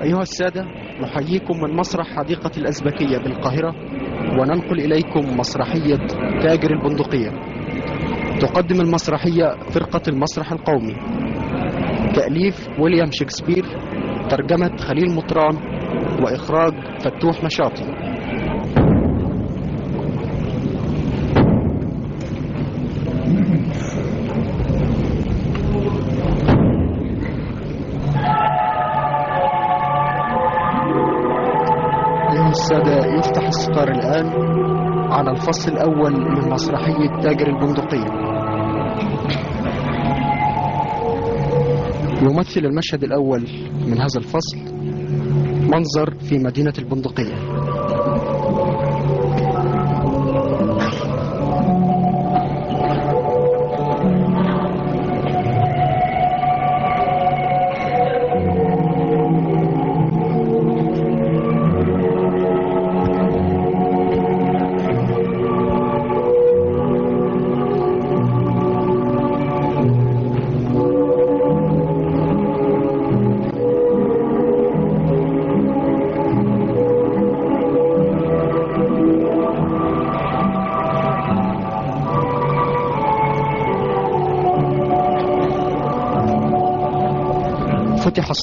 أيها السادة نحييكم من مسرح حديقة الأزبكية بالقاهرة وننقل إليكم مسرحية تاجر البندقية. تقدم المسرحية فرقة المسرح القومي. تأليف ويليام شكسبير ترجمة خليل مطران وإخراج فتوح نشاطي. الستار الآن على الفصل الأول من مسرحية تاجر البندقية. يمثل المشهد الأول من هذا الفصل منظر في مدينة البندقية.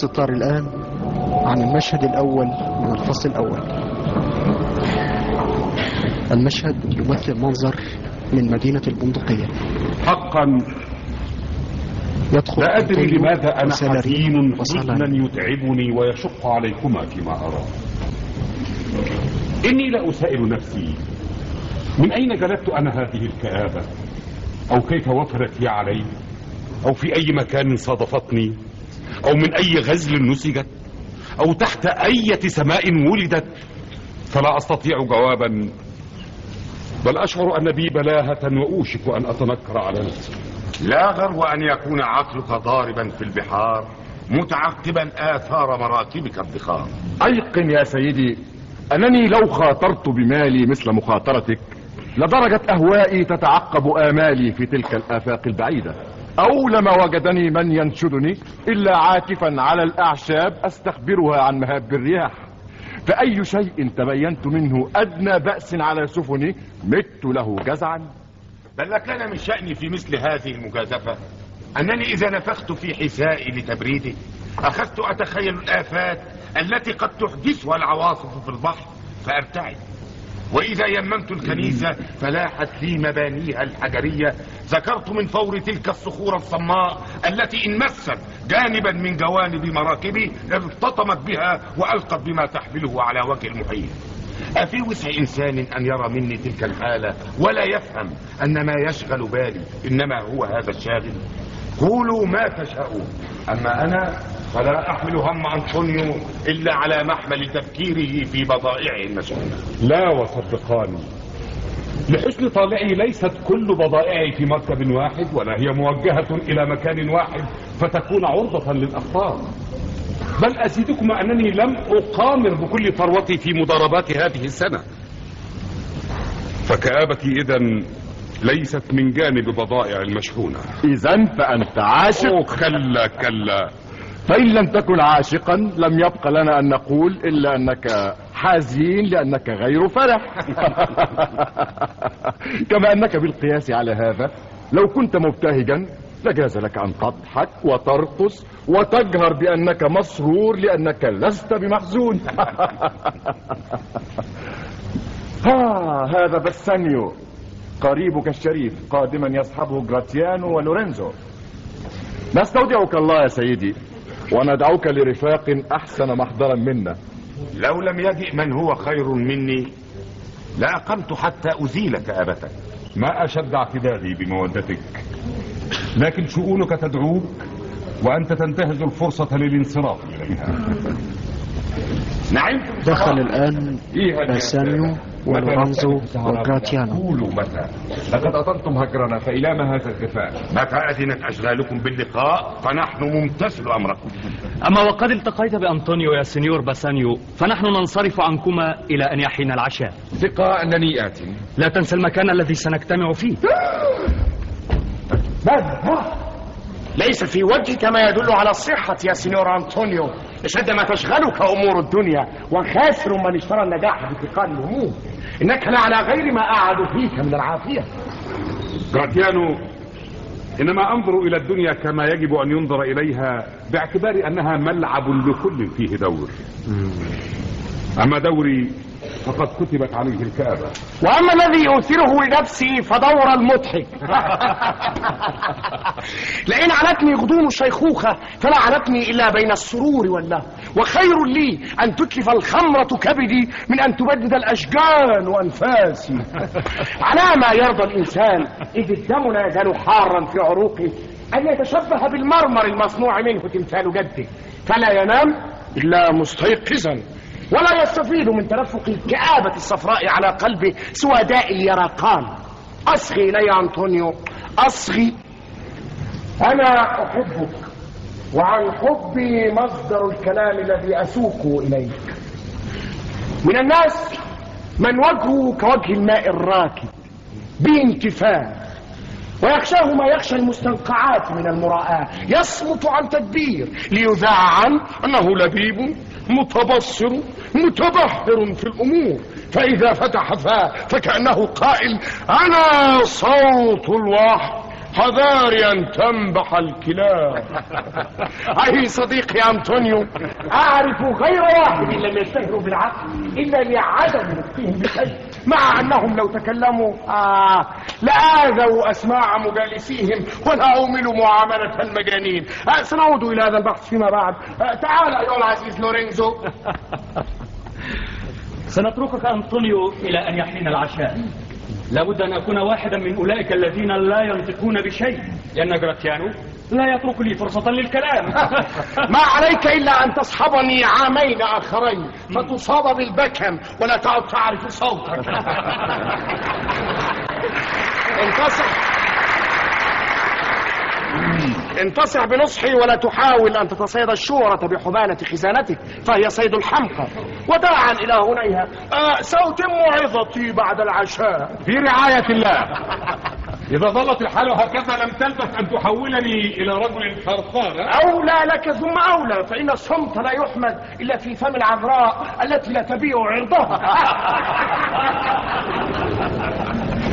الستار الآن عن المشهد الأول من الفصل الأول. المشهد يمثل منظر من مدينة البندقية. حقا يدخل لا أدري لماذا أنا حزين. حزنا يتعبني ويشق عليكما فيما أرى. إني لا أسائل نفسي. من أين جلبت أنا هذه الكآبة؟ أو كيف وفرت هي علي؟ أو في أي مكان صادفتني؟ أو من أي غزل نسجت أو تحت أية سماء ولدت فلا أستطيع جوابا. بل أشعر أن بي بلاهة وأوشك أن أتنكر على نفسي. لا غرو أن يكون عقلك ضاربا في البحار متعقبا آثار مراكبك الضخام أيقن يا سيدي أنني لو خاطرت بمالي مثل مخاطرتك لدرجت أهوائي تتعقب آمالي في تلك الآفاق البعيدة. أو لما وجدني من ينشدني إلا عاكفا على الأعشاب أستخبرها عن مهاب الرياح. فأي شيء تبينت منه أدنى بأس على سفني مت له جزعا. بل لكان من شأني في مثل هذه المجازفة أنني إذا نفخت في حسائي لتبريده أخذت أتخيل الآفات التي قد تحدثها العواصف في البحر فأرتعد. وإذا يممت الكنيسة فلاحت لي مبانيها الحجرية ذكرت من فور تلك الصخور الصماء التي إن مست جانبا من جوانب مراكبي ارتطمت بها وألقت بما تحمله على وجه المحيط. أفي وسع إنسان أن يرى مني تلك الحالة ولا يفهم أن ما يشغل بالي إنما هو هذا الشاغل؟ قولوا ما تشاءون. أما أنا فلا أحمل هم أنطونيو إلا على محمل تفكيره في بضائعه المشؤونة لا وصدقاني. لحسن طالعي ليست كل بضائعي في مركب واحد ولا هي موجهة إلى مكان واحد فتكون عرضة للأخطار. بل أزيدكم أنني لم أقامر بكل ثروتي في مضاربات هذه السنة. فكآبتي إذا ليست من جانب بضائع المشحونة. إذا فأنت عاشق. أوه كلا كلا. فإن لم تكن عاشقا لم يبق لنا أن نقول إلا أنك حزين لأنك غير فرح. كما أنك بالقياس على هذا لو كنت مبتهجا لجاز لك أن تضحك وترقص وتجهر بأنك مسرور لأنك لست بمحزون. ها هذا بسانيو. قريبك الشريف قادما يصحبه جراتيانو ولورينزو. نستودعك الله يا سيدي. وندعوك لرفاق أحسن محضرا منا. لو لم يجئ من هو خير مني لأقمت حتى أزيل كآبتك ما أشد اعتدادي بمودتك لكن شؤونك تدعوك وأنت تنتهز الفرصة للانصراف إليها. نعمت دخل الآن باسانيو ولورانزو وجراتيانو قولوا متى. لقد أطلتم هجرنا فإلى ما هذا الجفاء متى أذنت أشغالكم باللقاء؟ فنحن ممتثلو أمركم. أما وقد التقيت بأنطونيو يا سنيور باسانيو فنحن ننصرف عنكما إلى أن يحين العشاء. ثق أنني آتي لا تنسى المكان الذي سنجتمع فيه. ليس في وجهك ما يدل على الصحة يا سينيور أنطونيو. اشد ما تشغلك أمور الدنيا وخاسر من اشترى النجاح بثقال الهموم. إنك لعلى غير ما أعد فيك من العافية. جراتيانو إنما أنظر إلى الدنيا كما يجب أن ينظر إليها باعتبار أنها ملعب لكل فيه دور. أما دوري فقد كتبت عليه الكآبة وأما الذي يؤثره لنفسي فدور المضحك. لئن علتني غضون الشيخوخة فلا علتني إلا بين السرور والله. وخير لي أن تتلف الخمرة كبدي من أن تبدد الأشجان أنفاسي على ما يرضى الإنسان إذ الدم لا يزال حارا في عروقه أن يتشبه بالمرمر المصنوع منه تمثال جده. فلا ينام إلا مستيقظا. ولا يستفيد من ترفق الكآبة الصفراء على قلبه سوى داء اليرقان. أصغي إلي أنطونيو. أصغي. أنا أحبك وعن حبي مصدر الكلام الذي أسوق إليك. من الناس من وجهه كوجه الماء الراكد بانتفاخ ويخشاه ما يخشى المستنقعات من المراءة. يصمت عن تدبير ليذاع عنه أنه لبيب. متبصر متبحر في الأمور فإذا فتح فاه فكأنه قائل أنا صوت الوحي حذاري أن تنبح الكلاب. أي صديقي أنطونيو أعرف غير واحد لم يشتهروا بالعقل إلا لعدم نطقهم بشيء مع أنهم لو تكلموا آه لآذوا أسماع مجالسيهم ولعملوا معاملة المجانين. آه سنعود إلى هذا البحث فيما بعد. آه تعال أيها العزيز لورينزو. سنتركك أنطونيو إلى أن يحين العشاء. لابد أن أكون واحدا من أولئك الذين لا ينطقون بشيء. لأن جراتيانو لا يترك لي فرصة للكلام. ما عليك إلا أن تصحبني عامين آخرين. فتصاب بالبكم ولا تعد تعرف صوتك. انتصح انتصح بنصحي ولا تحاول أن تتصيد الشورة بحبالة خزانتك فهي صيد الحمقى. وداعا إلى هنيها. آه سأتم عظتي بعد العشاء. في رعاية الله. إذا ظلت الحال هكذا لم تلبث أن تحولني إلى رجل ثرثار أولى لك ثم أولى فإن الصمت لا يحمد إلا في فم العذراء التي لا تبيع عرضها.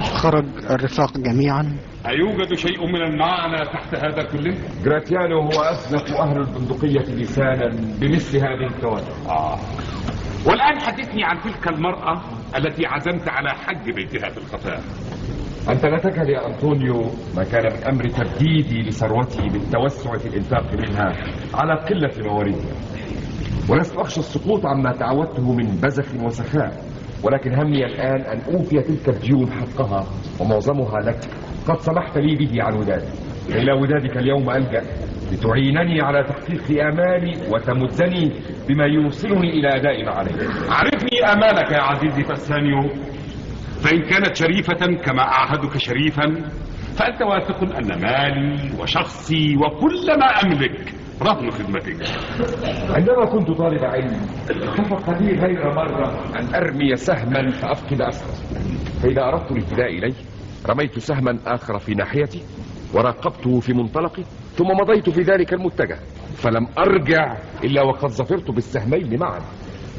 خرج الرفاق جميعا. أيوجد شيء من المعنى تحت هذا كله؟ جراتيانو هو أسلك أهل البندقية لسانا بمثل هذه الكوادر آه. والآن حدثني عن تلك المرأة التي عزمت على حج بيتها في الخفاء أنت لا تجهل يا أنطونيو ما كان من أمر تبديدي لثروتي بالتوسع في الإنفاق منها على قلة مواردها ولست أخشى السقوط عما تعودته من بذخ وسخاء. ولكن همي الآن أن أوفي تلك الديون حقها ومعظمها لك. قد سمحت لي به عن ودادي. إلى ودادك اليوم ألجأ لتعينني على تحقيق آمالي وتمدني بما يوصلني إلى أداء ما علي. عرفني آمالك يا عزيزي فاسانيو فإن كانت شريفة كما أعهدك شريفا فأنت واثق أن مالي وشخصي وكل ما أملك رهن خدمتك. عندما كنت طالب علم اتفق لي غير مرة أن أرمي سهما فأفقد أسرة. فإذا أردت الابتداء إليه رميت سهما آخر في ناحيتي وراقبته في منطلقي ثم مضيت في ذلك المتجه. فلم أرجع إلا وقد ظفرت بالسهمين معا.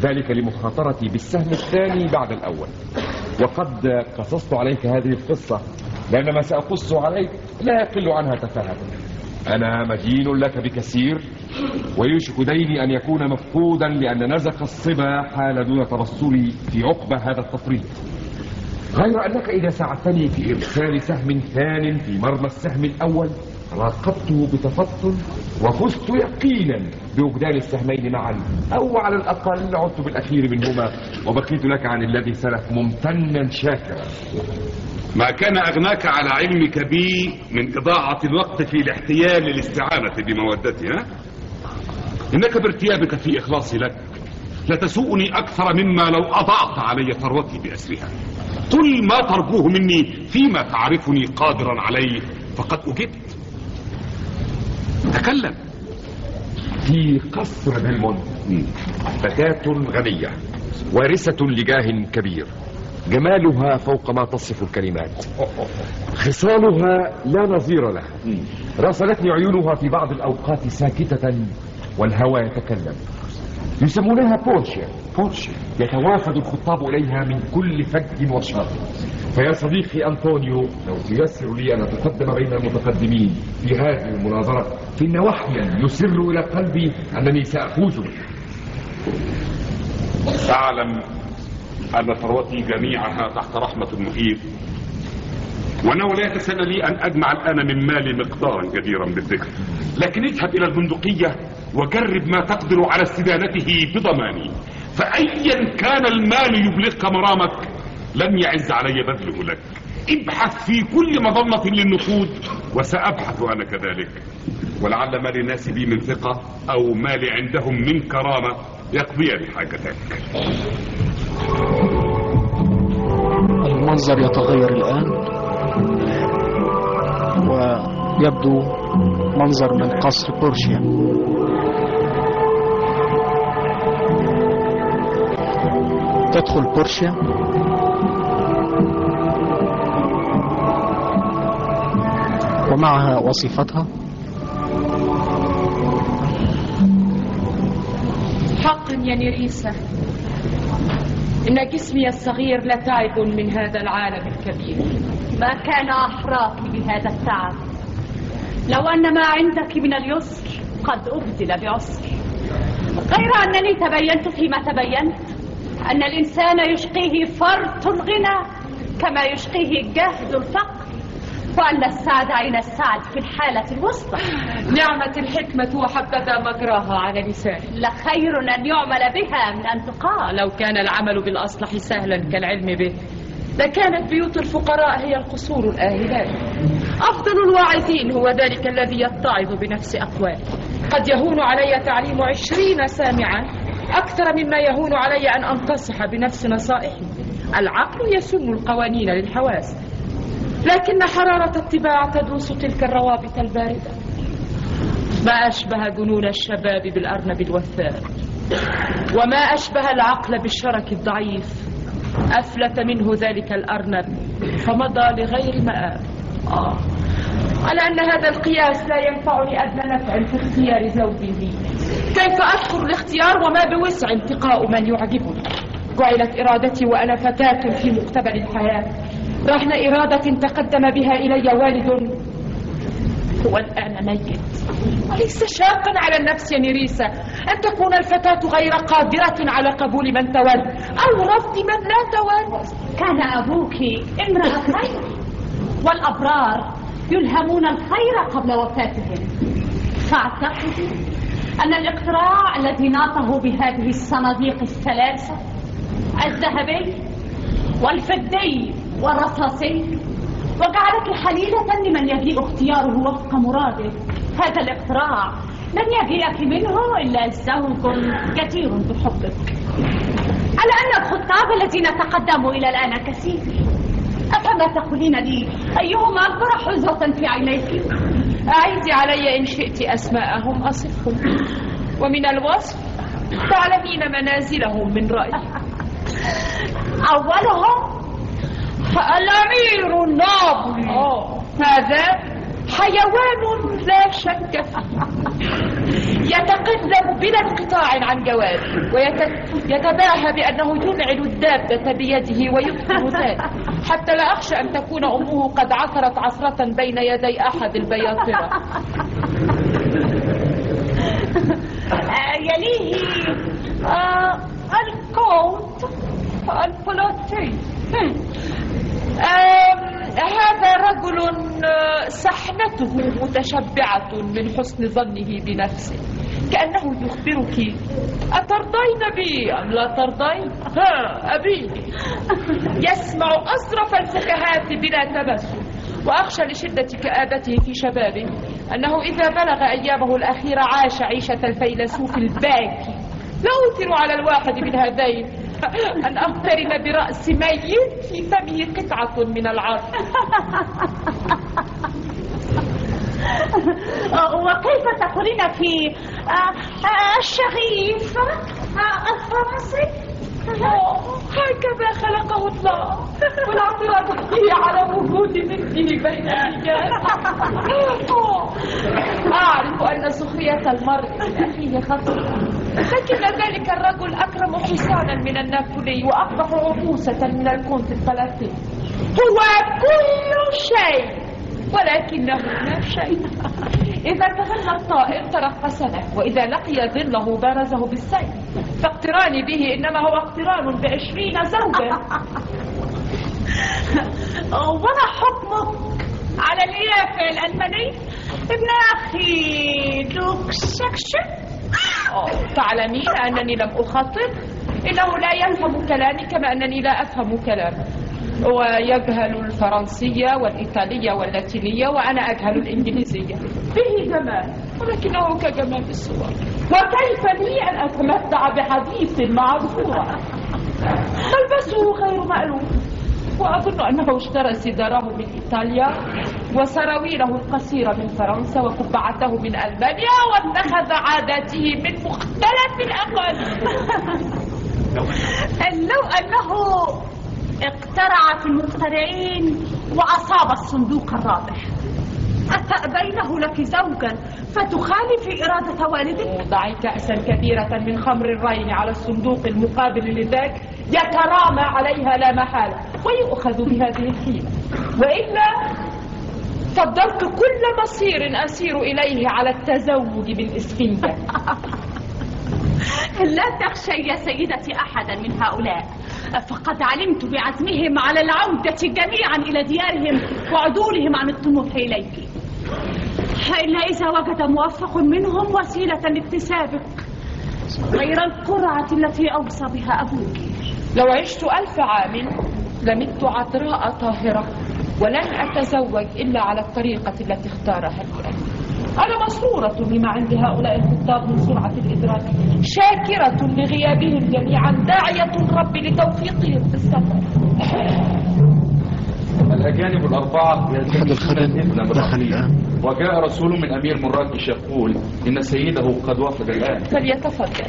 ذلك لمخاطرتي بالسهم الثاني بعد الأول. وقد قصصت عليك هذه القصة لأن ما سأقص عليك لا يقل عنها تفاهة. أنا مدين لك بكثير ويوشك ديني أن يكون مفقودا لأن نزق الصبا حال دون تبصري في عقبة هذا التفريط غير أنك إذا ساعدتني في إرسال سهم ثان في مرمى السهم الأول راقبته بتفطن وفزت يقينا بوجدان السهمين معا أو على الأقل عدت بالأخير منهما وبقيت لك عن الذي سلف ممتنا شاكرا. ما كان أغناك على علمك بي من إضاعة الوقت في الاحتيال للاستعانة بمودتي ها؟ إنك بارتيابك في إخلاصي لك لتسوءني أكثر مما لو أضعت علي ثروتي بأسرها. قل ما ترجوه مني فيما تعرفني قادرا عليه فقد أجبت. تكلم. في قصر بلمون فتاة غنية وارثة لجاه كبير. جمالها فوق ما تصف الكلمات. خصالها لا نظير لها راسلتني عيونها في بعض الأوقات ساكتة والهوى يتكلم. يسمونها بورشيا. بورشيا. يتوافد الخطاب إليها من كل فج وشر فيا صديقي أنطونيو لو تيسر لي أن أتقدم بين المتقدمين في هذه المناظرة فإن وحيا يسر إلى قلبي أنني سأفوز بك أعلم أن ثروتي جميعها تحت رحمة المحيط. وأنه لا يتسنى لي أن أجمع الآن من مالي مقدارا جديرا بالذكر. لكن اذهب إلى البندقية وجرب ما تقدر على استدانته بضماني. فأيا كان المال يبلغك مرامك لن يعز علي بذله لك. ابحث في كل مظلة للنقود وسأبحث أنا كذلك. ولعل ما للناس بي من ثقة أو ما لي عندهم من كرامة يقضي لحاجتك المنظر يتغير الآن ويبدو منظر من قصر بورشيا. تدخل بورشيا. ومعها وصفتها. حقا يا نيريسا إن جسمي الصغير لتعب من هذا العالم الكبير. ما كان أحراك بهذا التعب. لو أن ما عندك من اليسر قد أبدل بعسر. غير أنني تبينت فيما تبينت أن الإنسان يشقيه فرط الغنى كما يشقيه جهد الفقر. وأن السعد عين السعد في الحالة الوسطى. نعمة الحكمة وحبذا مجراها على لساني. لخير أن يعمل بها من أن تقال. لو كان العمل بالأصلح سهلا كالعلم به لكانت بيوت الفقراء هي القصور الآهلات. أفضل الواعظين هو ذلك الذي يتعظ بنفس أقواله قد يهون علي تعليم عشرين سامعا أكثر مما يهون علي أن أنتصح بنفس نصائحي. العقل يسن القوانين للحواس. لكن حرارة الطباع تدوس تلك الروابط الباردة. ما أشبه جنون الشباب بالأرنب الوثاء وما أشبه العقل بالشرك الضعيف. أفلت منه ذلك الأرنب فمضى لغير مآب. آه. على أن هذا القياس لا ينفعني أدنى نفع في اختيار زوجي. كيف أذكر الاختيار وما بوسع انتقاء من يعجبني؟ جعلت إرادتي وأنا فتاة في مقتبل الحياة. رهن إرادة تقدم بها إلي والد هو الآن ميت. وليس شاقا على النفس يا نيريسا أن تكون الفتاة غير قادرة على قبول من تود أو رفض من لا تود كان أبوك امرأة خير والأبرار يلهمون الخير قبل وفاتهم. فاعتقدي أن الإقتراع الذي ناطه بهذه الصناديق الثلاثة الذهبي والفضي والرصاصي وجعلك حليلة لمن يجيء اختياره وفق مراده. هذا الاقتراع. لن يجيئك منه إلا زوج كثير بحبك على أن الخطاب الذين تقدموا إلى الآن كثير. أفما تقولين لي؟ أيهما أكبر حزوة في عينيك؟ أعيدي علي إن شئت أسماءهم أصفهم. ومن الوصف تعلمين منازلهم من رأيي أولهم الأمير النابلي. هذا حيوان لا شك. فيه يتقدم بلا انقطاع عن جواز ويتباهى بأنه ينعل الدابة بيده ويتقن ذلك. حتى لا أخشى أن تكون أمه قد عثرت عثرة بين يدي أحد البياطرة يليه آه الكونت البلوتي هذا رجل سحنته متشبعة من حسن ظنه بنفسه كأنه يخبرك أترضين بي؟ أم لا ترضين؟ ها أبي. يسمع أصرف الفكاهات بلا تبسم وأخشى لشدة كآبته في شبابه أنه إذا بلغ أيامه الأخيرة عاش عيشة الفيلسوف الباكي. لا أوثر على الواحد من هذين. أن أقترن برأس ميت في فمه قطعة من العرض. وكيف تقولين في الشغيف؟ الفرنسي؟ هكذا خلقه الله. والاعتراف به على وجود مثله بين الرجال. أعرف أن سخرية المرء من أخيه خطر لكن ذلك الرجل أكرم حصانا من النابلي وأقبح عبوسة من الكونت الفلسطيني هو كل شيء ولكنه لا شيء. إذا تغنى الطائر ترقصنا وإذا لقي ظله بارزه بالسيف. فاقتراني به إنما هو اقتران بعشرين زوجا وما حكمك؟ على اليافع الألماني؟ ابن أخي دوك شكشك. تعلمين أنني لم أخطط. إنه لا يفهم كلامي كما أنني لا أفهم كلامه ويجهل الفرنسية والإيطالية واللاتينية وأنا أجهل الإنجليزية. به جمال. ولكنه كجمال الصور. وكيف لي أن أتمتع بحديث مع صورة ملبسه غير مألوف. وأظن أنه اشترى سداره من إيطاليا وسراويله القصيرة من فرنسا وقبعته من ألمانيا واتخذ عاداته من مختلف الأقاليم لو أنه اقترع في المخترعين وأصاب الصندوق الرابح. أتأبينه لك زوجا فتخالفي إرادة والدك ضعي كأسا كبيرة من خمر الرين على الصندوق المقابل لذاك. يترامى عليها لا محالة ويؤخذ بهذه الحيلة وإلا فضلت كل مصير أسير إليه على التزوج بالإسفنجة. لا تخشي يا سيدتي أحدا من هؤلاء. فقد علمت بعزمهم على العودة جميعا إلى ديارهم وعدولهم عن الطموح إليك. إلا إذا وجد موفق منهم وسيلة لاكتسابك غير القرعة التي أوصى بها أبوك. لو عشت ألف عام لمت عذراء طاهرة ولن أتزوج إلا على الطريقة التي اختارها لي أنا مسرورة بما عند هؤلاء الخطاب من سرعة الإدراك شاكرة لغيابهم جميعا داعية الرب لتوفيقهم في السفر. الأجانب الأربعة الخدم دخل الآن. وجاء رسول من أمير مراكش يقول إن سيده قد وفد الآن. فليتفضل.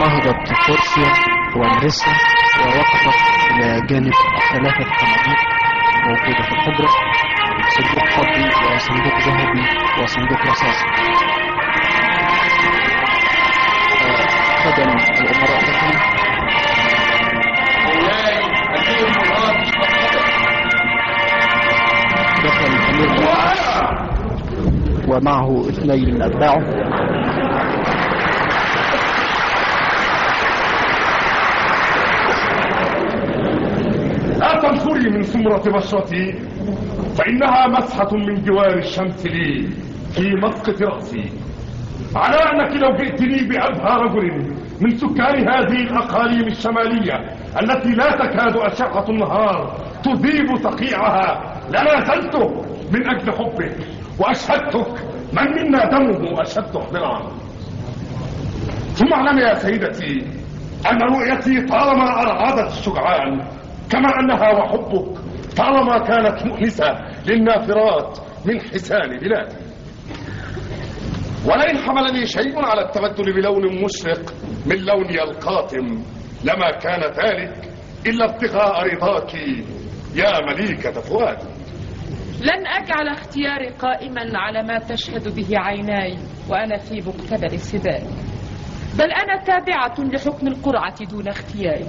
نهضت كورسيا وأمريسا ووقفت إلى جانب ثلاثة قناديل موجودة في الحجرة صندوق فضي وصندوق ذهبي وصندوق رصاصي. خدم الأمراء دخلوا دخل أمير ومعه اثنين من أتباعه لا تنفري من سمرة بشرتي فإنها مسحة من جوار الشمس لي في مسقط رأسي. على أنك لو جئتني بأبهى رجل من سكان هذه الأقاليم الشمالية التي لا تكاد أشعة النهار تذيب صقيعها لنازلتك من أجل حبك وأشهدتك من منا دمه أشد احترام ثم اعلم يا سيدتي أن رؤيتي طالما أرعدت الشجعان كما أنها وحبك طالما كانت مؤنسة للنافرات من حسان بلادي. ولئن حملني شيء على التبدل بلون مشرق من لوني القاتم لما كان ذلك إلا ابتغاء رضاك يا مليكة فؤادي. لن أجعل اختياري قائما على ما تشهد به عيناي وأنا في مقتبل سباق بل أنا تابعة لحكم القرعة دون اختياري.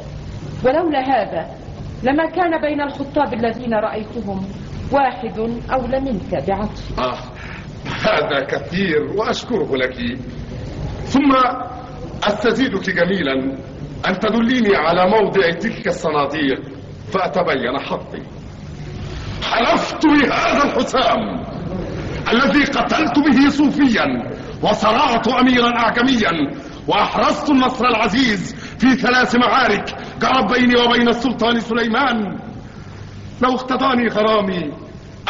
ولولا هذا لما كان بين الخطاب الذين رأيتهم واحد أولى منك بعطف. آه هذا كثير وأشكره لك. ثم أستزيدك جميلا. أن تدليني على موضع تلك الصناديق فأتبين حظي. حلفت بهذا الحسام الذي قتلت به صوفيا وصرعت أميرا أعجميا وأحرزت النصر العزيز في ثلاث معارك جرت بيني وبين السلطان سليمان. لو اقتضاني غرامي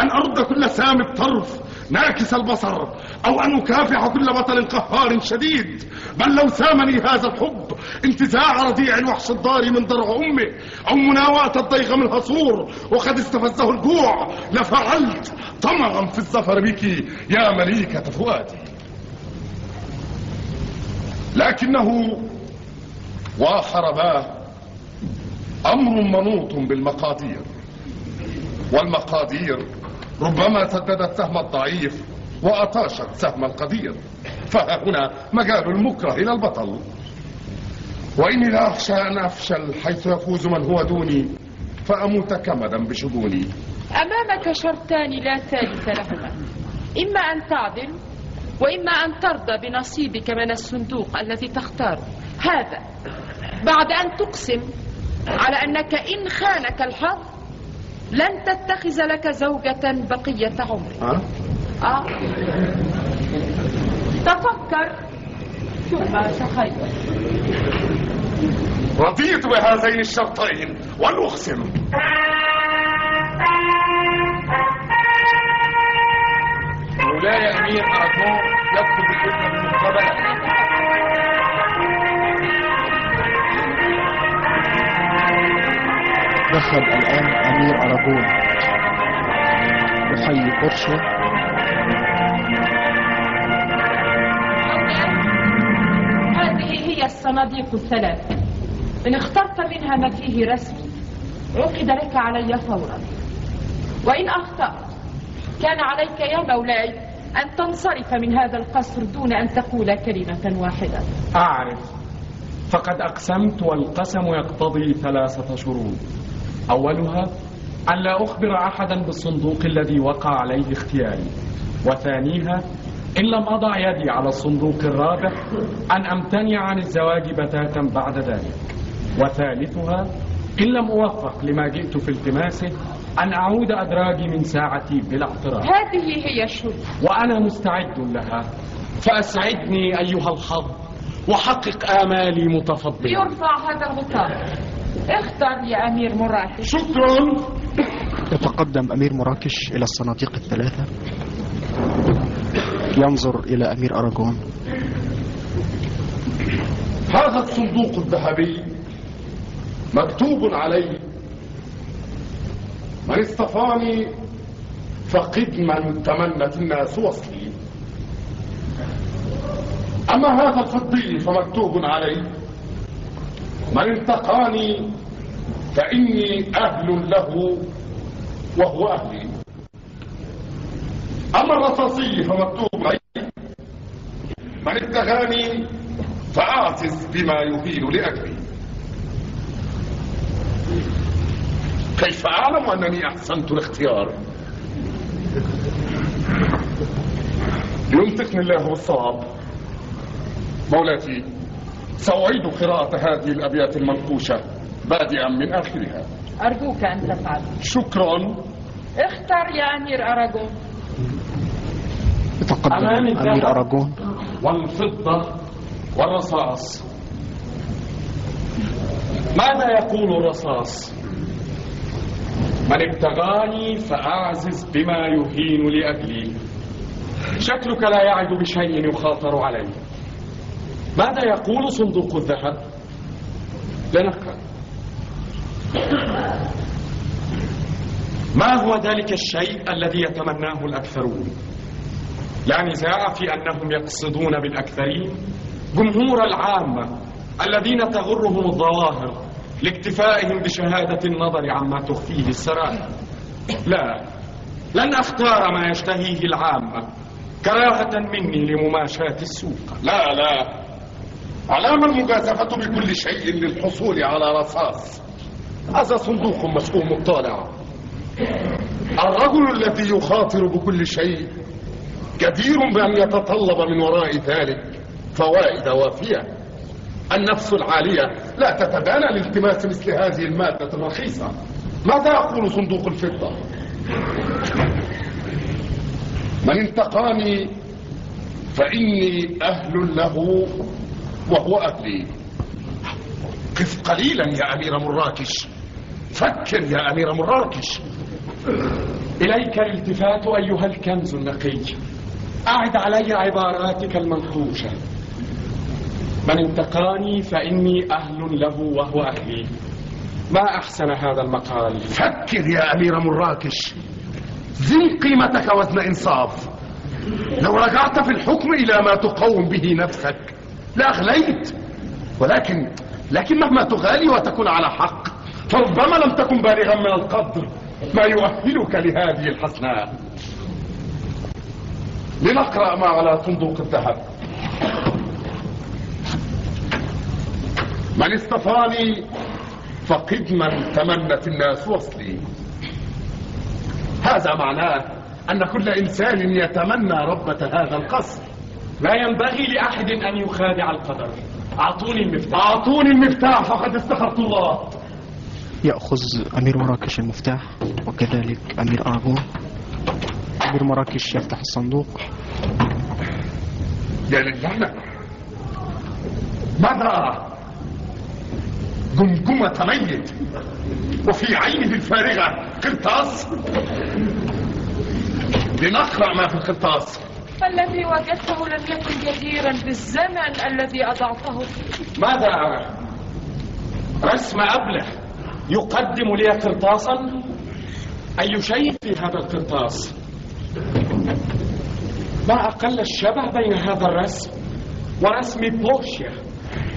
أن أرد كل سام الطرف ناكس البصر أو أن أكافح كل بطل قهار شديد. بل لو سامني هذا الحب انتزاع رضيع الوحش الضاري من ضرع أمه أو مناواة الضيغ من هصور وقد استفزه الجوع. لفعلت طمعا في الظفر بك يا مليكة فؤادي. لكنه وحرباه أمر منوط بالمقادير. والمقادير ربما سددت سهم الضعيف وأطاشت سهم القدير. فها هنا مجال المكره إلى البطل. وإني لا أخشى أن أفشل حيث يفوز من هو دوني فأموت كمدا بشجوني أمامك شرطان لا ثالث لهما. إما أن تعدل وإما أن ترضى بنصيبك من الصندوق الذي تختاره. هذا بعد أن تقسم على أنك إن خانك الحظ لن تتخذ لك زوجة بقية عمرك. ها؟ آه. تفكر. ثم تخيل رضيت بهذين الشرطين ولأقسم مولاي أمير أراجون يكتب الاسم بالمقابلة دخل الآن أمير أراجون يحيي قرشه هذه هي الصناديق الثلاث. إن اخترت منها ما فيه رسمي عقد لك علي فورا. وإن أخطأت كان عليك يا مولاي أن تنصرف من هذا القصر دون أن تقول كلمة واحدة. أعرف. فقد أقسمت والقسم يقتضي ثلاثة شروط. أولها أن لا أخبر أحدا بالصندوق الذي وقع عليه اختياري. وثانيها إن لم أضع يدي على الصندوق الرابح أن أمتنع عن الزواج بتاتا بعد ذلك. وثالثها إن لم أوفق لما جئت في التماسه أن أعود أدراجي من ساعتي بلا اعتراض هذه هي الشروط وأنا مستعد لها. فأسعدني أيها الحظ وحقق آمالي متفضلا. يرفع هذا الغطاء. اختر يا أمير مراكش. شكرا. يتقدم أمير مراكش إلى الصناديق الثلاثة. ينظر إلى أمير أراجون هذا الصندوق الذهبي مكتوب عليه. من اصطفاني فقدما تمنت الناس وصلي. أما هذا الفضي فمكتوب عليه. من انتقاني فإني أهل له وهو أهلي. أما الرصاصي فمكتوب عليه من ابتغاني فأعزز بما يهين لأجلي. كيف أعلم أنني أحسنت الاختيار؟ ينطقني الله بالصواب. مولاتي سأعيد قراءة هذه الأبيات المنقوشة بادئا من آخرها. أرجوك أن تفعل. شكرا. اختر يا أمير أراجون يتقدم أمام أمير. أراجون والفضة والرصاص. ماذا يقول الرصاص؟ من ابتغاني فأعزز بما يهين لأجلي. شكلك لا يعد بشيء يخاطر عليه ماذا يقول صندوق الذهب؟ لنقرأ. ما هو ذلك الشيء الذي يتمناه الأكثرون؟ لا نزاع في أنهم يقصدون بالأكثرين. جمهور العامة الذين تغرهم الظواهر لاكتفائهم بشهادة النظر عما تخفيه السرائر. لا لن أختار ما يشتهيه العامة كراهة مني لمماشاة السوق. لا لا. علام المجازفة بكل شيء للحصول على رصاص. هذا صندوق مسؤوم الطالع الرجل الذي يخاطر بكل شيء جدير بأن يتطلب من وراء ذلك فوائد وافية. النفس العالية لا تتبانى لالتماس مثل هذه المادة الرخيصة. ماذا يقول صندوق الفضة؟ من انتقاني فإني أهل له وهو أهلي قف قليلا يا أمير مراكش. فكر يا أمير مراكش. إليك الالتفات أيها الكنز النقي أعد علي عباراتك المنقوشة من انتقاني فإني أهل له وهو أهلي. ما أحسن هذا المقال؟ فكر يا أمير مراكش. زن قيمتك وزن إنصاف. لو رجعت في الحكم إلى ما تقوم به نفسك لأغليت ولكن لكن مهما تغالي وتكون على حق فربما لم تكن بالغا من القدر ما يؤهلك لهذه الحسناء لنقرأ ما على صندوق الذهب. من اصطفاني فقد من تمنت الناس وصلي. هذا معناه أن كل إنسان يتمنى ربة هذا القصر. لا ينبغي لأحد أن يخادع القدر. أعطوني المفتاح. أعطوني المفتاح فقد استخرت الله. يأخذ أمير مراكش المفتاح وكذلك أمير أراغون أمير مراكش يفتح الصندوق. يا للعنة ماذا جمجمة ميت وفي عينه الفارغة قرطاس. لنقرأ ما في القرطاس. الذي وجدته لم يكن جديرا بالزمن الذي أضعته؟ فيه ماذا أرى؟ رسم أبلة يقدم لي قرطاسا؟ أي شيء في هذا القرطاس؟ ما أقل الشبه بين هذا الرسم ورسم بورشيا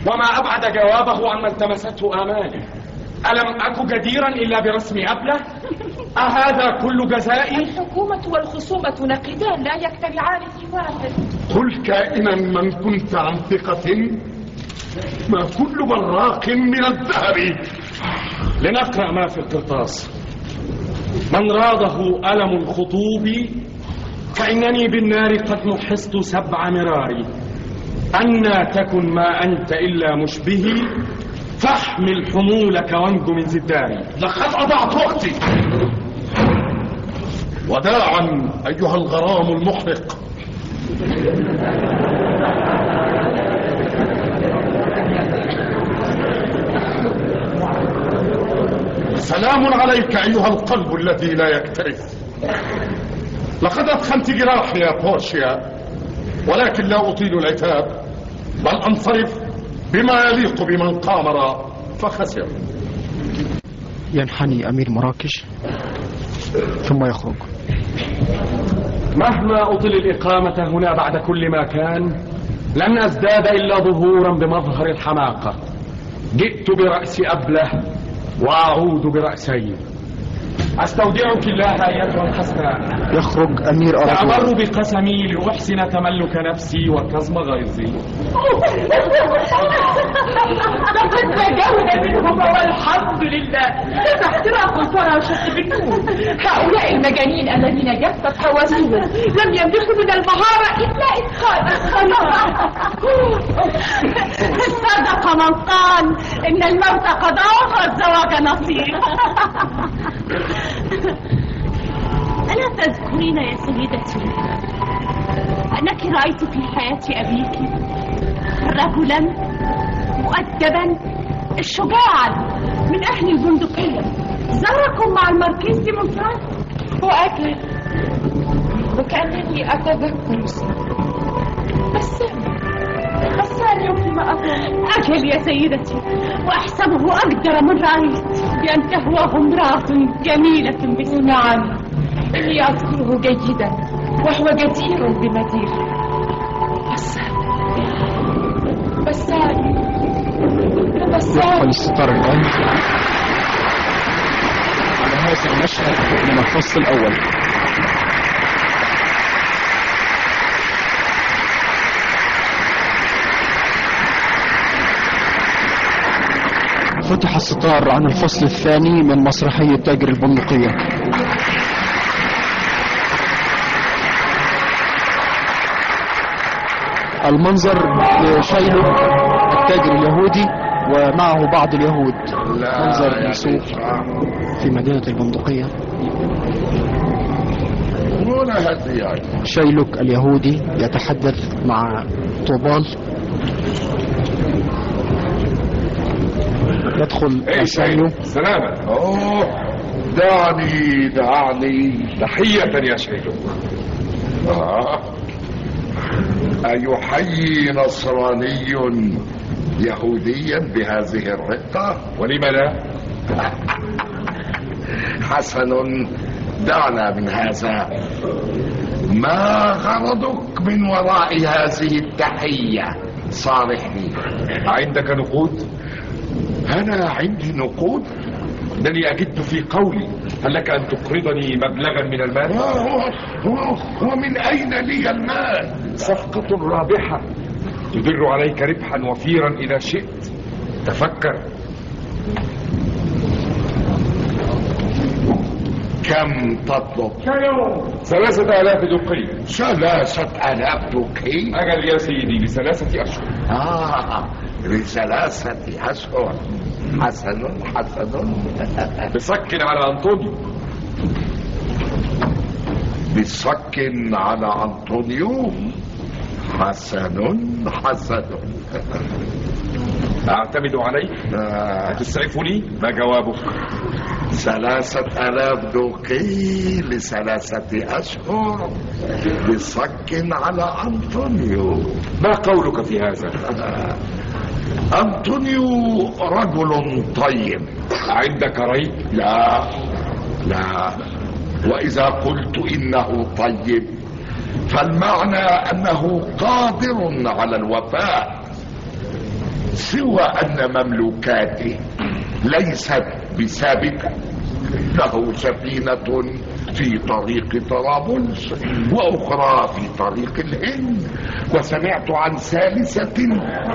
وما أبعد جوابه عما التمسته آمالي ألم أك جديرا إلا برسم أبلة؟ أهذا كل جزائي الحكومة والخصومة نقدان لا يجتمعان في واحد قل كائنا من كنت عن ثقة ما كل براق من الذهب؟ لنقرأ ما في القرطاس. من راده ألم الخطوب؟ فإنني بالنار قد نحست سبع مراري أنا تكن ما أنت إلا مشبهي فاحمل حمولك وانج من زداري لقد أضعت وقتي. وداعا أيها الغرام المحرق. سلام عليك أيها القلب الذي لا يكترث. لقد أدخلت جراحي يا بورشيا ولكن لا أطيل العتاب بل أنصرف بما يليق بمن قامر فخسر. ينحني أمير مراكش ثم يخرج. مهما أطل الإقامة هنا بعد كل ما كان لن أزداد إلا ظهورا بمظهر الحماقة. جئت برأس أبله وأعود برأسين. أستودعك الله أيتها الحسناء يخرج أمير أراغون تأمر بقسمي لأحسن تملك نفسي وكظم غيظي. لقد نجونا منهما والحمد لله. هذا احتراق الفراشة بالنور؟ هؤلاء المجانين الذين جفت حواسهم لم يملكوا من المهارة إلا إدخال صدق من قال إن الموت قضاء والزواج نصيب. ألا تذكرين يا سيدتي أنك رأيت في حياة أبيك رجلا مؤدبا شجاعا من أهل البندقية. زاركم مع الماركيز دي مونفرانس وأكل. وكأنني أتذكر. بس اليوم فيما أظن أجل يا سيدتي وأحسبه أقدر من رأيت بأن تهواه امرأة جميلة باسم إني أذكره جيدا وهو جدير بمدير بس بساني يدخل بساني الستار الآن على هذا المشهد من الفصل الأول. فتح الستار عن الفصل الثاني من مسرحية تاجر البندقية. المنظر شايله التاجر اليهودي ومعه بعض اليهود. منظر سوق في مدينة البندقية. شيلوك اليهودي يتحدث مع طوبال يدخل أسانيو سلامة. أوه دعني دعني. تحية يا شيخ آه. أيحيي نصراني يهوديا بهذه الرقة؟ ولم لا؟ حسن دعنا من هذا. ما غرضك من وراء هذه التحية؟ صالحني. عندك نقود؟ أنا عندي نقود انني اجد في قولي. هل لك أن تقرضني مبلغا من المال؟ ومن أين لي المال؟ صفقة رابحة تدر عليك ربحا وفيرا إذا شئت. تفكر. كم تطلب؟ ثلاثة آلاف دقي ثلاثة آلاف دوكي أجل يا سيدي لثلاثة أشهر. آه لثلاثة أشهر. حسن حسن بصك على أنطونيو. بصك على أنطونيو. حسن حسن أعتمد عليك. تسعفني ما جوابك؟ ثلاثة آلاف دوقي لثلاثة أشهر. بصك على أنطونيو. ما قولك في هذا؟ أنطونيو رجل طيب. عندك ريب؟ لا. لا. وإذا قلت إنه طيب فالمعنى أنه قادر على الوفاء سوى أن مملوكاته ليست بثابتة له سفينة في طريق طرابلس وأخرى في طريق الهند وسمعت عن ثالثة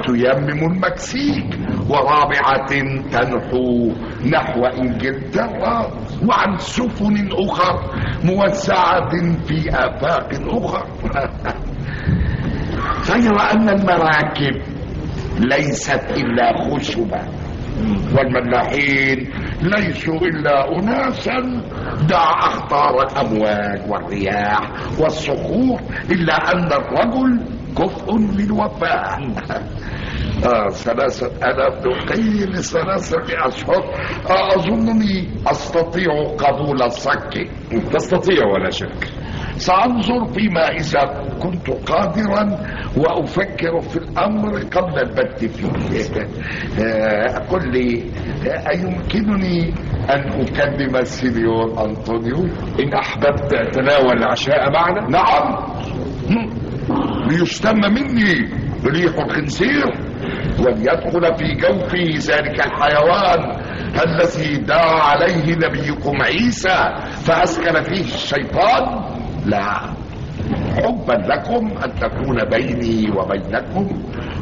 تيمم المكسيك ورابعة تنحو نحو إنجلترا وعن سفن أخر موزعة في آفاق أخر غير أن المراكب ليست إلا خشبة والملاحين ليسوا إلا أناسا دع أخطار الأمواج والرياح والصخور إلا أن الرجل كفء للوفاء. آه ثلاثة آلاف دقي لثلاثة أشهر. آه أظنني أستطيع قبول الصك تستطيع ولا شك. سأنظر فيما إذا كنت قادرا وأفكر في الأمر قبل البت فيه آه، قل لي آه، أيمكنني أن أكلم السينيور أنطونيو؟ إن أحببت تناول العشاء معنا؟ نعم. ليشتم مني ريح الخنزير وليدخل في جوفي ذلك الحيوان الذي دعا عليه نبيكم عيسى فأسكن فيه الشيطان. لا حبا لكم أن تكون بيني وبينكم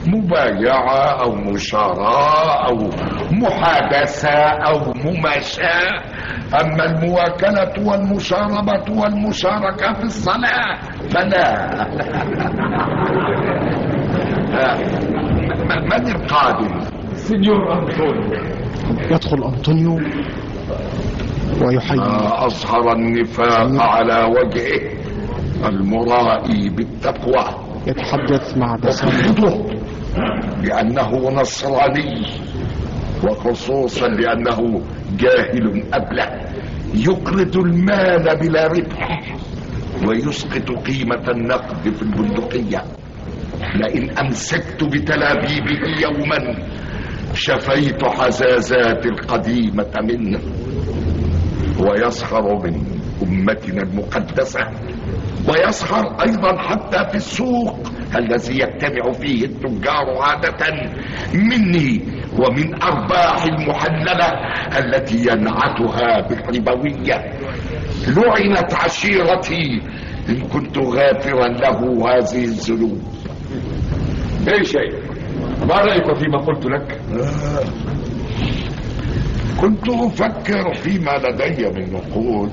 مبايعة أو مشاراة أو محادثة أو مماشاة. أما المواكلة والمشاربة والمشاركة في الصلاة فلا. م- من القادم؟ سينيور أنطونيو. يدخل أنطونيو. ويحيي. ما أظهر النفاق على وجهه المرائي بالتقوى. يتحدث مع أبغضه لأنه نصراني وخصوصا لأنه جاهل أبلة. يقرض المال بلا ربح ويسقط قيمة النقد في البندقية. لئن أمسكت بتلابيبه يوما شفيت حزازات القديمة منه. ويسخر من أمتنا المقدسة ويسخر أيضا حتى في السوق الذي يجتمع فيه التجار عادة مني ومن أرباح المحللة التي ينعتها بالربوية. لعنت عشيرتي إن كنت غافرا له هذه الذنوب. أي شيء؟ ما رأيك فيما قلت لك؟ كنت أفكر فيما لدي من نقود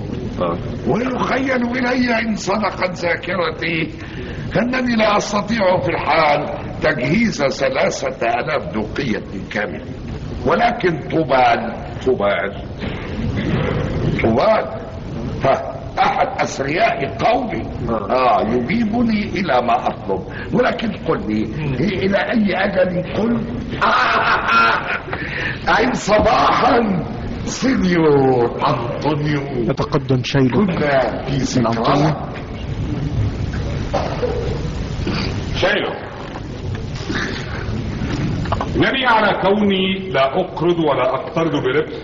ويخيل إلي إن صدقت ذاكرتي أنني لا أستطيع في الحال تجهيز ثلاثة آلاف دقية كاملة. ولكن طوبال طوبال طوبال ها. أحد أثرياء قومي. آه يجيبني إلى ما أطلب. ولكن قل لي إلى أي أجل قل؟ أين صباحا؟ سينيور أنطونيو. يتقدم شيله كنا في أنطونيو ذكرى شايله نبي على كوني لا أقرض ولا أقترض بربح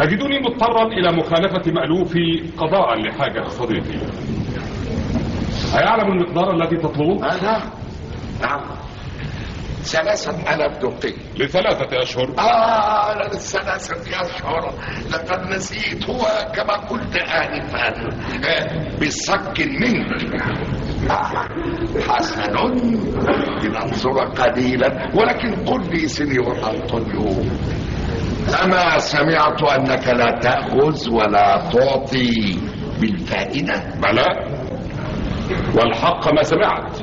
أجدني مضطرا إلى مخالفة مألوفي قضاء لحاجة صديقي. أيعلم المقدار الذي تطلبه؟ أنا نعم. ثلاثة ألاف دقيق لثلاثة أشهر. آه ثلاثة أشهر. لقد نسيت هو كما قلت آنفا. آه، بصك منك. آه، حسن لننظر قليلا. ولكن قل لي سنيور أنطونيو. أما سمعت أنك لا تأخذ ولا تعطي بالفائدة؟ بلى. والحق ما سمعت.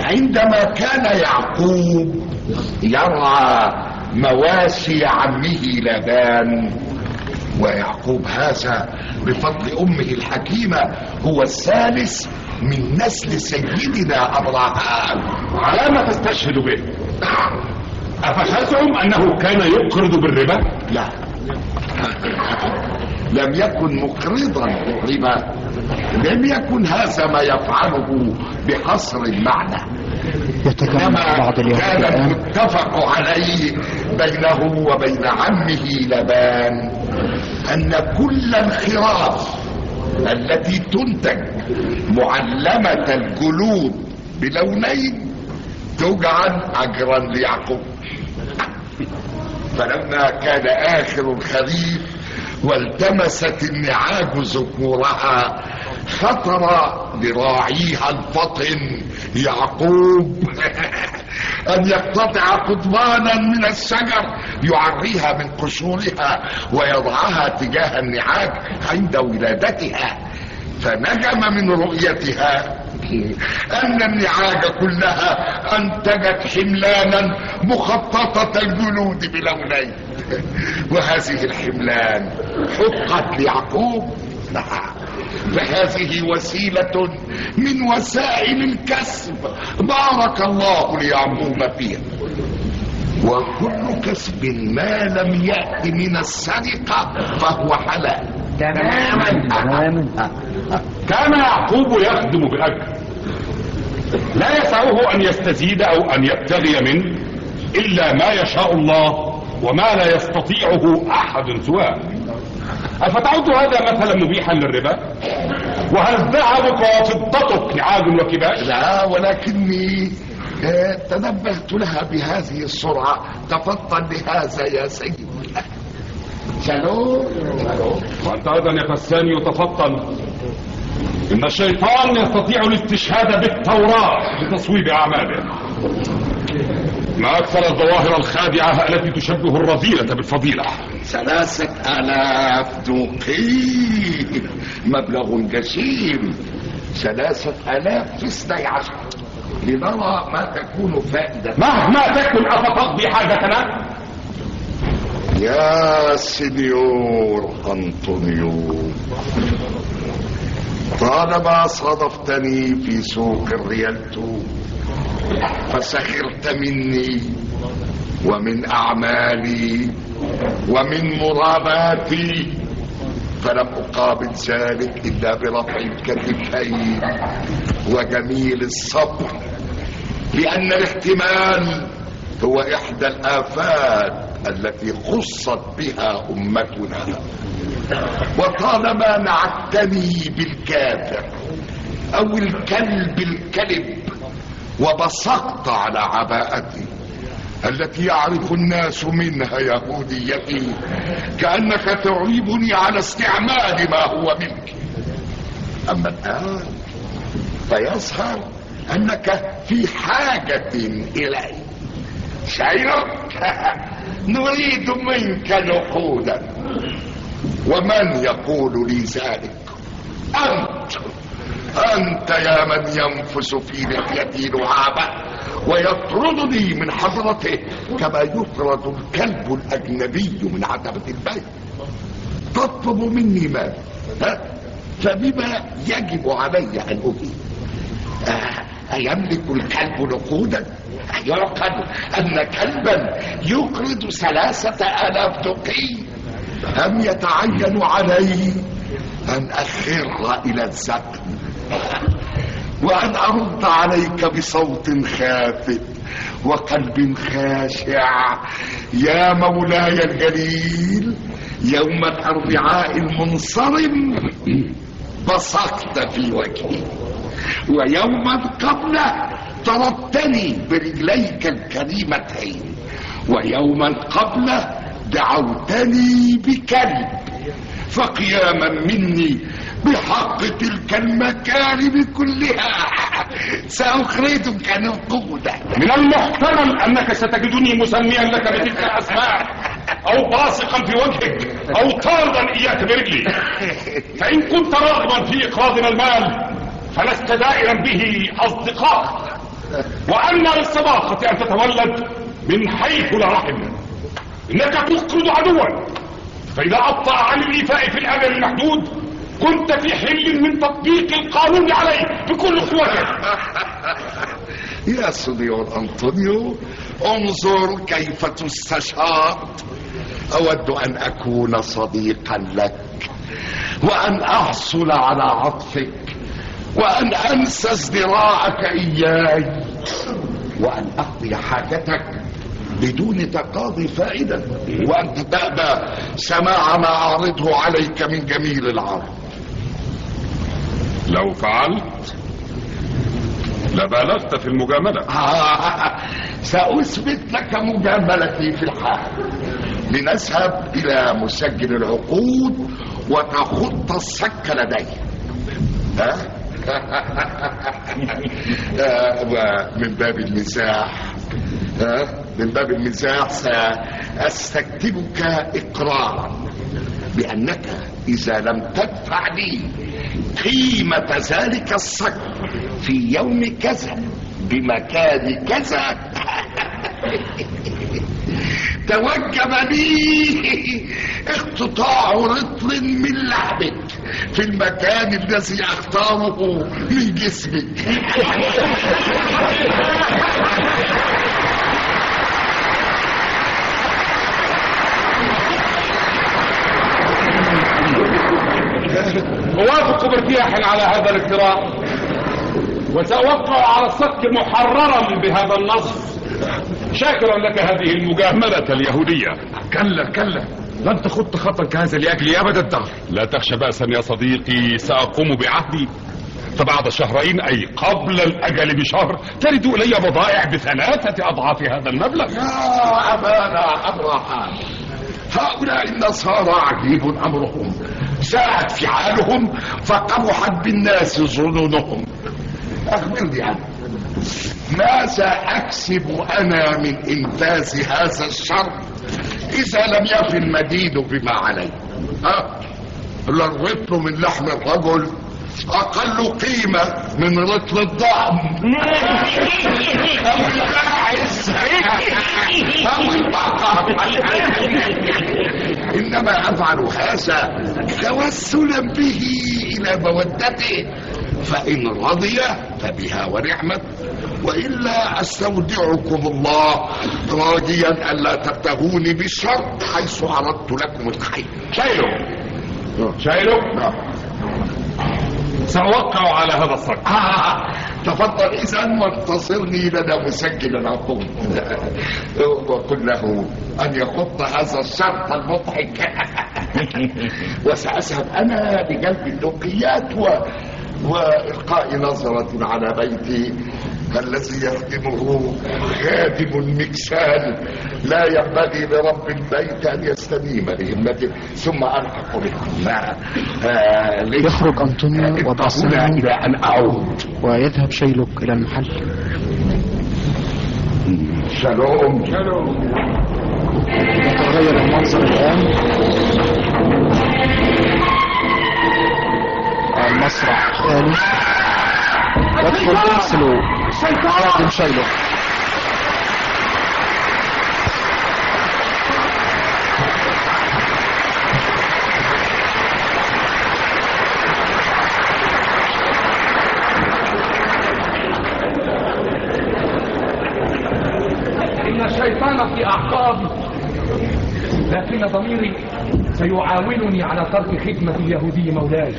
عندما كان يعقوب يرعى مواشي عمه لابان ويعقوب هذا بفضل أمه الحكيمة هو الثالث من نسل سيدنا أبراهام. على ما تستشهد به. أفشلتم أنه كان يقرض بالربا؟ لا. لم يكن مقرضا ربا لم يكن هذا ما يفعله بحصر المعنى. يتكلم بعض اليهود كان الآن. المتفق عليه بينه وبين عمه لبان أن كل الخراف التي تنتج معلمة الجلود بلونين تجعل أجرا ليعقوب. فلما كان آخر الخريف والتمست النعاج ذكورها خطر لراعيها الفطن يعقوب. أن يقتطع قضبانا من الشجر يعريها من قشورها ويضعها تجاه النعاج عند ولادتها. فنجم من رؤيتها أن النعاج كلها أنتجت حملانا مخططة الجلود بلونين. وهذه الحملان حقت ليعقوب نعم فهذه وسيلة من وسائل الكسب. بارك الله ليعقوب فيها. وكل كسب ما لم يأت من السرقة فهو حلال. تماما. كان يعقوب يخدم بأجر لا يسعه أن يستزيد أو أن يبتغي منه إلا ما يشاء الله وما لا يستطيعه أحد سواه. أفتعد هذا مثلا مبيحا للربا؟ وهل ذهبك وفضتك نعاج وكباش؟ لا ولكني تنبهت لها بهذه السرعة تفضل بهذا يا سيدي شالوم وأنت أيضا يا فساني يتفطن. إن الشيطان يستطيع الاستشهاد بالتوراة لتصويب أعماله. ما أكثر الظواهر الخادعة التي تشبه الرذيلة بالفضيلة. ثلاثة آلاف دوقي مبلغ جسيم ثلاثة آلاف في اثني عشر. لنرى ما تكون فائدة. مهما تكن أفتقضي حاجتنا يا سينيور أنطونيو طالما صادفتني في سوق الريالتو فسخرت مني ومن أعمالي ومن مراباتي فلم أقابل ذلك إلا برفع الكتفين وجميل الصبر. لأن الاحتمال هو إحدى الآفات التي خصت بها أمتنا. وطالما نعتني بالكافر أو الكلب الكلب وبصقت على عباءتي التي يعرف الناس منها يهوديتي كأنك تعيبني على استعمال ما هو منك. أما الآن فيظهر أنك في حاجة إلي. شعيرك نريد منك نقودا. ومن يقول لي ذلك؟ أنت. أنت يا من ينفس في لحيتي لعابة ويطردني من حضرته كما يطرد الكلب الأجنبي من عتبة البيت. تطلب مني مال؟ فبما يجب علي أن أجيب آه، أيملك الكلب نقودا؟ يعقل أن كلبا يقرض ثلاثة آلاف دقي. أم يتعين علي أن أخر إلى الزقن وأن أرد عليك بصوت خافت وقلب خاشع. يا مولاي الجليل يوم الأربعاء المنصرم بصقت في وجهي. ويوما قبله ضربتني برجليك الكريمتين ويوما قبله دعوتني بكلب فقياما مني بحق تلك المكارم كلها. سأخرجك نقودا من المحتمل أنك ستجدني مسميا لك بتلك الأسماء أو باصقا في وجهك أو طاردا إياك برجلي. فإن كنت راغبا في إقراضنا المال فلست دائرا به أصدقاء. وأما للصداقة أن تتولد من حيث لا رحم. إنك تفقد عدوا. فإذا أبطأ عن الإيفاء في الاجل المحدود كنت في حل من تطبيق القانون عليه بكل قوتك يا سنيور أنطونيو انظر كيف تستشار أود أن أكون صديقا لك وأن أحصل على عطفك. وأن أنسى ازدراعك إياي. وأن أقضي حاجتك بدون تقاضي فائدة. وأنت تأبى سماع ما أعرضه عليك من جميل العرب لو فعلت لبالغت في المجاملة. آه، سأثبت لك مجاملتي في الحال. لنذهب إلى مسجل العقود وتخط الصك لدي ها؟ آه، ومن باب المزاح ها؟ من باب المزاح سأستكتبك إقرارا بأنك إذا لم تدفع لي قيمة ذلك الصك في يوم كذا بمكان كذا توجب لي اقتطاع رطل من لحمك في المكان الذي أختاره من جسمك. أوافق بارتياح على هذا الاقتراح وسأوقع على الصك محررا بهذا النص. شاكرا لك هذه المجاملة اليهودية. كلا كلا. لن تخط خطا كهذا لاجلي أبد الدهر. لا تخشى بأسا يا صديقي سأقوم بعهدي. فبعد شهرين أي قبل الأجل بشهر ترد إلي بضائع بثلاثة أضعاف هذا المبلغ. يا أبانا أبراهام هؤلاء النصارى عجيب أمرهم. ساءت فعالهم فقبحت بالناس ظنونهم. أخبرني عنه ماذا أكسب أنا من إنفاذ هذا الشر إذا لم يفي المدين بما عليه ها؟ الرطل من لحم الرجل أقل قيمة من رطل الضعم أو الباعث أو البقر إنما أفعل هذا توسلا به إلى مودته. فإن رضي فبها ونعمت. وإلا أستودعكم الله راجيا ألا تبتغوني بالشر حيث أردت لكم الخير. شايلو شايلو سأوقع على هذا الصك آه تفضل إذا وانتصرني لدى مسجل العقود وقل له أن يخط هذا الشرط المضحك. وسأذهب أنا بجلب اللقيات و... وإلقاء نظرة على بيتي الذي يخدمه خادم المكسال لا ينبغي لرب البيت أن يستديم لهمته ثم ألحق بكم آه يخرج أنطونيو هنا إلى أن أعود. ويذهب شيلوك إلى المحل. شالوم يتغير المنظر الآن. المسرح. الثاني يدخل خادم شيلوك إن الشيطان في أعقابي لكن ضميري سيعاونني على ترك خدمة اليهودي مولاي.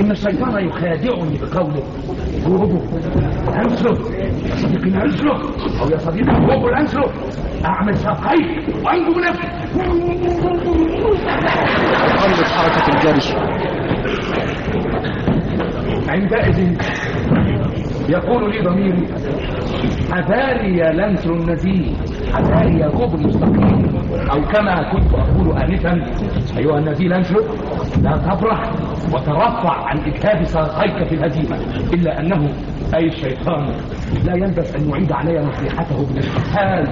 إن الشيطان يخادعني بقوله. جوجو أنسلو يا صديقي أنسلو أو يا صديقي جوجو أنسلو أعمل ساقيك وأنجو نفسي. قلب حركة الجري عندئذ يقول لي ضميري حذاري يا لمس النزيه حذاري يا كوب المستقيم أو كما كنت أقول آنفا أيها النزيه لنسلك لا تفرح. وترفع عن إجهاد ساقيك في الهزيمة إلا أنه أي الشيطان لا يلبس أن يعيد علي نصيحته بالاستحال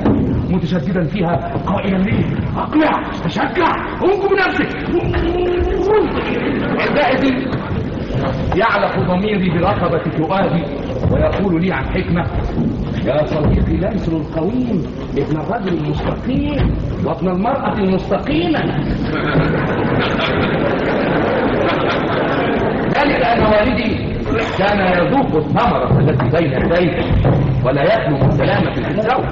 متشددا فيها قائلا لي أقلع تشجع أنقذ بنفسك عندئذ يعلق ضميري برقبة فؤادي ويقول لي عن حكمة يا صديقي ليسر القويم ابن الرجل المستقيم وابن المرأة المستقيمة. ذلك أن والدي كان يذوق الثمرة التي بين يديه ولا يخلو من سلامة الزوج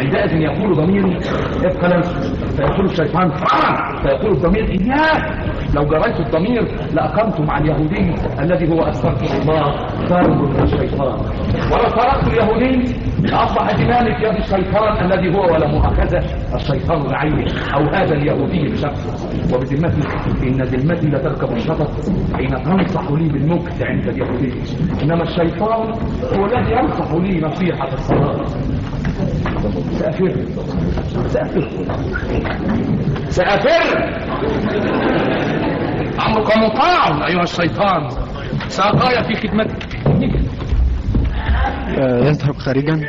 عندئذ يقول ضميري ابقى لنسى فيقول الشيطان فرع فيقول الضمير إياك! لو جريت الضمير لأقمت مع اليهودي الذي هو أستغفر الله. فارغ من الشيطان ولو تركت اليهودي لأصبح زمامي في يد الشيطان الذي هو ولا مؤاخذة الشيطان بعينه أو هذا اليهودي بشخصه وبذمتي إن ذمتي لتركب الشطط حين تنصح لي بالمكت عند اليهودي إنما الشيطان هو الذي ينصح لي نصيحة الصلاة. سأفر. سأفر. سأفر. أمرك مطاع أيها الشيطان. سأقايا في خدمتك. آه، يذهب خارجا.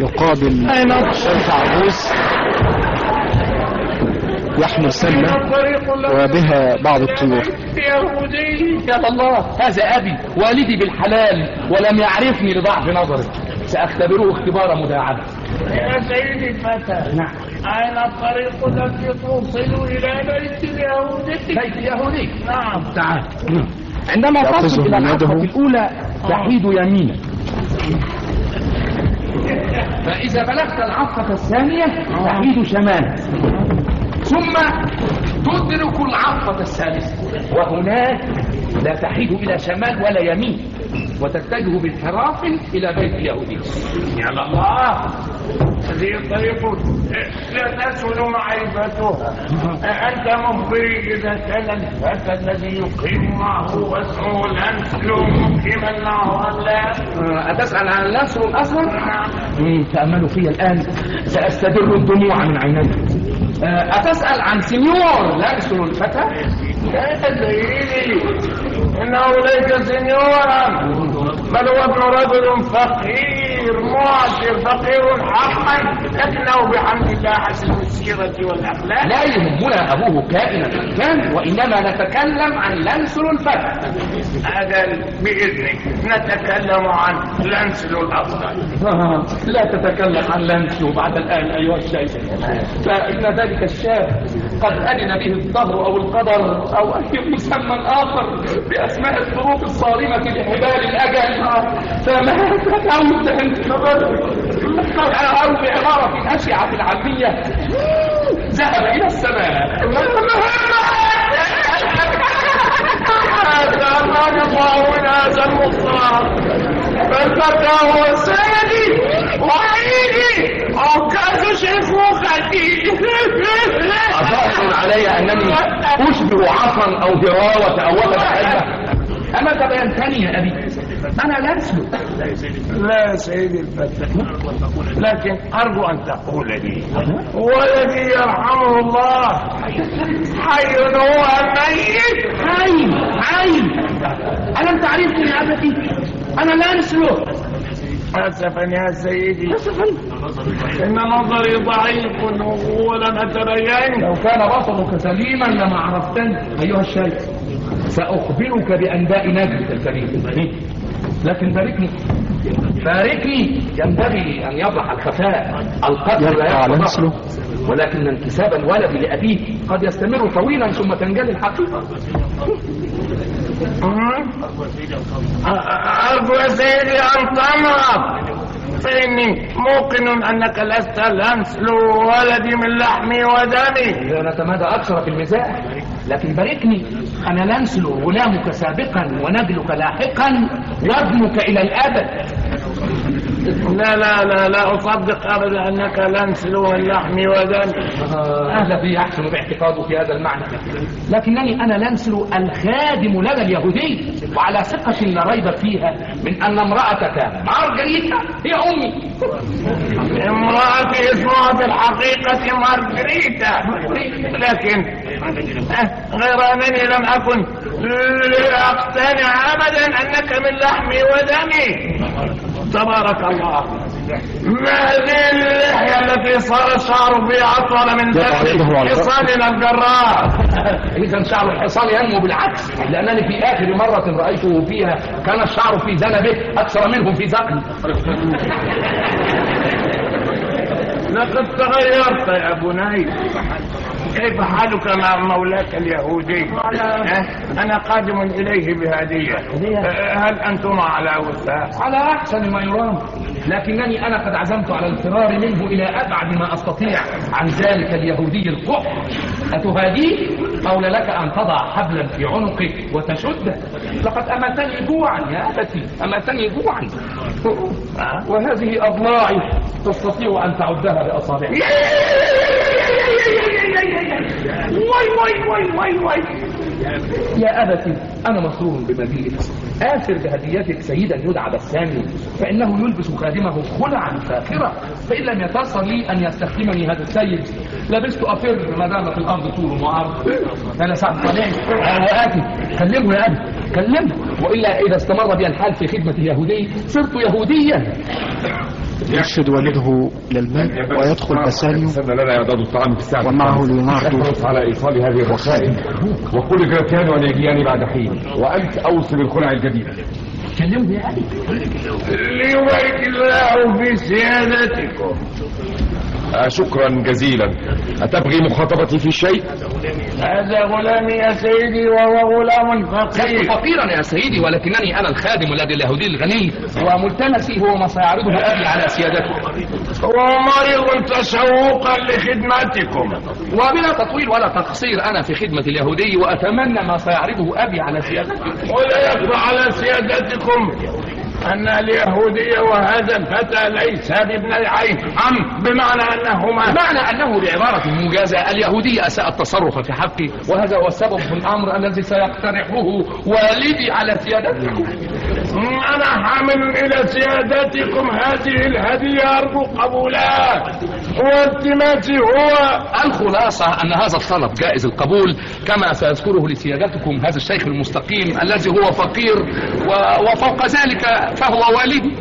يقابل الشيخ عبوس. يحمل سلة وبها بعض الطيور. يهودي يا الله هذا أبي والدي بالحلال ولم يعرفني لضعف نظري. سأختبره اختبار مداعبة. يا سيدي الفتى نعم. أين الطريق التي توصل إلى بيت اليهودي؟ بيت اليهودي نعم. تعال. عندما يأخذه تصل إلى. الحافة الأولى تحيد يمينك. فإذا بلغت العفة الثانية تحيد شمالك. ثم تدرك العفة الثالثة وهناك لا تحيد إلى شمال ولا يمين وتتجه بانحراف إلى بيت اليهودي يا الله. هذه الطريق لا تسهل معرفتها أنت مخبري إذا كان الفتى الذي يقيم معه واسمه الأنسل مقيما معه أم لا؟ أتسأل عن النصر الأصغر؟ مم، تأملوا في الآن سأستدر الدموع من عيني آه، أتسأل عن سنيور لانسون الفتى؟ يا سيدي إنه ليس سنيورا بل هو ابن رجل فقير معسر فقير حقا. لكنه بحمد الله حسن السيرة والأخلاق. لا يهمنا أبوه كائنا كان وإنما نتكلم عن لانسون الفتى هذا بإذنك. نتكلم عن لانسل الأفضل. لا تتكلم عن لانسو بعد الآن أيها الشيخ. فإن ذلك الشاب قد أذن به الظهر أو القدر أو أي مسمى آخر بأسماء الظروف الصارمة لحبال الأجل. فماذا تعود أنت أو بعبارة أشعة العامية ذهب إلى السماء هذا ما نضع هذا المختار فالفتى هو سيدي وعيدي عكاز شيخوختي أظن علي أنني أشبه عصا أو ذراوة أو وغد حلة أما تبينتني يا أبي أنا لا أسلك لا سيدي الفتى لكن أرجو أن تقول لي ولدي يرحمه الله حي هو ميت حي حي ألم تعرفني يا أبتي؟ أنا لا أسلك أسفا يا سيدي. أسفا إن نظري ضعيف ولم أتبين لو كان بصرك سليما لما عرفتني أيها الشيخ سأخبرك بأنباء نجدك الكريم. لكن باركني باركني ينبغي أن يضح الخفاء القتل لا نسله ولكن انتساب الولد لأبيه قد يستمر طويلا ثم تنجلي الحقيقة. أرجو يا سيدي أن تمرض فإني موقن أنك لست لنسلو ولدي من لحمي ودمي. إذا نتمادى أكثر في المزاح لكن باركني أنا لنسل غلامك سابقا ونجلك لاحقا وابنك إلى الأبد. لا لا لا لا أصدق أبدا أنك لنسل من لحمي ودمي أهلا بي أحسن باعتقاده في هذا المعنى. لكنني أنا لنسل الخادم لدى اليهودي. وعلى ثقة لا ريب فيها من أن امرأتك مارجريتا هي أمي. امرأتي اسمها في الحقيقة مارغريتا. لكن غير أنني لم أكن لأقتنع أبدا أنك من لحمي ودمي. تبارك الله. ما هذه اللحية التي صار الشعر فيها أطول من ذات حصاننا الجراح. إذا شعر الحصان ينمو بالعكس لأنني في آخر مرة رأيته فيها كان الشعر في ذنبه أكثر منه في ذقني لقد تغيرت يا بني كيف حالك مع مولاك اليهودي؟ أه؟ أنا قادم إليه بهدية. أه، هل أنتم على وثاق على أحسن ما يرام. لكنني أنا قد عزمت على الفرار منه إلى أبعد ما أستطيع عن ذلك اليهودي القح. أتهاديه أولى لك أن تضع حبلا في عنقك وتشده لقد أمتني جوعا يا أبتي. أمتني جوعا. وهذه أضلاعي تستطيع أن تعدها بأصابعك واي واي واي واي واي يا أبتي أنا مسرور بمجيئك آثر بهديتك سيدا يدعى بسامي. فإنه يلبس خادمه خلعا فاخرة. فإن لم يتيسر لي أن يستخدمني هذا السيد. لبست أفر ما دام في الأرض طول وعرض أنا سعد يا آتي كلمه يا أبي كلمه. وإلا إذا استمر بي الحال في خدمة اليهودي صرت يهوديا. يرشد والده إلى الماء ويدخل بسانيو سنة لنا إعداد الطعام في الساعة ومعه ليوناردو على إيصال هذه الرسائل وقل جراتيانو أن يجياني بعد حين وأنت أوصل الخلع الجديدة كلمه يا أبي ليبارك الله في سيادتكم آه شكرا جزيلا. أتبغي مخاطبتي في شيء؟ هذا غلامي يا سيدي وهو غلام لست فقير فقيرا يا سيدي ولكنني أنا الخادم الذي اليهودي الغني. وملتمسي هو ما سيعرضه أبي على سيادته. ومرض تشوقا لخدمتكم. وبلا تطويل ولا تقصير أنا في خدمة اليهودي وأتمنى ما سيعرضه أبي على سيادته. ولا يخفى على سيادتكم. أن اليهودي وهذا الفتى ليس بابن العين. أم بمعنى أنهما؟ معنى أنه بعبارة موجزة اليهودي أساء التصرف في حقي وهذا هو السبب في الأمر الذي سيقترحه والدي على سيادتكم. أنا حامل إلى سيادتكم. هذه الهدية أرجو قبولها والتماسي هو الخلاصة أن هذا الطلب جائز القبول كما سيذكره لسيادتكم هذا الشيخ المستقيم الذي هو فقير و... وفوق ذلك فهو والدي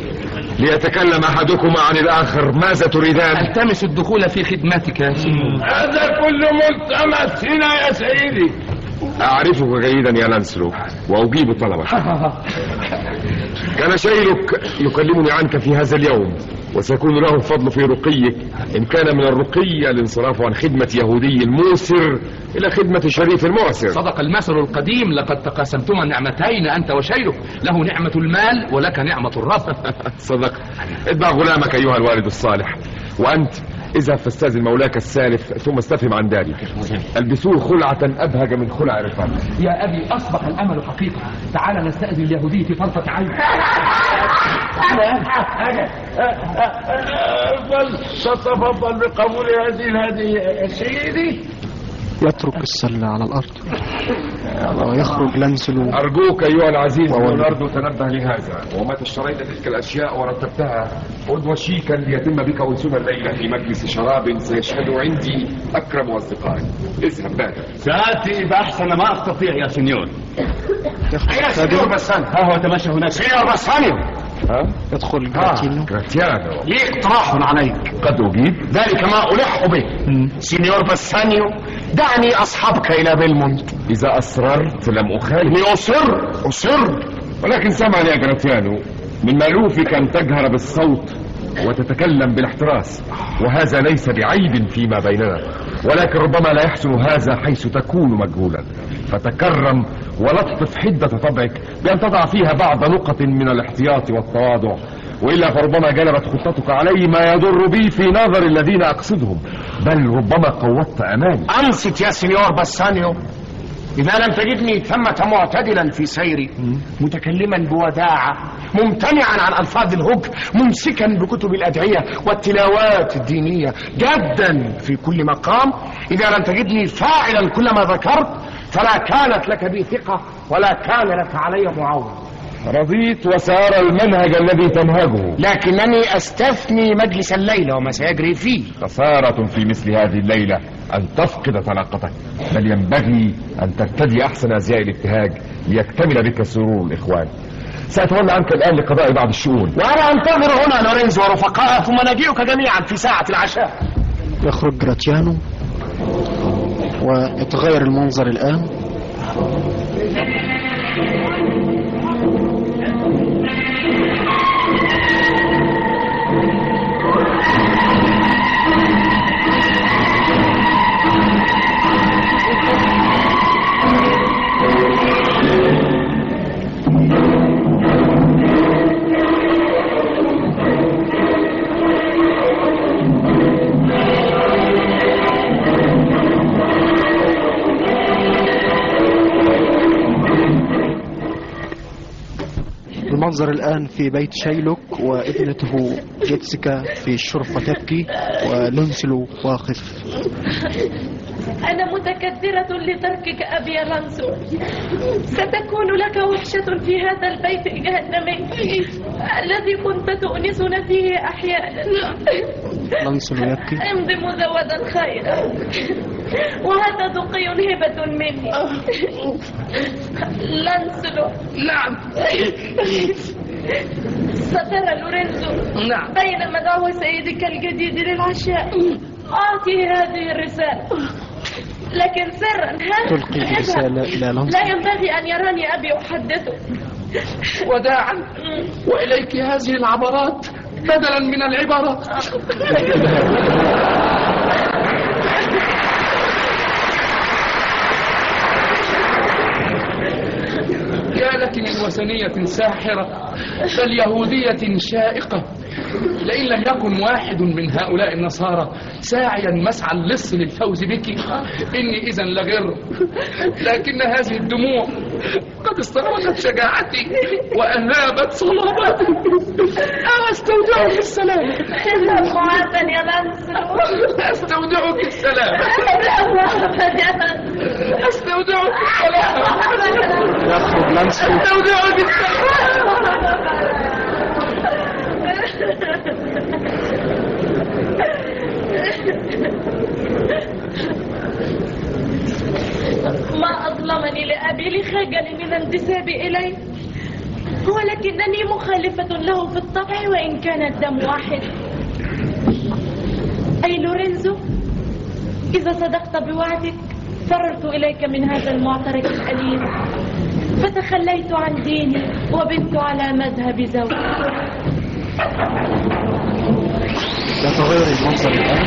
ليتكلم أحدكما عن الآخر ماذا تريدان؟ ألتمس الدخول في خدمتك. يا سيدي هذا كل ملتمس هنا يا سيدي. أعرفك جيدا يا لانسلو وأجيب طلبك كان شيلك يكلمني عنك في هذا اليوم وسيكون له الفضل في رقيك. إن كان من الرقي الانصراف عن خدمة يهودي الموسر إلى خدمة شريف المعسر. صدق المثل القديم لقد تقاسمتما نعمتين أنت وشيلك. له نعمة المال ولك نعمة الرب. صدق. اتبع غلامك أيها الوالد الصالح وأنت اذهب فاستأذن مولاك السالف ثم استفهم عن ذلك. البسوه خلعة أبهج من خلع رفاق. يا أبي أصبح الأمل حقيقة. تعال نستأذن اليهودي في طرفة عين. بل تتفضل بقبول هذه الهدية يا سيدي. يترك السلة على الأرض ويخرج لانسلو أرجوك أيها العزيز. ليوناردو تنبه لهذا. ومتى اشتريت تلك الأشياء ورتبتها خذ وشيكا ليتم بك أنسنا الليلة في مجلس شراب سيشهد عندي أكرم أصدقائي. اذهب بادر سآتي بأحسن ما أستطيع يا سنيور. يخرج خادم بسان؟ ها هو تمشى هناك. سيدي بساني ها؟ يدخل جراتينو جراتيانو لي اقتراح عليك؟ قد أجيب. ذلك ما ألح به. سينيور بسانيو دعني أصحبك إلى بيلمونت. إذا أصررت لم أخالف. أصر أصر. ولكن سمعني يا جراتيانو من مألوفك أن تجهر بالصوت وتتكلم بالاحتراس. وهذا ليس بعيب فيما بيننا. ولكن ربما لا يحسن هذا حيث تكون مجهولا. فتكرم ولطف حدة طبعك بأن تضع فيها بعض نقط من الاحتياط والتواضع. وإلا فربما جلبت خطتك علي ما يضر بي في نظر الذين أقصدهم. بل ربما قوضت أمالي. أنصت يا سينيور بسانيو إذا لم تجدني ثمة معتدلا في سيري متكلما بوداعة ممتنعا عن ألفاظ الهجر ممسكا بكتب الأدعية والتلاوات الدينية جدا في كل مقام. إذا لم تجدني فاعلا كل ما ذكرت فلا كانت لك بي ثقة ولا كان لك علي معاون. رضيت وسار المنهج الذي تنهجه. لكنني أستثني مجلس الليلة وما سيجري فيه. خسارة في مثل هذه الليلة أن تفقد طلاقتك بل ينبغي أن ترتدي أحسن أزياء الابتهاج ليكتمل بك سرور الإخوان. سأتولى عنك الآن لقضاء بعض الشؤون. وأنا أنتظر هنا لورينزو ورفقائه ثم نجيئك جميعا في ساعة العشاء. يخرج جراتيانو ويتغير المنظر الآن. المنظر الآن في بيت شيلوك وابنته جيتسيكا في الشرفة تبكي ولونسلو واقف. أنا متكدرة لتركك أبي لانسو ستكون لك وحشة في هذا البيت الجهنمي الذي كنت تؤنسنا فيه أحيانا. لانسلو يبكي. امضي مزودا خيرا. وهذا دقي هبة مني. لانسلو نعم. سترى لورينزو نعم. بين مدعو سيدك الجديد للعشاء. أعطي هذه الرسالة. لكن سرا تلقي الرسالة إلى لا ينبغي أن يراني أبي أحدثه. وداعا. وإليك هذه العبرات بدلا من العبارات يا لك من وثنية ساحرة بل يهودية شائقة. لئن لم يكن واحد من هؤلاء النصارى ساعيا مسعى اللص للفوز بك إني إذا لغر لكن هذه الدموع قد استغرقت شجاعتي وأهابت صلابتي أنا أستودعك السلام. معاذا يا لانسلو أستودعك السلام. أستودعك السلام. يخرج لانسلو أستودعك السلام. ما أظلمني لأبي لخجلي من الانتساب إليه ولكنني مخالفة له في الطبع وإن كان الدم واحد. أي لورينزو إذا صدقت بوعدك فررت إليك من هذا المعترك الأليم. فتخليت عن ديني وبت على مذهب زوجي. يتغير المنظر الآن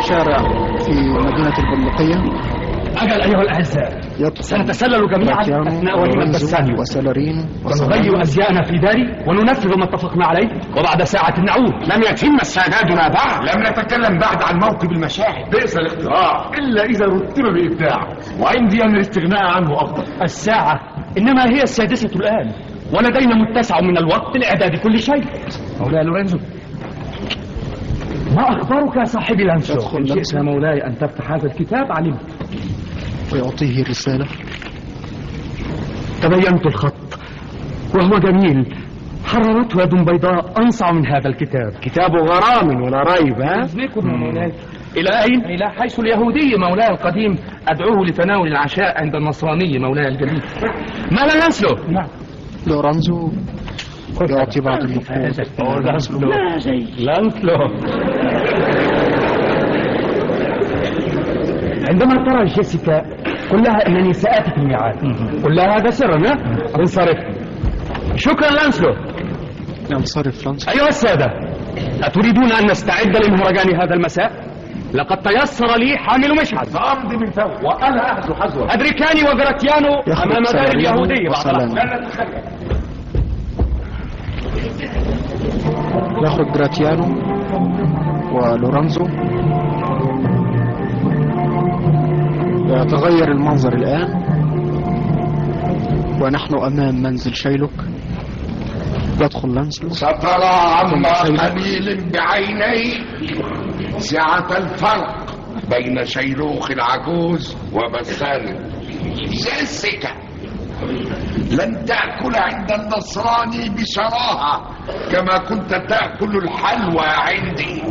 شارع في مدينة البندقية أجل أيها الأعزاء سنتسلل جميعا أثناء وليمة ولورينزو بسانيو وسالارين ونغير أزياءنا في داري وننفذ ما اتفقنا عليه وبعد ساعة نعود. لم يتم استعدادنا بعد. لم نتكلم بعد عن موكب المشاعر بئس الاختراع إلا إذا رتب بإبداع. وعندي أن الاستغناء عنه أفضل. الساعة إنما هي السادسة الآن. ولدينا متسع من الوقت لإعداد كل شيء. مولاي لورينزو. ما أخبارك يا صاحبي لانسو يدخل إن شئت. لانسو. يا مولاي أن تفتح هذا الكتاب علمت ويعطيه الرسالة تبينت الخط وهو جميل. حررته يد بيضاء أنصع من هذا الكتاب. كتاب غرام ولا ريب ها؟ إذنكم يا مولاي. إلى أين؟ إلى حيث اليهودي مولاي القديم أدعوه لتناول العشاء عند النصراني مولاي الجليل. ماذا لانسلو؟ نعم. لورانزو يعطي بعض النفوذ لانسلو عندما ترى جيسيكا قل لها إنني ساتي في الميعاد قل لها هذا سرا؟ أنصرف. شكرا لانسلو. ينصرف لانسلو. أيها السادة أتريدون أن نستعد لمهرجان هذا المساء؟ لقد تيسر لي حامل مشعل سأمضي من فوق وأنا أحذو حذوة. ادريكاني وجراتيانو أمام دار اليهودية بعد. لا نتخيل يخرج جراتيانو ولورانزو. يتغير المنظر الآن. ونحن أمام منزل شيلوك. يدخل لانسلو سترى عما قليل بعينيك سعة الفرق بين شيلوخ العجوز وبسان جيسيكا لن تأكل عند النصراني بشراهة كما كنت تأكل الحلوى عندي.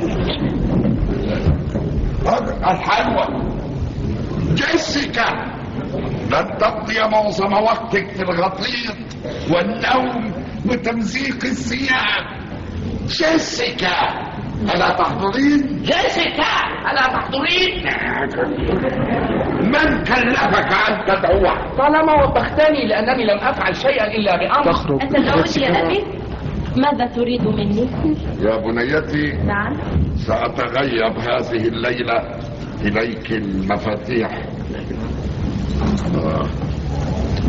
الحلوى. جيسيكا لن تقضي معظم وقتك في الغطيط والنوم وتمزيق الثياب جيسيكا ألا تحضرين؟ جيسيكا ألا تحضرين؟ من كلفك أن تدعوه؟ طالما وبختني لأنني لم أفعل شيئا إلا بأمر تخرج أتدعوني يا أبي؟ ماذا تريد مني؟ يا بنيتي نعم سأتغيب هذه الليلة إليك المفاتيح آه.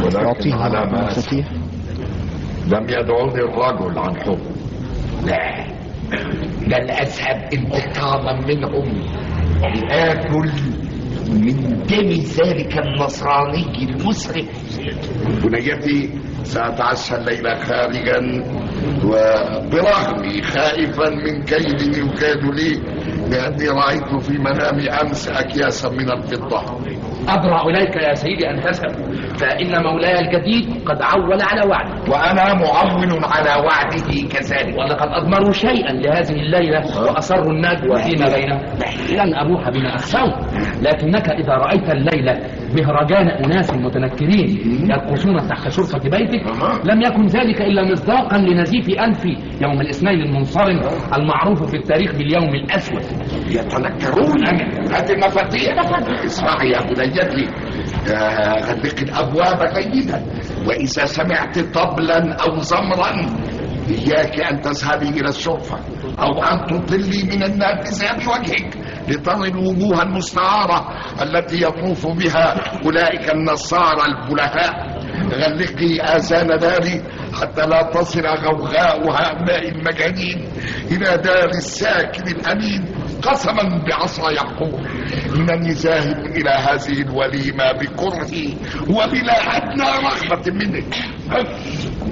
ولكن أعطيها على ما المفاتيح لم يدعوني الرجل عن حب لا. بل أذهب انتقاما منهم. لآكل من دم ذلك النصراني المسرف. بنيتي سأتعشى الليلة خارجا وبرغمي خائفا من كيد يكاد لي لأني رأيت في منامي أمس أكياسا من الفضة. أبرع إليك يا سيدي أن تذهب فإن مولاي الجديد قد عول على وعده. وأنا معول على وعده كذلك. ولقد أضمروا شيئا لهذه الليلة وأصروا النجوى فيما بينهم لن أبوح بما أخشوا لكنك إذا رأيت الليلة مهرجان أناس متنكرين يرقصون تحت شرفة بيتك لم يكن ذلك إلا مصداقا لنزيف أنفي يوم الاثنين المنصرم المعروف في التاريخ باليوم الأسود. يتنكرون هذه المفاتيح. اسمعي يا بنيتي آه، غلق الأبواب جيدا وإذا سمعت طبلا أو زمرا إياك أن تذهبي إلى الشرفه أو أن تطلي من النافذه بوجهك لتري الوجوه المستعاره التي يطوف بها أولئك النصارى البلهاء. غلقي آذان داري حتى لا تصل غوغاء هؤلاء المجانين إلى دار الساكن الأمين. قسما بعصا يعقوب. انني ذاهب إلى هذه الوليمة بكرهي وبلا أدنى رغبه منك.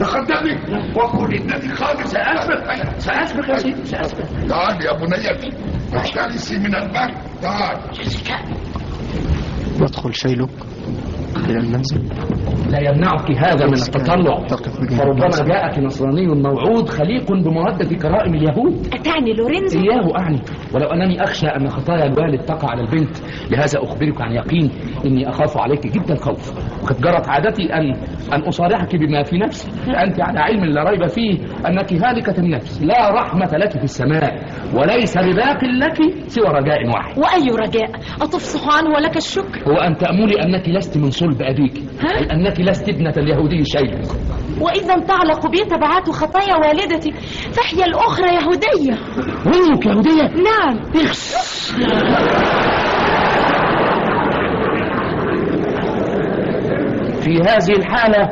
تقدمي. وقل إنني خالص سأسبق. سأسبق يا سيدي سأسبق. تعال يا بنيتي احترسي من البرد تعال. يدخل شيلوك إلى المنزل. لا يمنعك هذا من التطلع. فربما. جاءك نصراني موعود خليق بمودة كرائم اليهود. أتعني لورينزو؟ إياه أعني. ولو أنني أخشى أن خطايا الوالد تقع على البنت لهذا أخبرك عن يقين إني أخاف عليك جدا خوف وقد جرت عادتي أن أن أصارحك بما في نفسي. فأنت على علم لا ريب فيه أنك هالكة النفس لا رحمة لك في السماء وليس بباق لك سوى رجاء واحد. وأي رجاء؟ أتفصح عنه ولك الشكر؟ هو أن تأملي أنك لست من صلب أبيك. أي أنك لست ابنة اليهودي شيء. وإذا تعلق بي تبعات خطايا والدتي فهي الأخرى يهودية. أمك يهودية؟ نعم. في هذه الحالة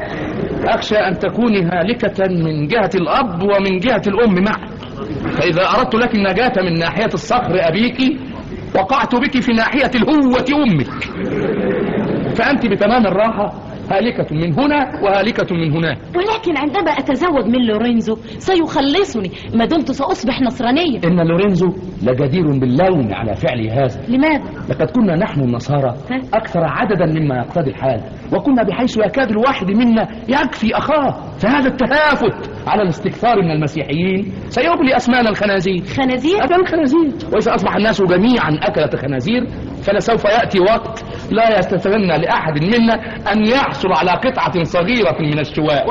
أخشى أن تكوني هالكة من جهة الأب ومن جهة الأم معا. فإذا أردت لك النجاة من ناحية الصقر أبيك وقعت بك في ناحية الهوة أمك. فأنت بتمام الراحة. هالكة من هنا وهالكة من هناك. ولكن عندما أتزوج من لورينزو سيخلصني. ما دمت سأصبح نصرانية. إن لورينزو لجدير باللوم على فعل هذا. لماذا؟ لقد كنا نحن النصارى أكثر عددا مما يقتضي الحال. وكنا بحيث يكاد الواحد منا يكفي أخاه. فهذا التهافت على الاستكثار من المسيحيين سيبلي أسمان الخنازير. خنازير؟ أبدا الخنازير. وإذا أصبح الناس جميعا أكلة خنازير فلسوف يأتي وقت لا يستثنى لأحد منا أن يحصل على قطعة صغيرة من الشواء.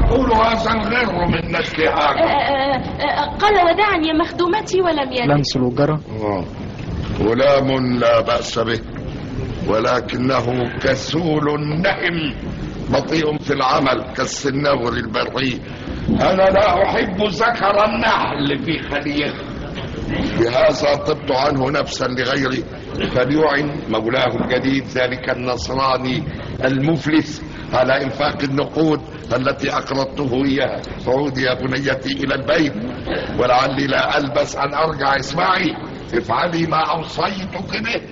يقول هذا الغر من آه، اشتهاك آه، آه، قال ودعني يا مخدومتي ولم يلد جرى آه. غلام لا بأس به ولكنه كسول نهم بطيء في العمل كالسنور البري. أنا لا أحب ذكر النحل في خليته بهذا طبت عنه نفسا لغيري فليعن مولاه الجديد ذلك النصراني المفلس على إنفاق النقود التي أقرضته إياها. عودي يا بنيتي إلى البيت ولعلي لا ألبس أن أرجع اسمعي افعلي ما أوصيتك به.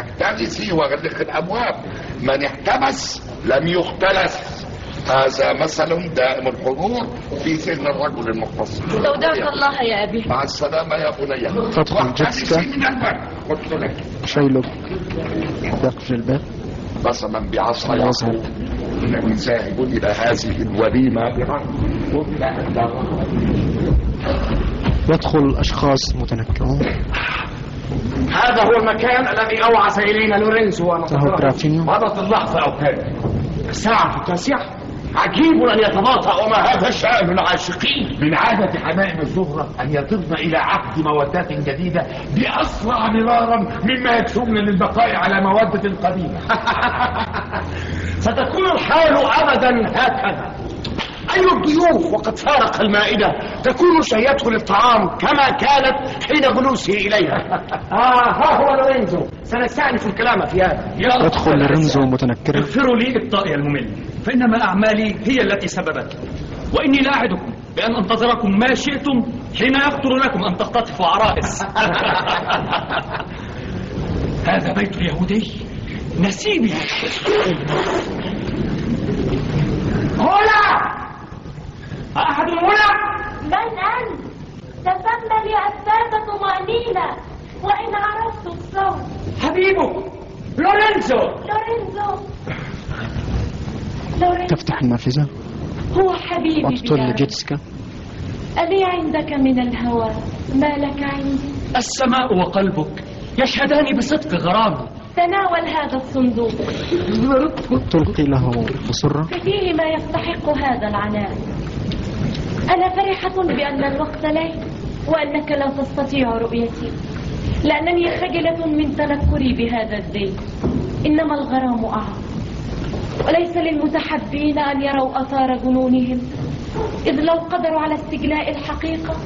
احترسي واغلق الأبواب. من احتبس لم يختلس. هذا مثل دائم الحضور في سن الرجل المختص. استودعك الله يا أبي. مع السلامة يا بني. تدخل الباب. قلت لك شيلوك. يقفل الباب. قسما بعصا. يعقوب انني ذاهب إلى هذه الوليمة برجل وبلا أهدى. يدخل أشخاص متنكرون. هذا هو المكان الذي أوعز إلينا لورينزو وهو جرافينيو مضت اللحظة أو كان الساعة التاسعة عجيب أن يتباطأ وما هذا شأن العاشقين. من عادة حمائم الزهرة أن يطرن إلى عقد مودات جديدة بأسرع مرارا مما يكسبن للبقاء على مودة قديمة. ستكون الحال أبدا هكذا. أي الضيوف وقد فارق المائدة تكون شهيته للطعام كما كانت حين جلوسه إليها. آه ها هو لورينزو. سنستأنف الكلام في هذا. يدخل لورينزو متنكرا. اغفروا لي إبطائي الممل. فإنما أعمالي هي التي سببت. وإني لا أعدكم بأن أنتظركم ما شئتم حين يخطر لكم أن تختطفوا عرائس. هذا بيت اليهودي. نسيبي. هنا! أحد هنا؟ من أنت؟ تسمى لي أسباب طمأنينة وإن عرفت الصوت. حبيبك لورينزو لورينزو تفتح النافذة هو حبيبي وتطل بيان. جيتسكا ألي عندك من الهوى؟ ما لك عندي السماء وقلبك يشهدان بصدق غرامي تناول هذا الصندوق. تلقي له بسرة فيه ما يستحق هذا العناء. أنا فرحة بأن الوقت ليل وأنك لا تستطيع رؤيتي. لأنني خجلة من تنكري بهذا الذيل إنما الغرام أعظم وليس للمتحبين أن يروا أثار جنونهم إذ لو قدروا على استجلاء الحقيقة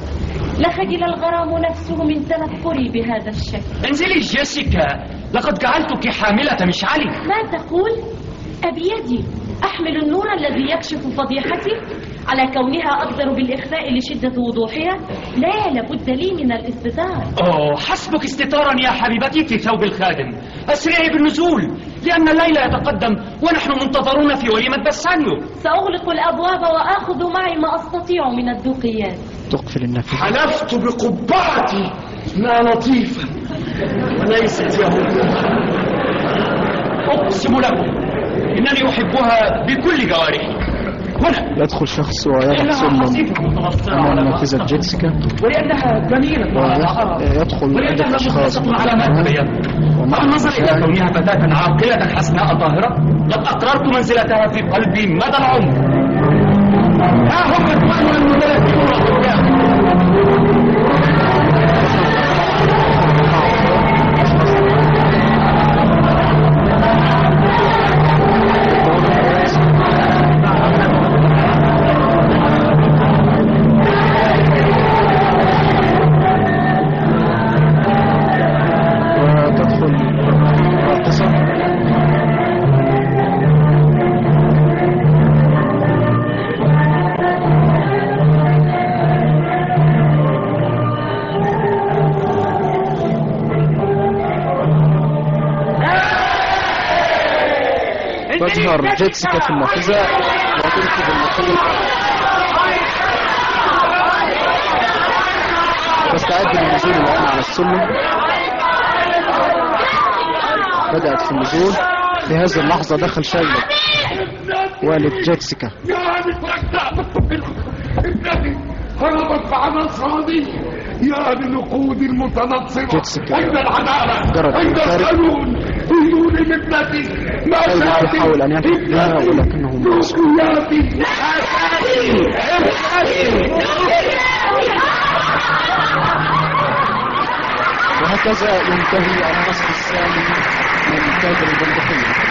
لخجل الغرام نفسه من تنكري بهذا الشكل. انزلي جيسيكا لقد جعلتك حاملة مشعلي. ما تقول؟ أبيدي أحمل النور الذي يكشف فضيحتي. على كونها أقدر بالإخفاء لشدة وضوحها. لا لابد لي من الاستتار. أوه حسبك استتارا يا حبيبتي في ثوب الخادم. أسرعي بالنزول. لأن الليل يتقدم ونحن منتظرون في وليمة بسانيو. سأغلق الأبواب وآخذ معي ما أستطيع من الدقيات تقفل النافذة حلفت بقبعتي ما لطيفا. وليست يهودية أقسم لكم إنني أحبها بكل جوارحي. هنا. يدخل شخص ويضع سلم أمام على نافذة. جيتسكا. ولأنها جميلة. ويدخل ولأنها عدة أشخاص على ما تبين مع النظر إلى كونها فتاة عاقلة حسناء طاهرة. قد أقررت منزلتها في قلبي مدى العمر. ها هم إخواننا المتلفون والحكام تظهر جيتسكا في النافذة وتنقذ المقيم تستعد للنزول الآن على السلم بدأت في النزول في هذه اللحظة دخل شايلو والد جيتسكا ابنتي هربت مع نصراني يا لنقود المتنصرة جيتسكا. عند العدالة بالخارج. القانون دون ابنتي يحاول أن ولكنه وهكذا ينتهي الفصل الثاني من تاجر البندقية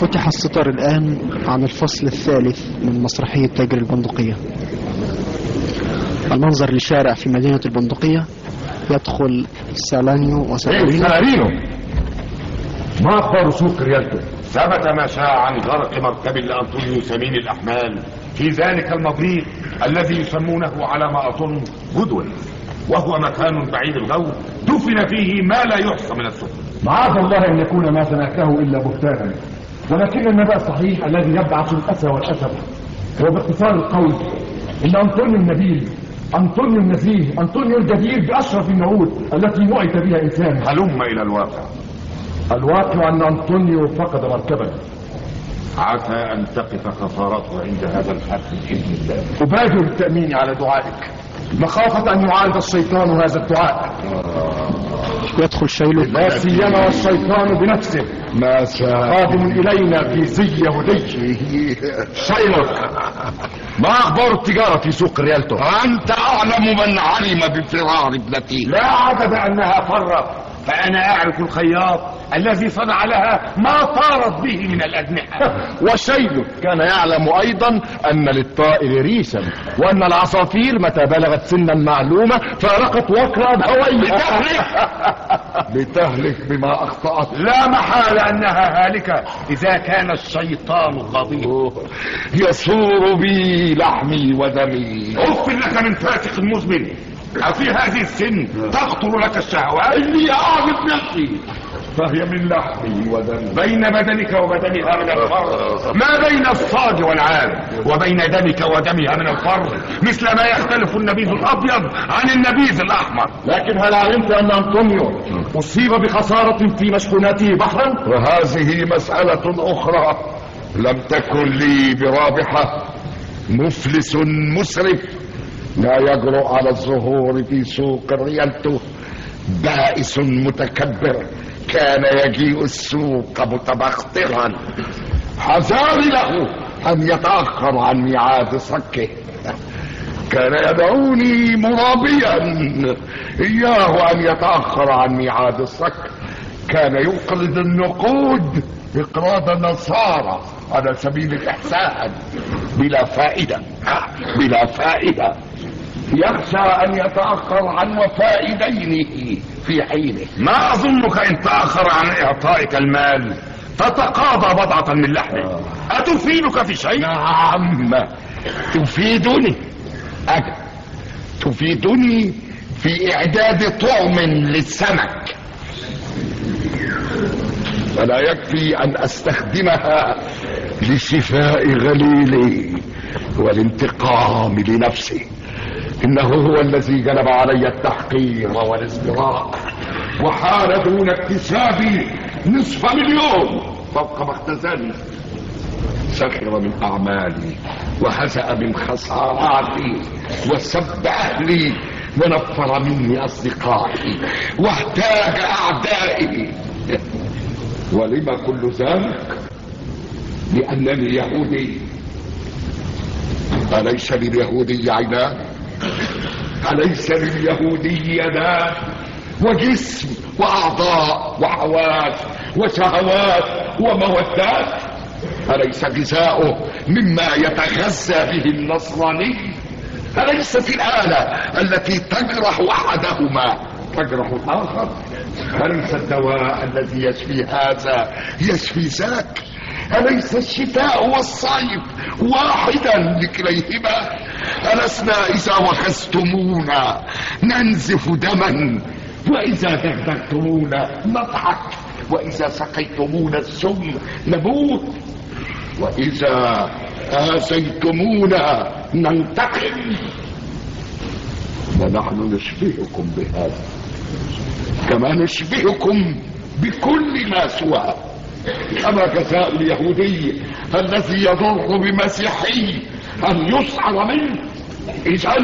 فتح الستار الآن عن الفصل الثالث من مسرحية تاجر البندقية. المنظر لشارع في مدينة البندقية يدخل سالانيو وسالارينو سلارينو ما أخبار سوق ريالتو؟ ثبت ما شاع عن غرق مركب لأنطونيو سمين الأحمال. في ذلك المضيق الذي يسمونه على ما أظن جدول وهو مكان بعيد الغور دفن فيه ما لا يحصى من السفن معاذ الله أن يكون ما سمعته إلا بهتانا. ولكن النبأ الصحيح الذي يبعث الأسى والاسد هو باختصار القول إن أنطونيو النبيل أنطونيو النزيه أنطونيو الجدير بأشرف النعود التي نعت بها انسان هلم إلى الواقع. الواقع أن أنطونيو فقد مركبا عسى أن تقف خسارته عند هذا الحد بإذن الله. أبادر بالتأمين على دعائك. مخافة أن يعارض الشيطان هذا الدعاء. يدخل شيله لا سيما والشيطان بنفسه. ما شاء قادم إلينا في زي يهودي شيلك. ما أخبار التجارة في سوق ريالتو؟ أنت أعلم من علم بفرار ابنتي. لا عدد أنها فرت فأنا أعرف الخياط. الذي صنع لها ما طارت به من الاجنحه وشيل كان يعلم أيضا أن للطائر ريشا وأن العصافير متى بلغت سنا معلومة فارقت وكرا هوية لتهلك. بما أخطأت. لا محالة أنها هالكة إذا كان الشيطان غضيب يصور بي لحمي ودمي. اف لك من فاسق مزمن. أفي هذه السن تخطر لك الشهوات؟ إني أعرف نفسي. فهي من لحمي ودمي بين بدنك وبدنها من الفرد ما بين الصاج والعام وبين دمك ودمها من الفرد مثل ما يختلف النبيذ الأبيض عن النبيذ الأحمر. لكن هل علمت أن أنطونيو أصيب بخسارة في مشحوناته بحرا؟ وهذه مسألة أخرى. لم تكن لي برابحة. مفلس مسرف. لا يجرؤ على الظهور في سوق الريالتو بائس متكبر. كان يجيء السوق متبخترا حذار له أن يتأخر عن ميعاد صكه. كان يدعوني مرابيا. إياه أن يتأخر عن ميعاد الصك. كان يقرض النقود إقراض نصارى على سبيل الإحسان. بلا فائدة. بلا فائدة. يخشى أن يتأخر عن وفاء دينه في حينه. ما أظنك إن تأخر عن إعطائك المال. تتقاضى بضعة من لحمه. أتفيدك في شيء؟ نعم. تفيدني. أجل تفيدني في إعداد طعم للسمك. فلا يكفي أن أستخدمها لشفاء غليلي والانتقام لنفسي. إنه هو الذي جلب علي التحقير والازدراء وحال دون اكتسابي نصف مليون. فوق ما اختزلت سخر من أعمالي وهزأ من خساراتي وسب أهلي ونفر مني أصدقائي واحتاج أعدائي. ولم كل ذلك لأنني يهودي؟ أليس لليهودي عينان أليس لليهودي يدان وجسم وأعضاء وحواس وشهوات ومودات. أليس غذاؤه مما يتغذى به النصراني؟ أليست الآلة التي تجرح أحدهما تجرح الآخر. أليس الدواء الذي يشفي هذا يشفي ذاك؟ أليس الشتاء والصيف واحدا لكليهما؟ ألسنا إذا وخزتمونا ننزف دما وإذا دغدغتمونا نضحك وإذا سقيتمونا السم نموت وإذا آذيتمونا ننتقم. ونحن نشبهكم بهذا كما نشبهكم بكل ما سواه أما جزاء اليهودي الذي يضر بمسيحي أن يسعر منه. إذا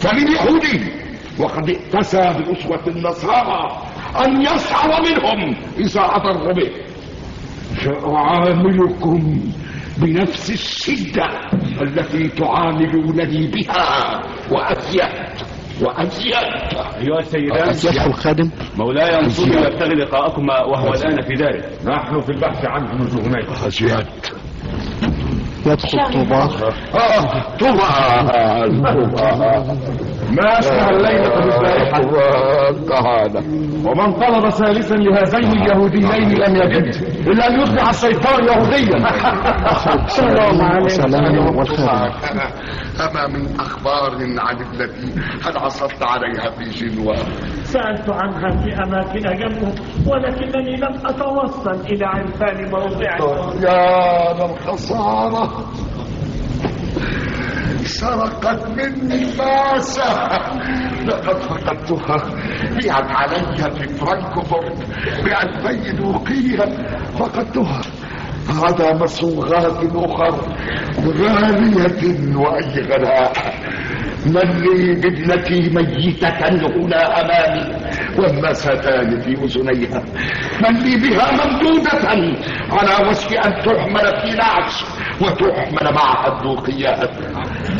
فلليهودي وقد ائتسى بأسوة النصارى أن يسعر منهم إذا أضر به. سأعاملكم بنفس الشدة التي تعاملونني بها وأزيد وأزيد أيها السيدان يدخل خادم مولاي أنصرني وابتغي لقاءكما وهو الآن في داره نحن في البحث عنه منذ هناك. أزيد يدخل طوبال آه طوبال طوبال ما أشبه الليلة بالبارحة. تعالى ومن طلب ثالثا لهذين اليهوديين لم يجد إلا أن يصبح الشيطان يهوديا. سلام عليكم والخير. أما من أخبار عن التي هل عثرت عليها في جنوة؟ سألت عنها في أماكن جنبه ولكنني لم أتوصل إلى عرفان موضعها يا للخسارة سرقت مني الباسة. لقد فقدتها بيعت علي في فرانكفورت بألفي دوقية فقدتها. عدا مصوغات أخر غالية وأي غلاء من لي بابنتي ميتة هنا أمامي والمستان في أذنيها. من لي بها ممدودة على وشك أن تحمل في نعش وتحمل معها الدوقيات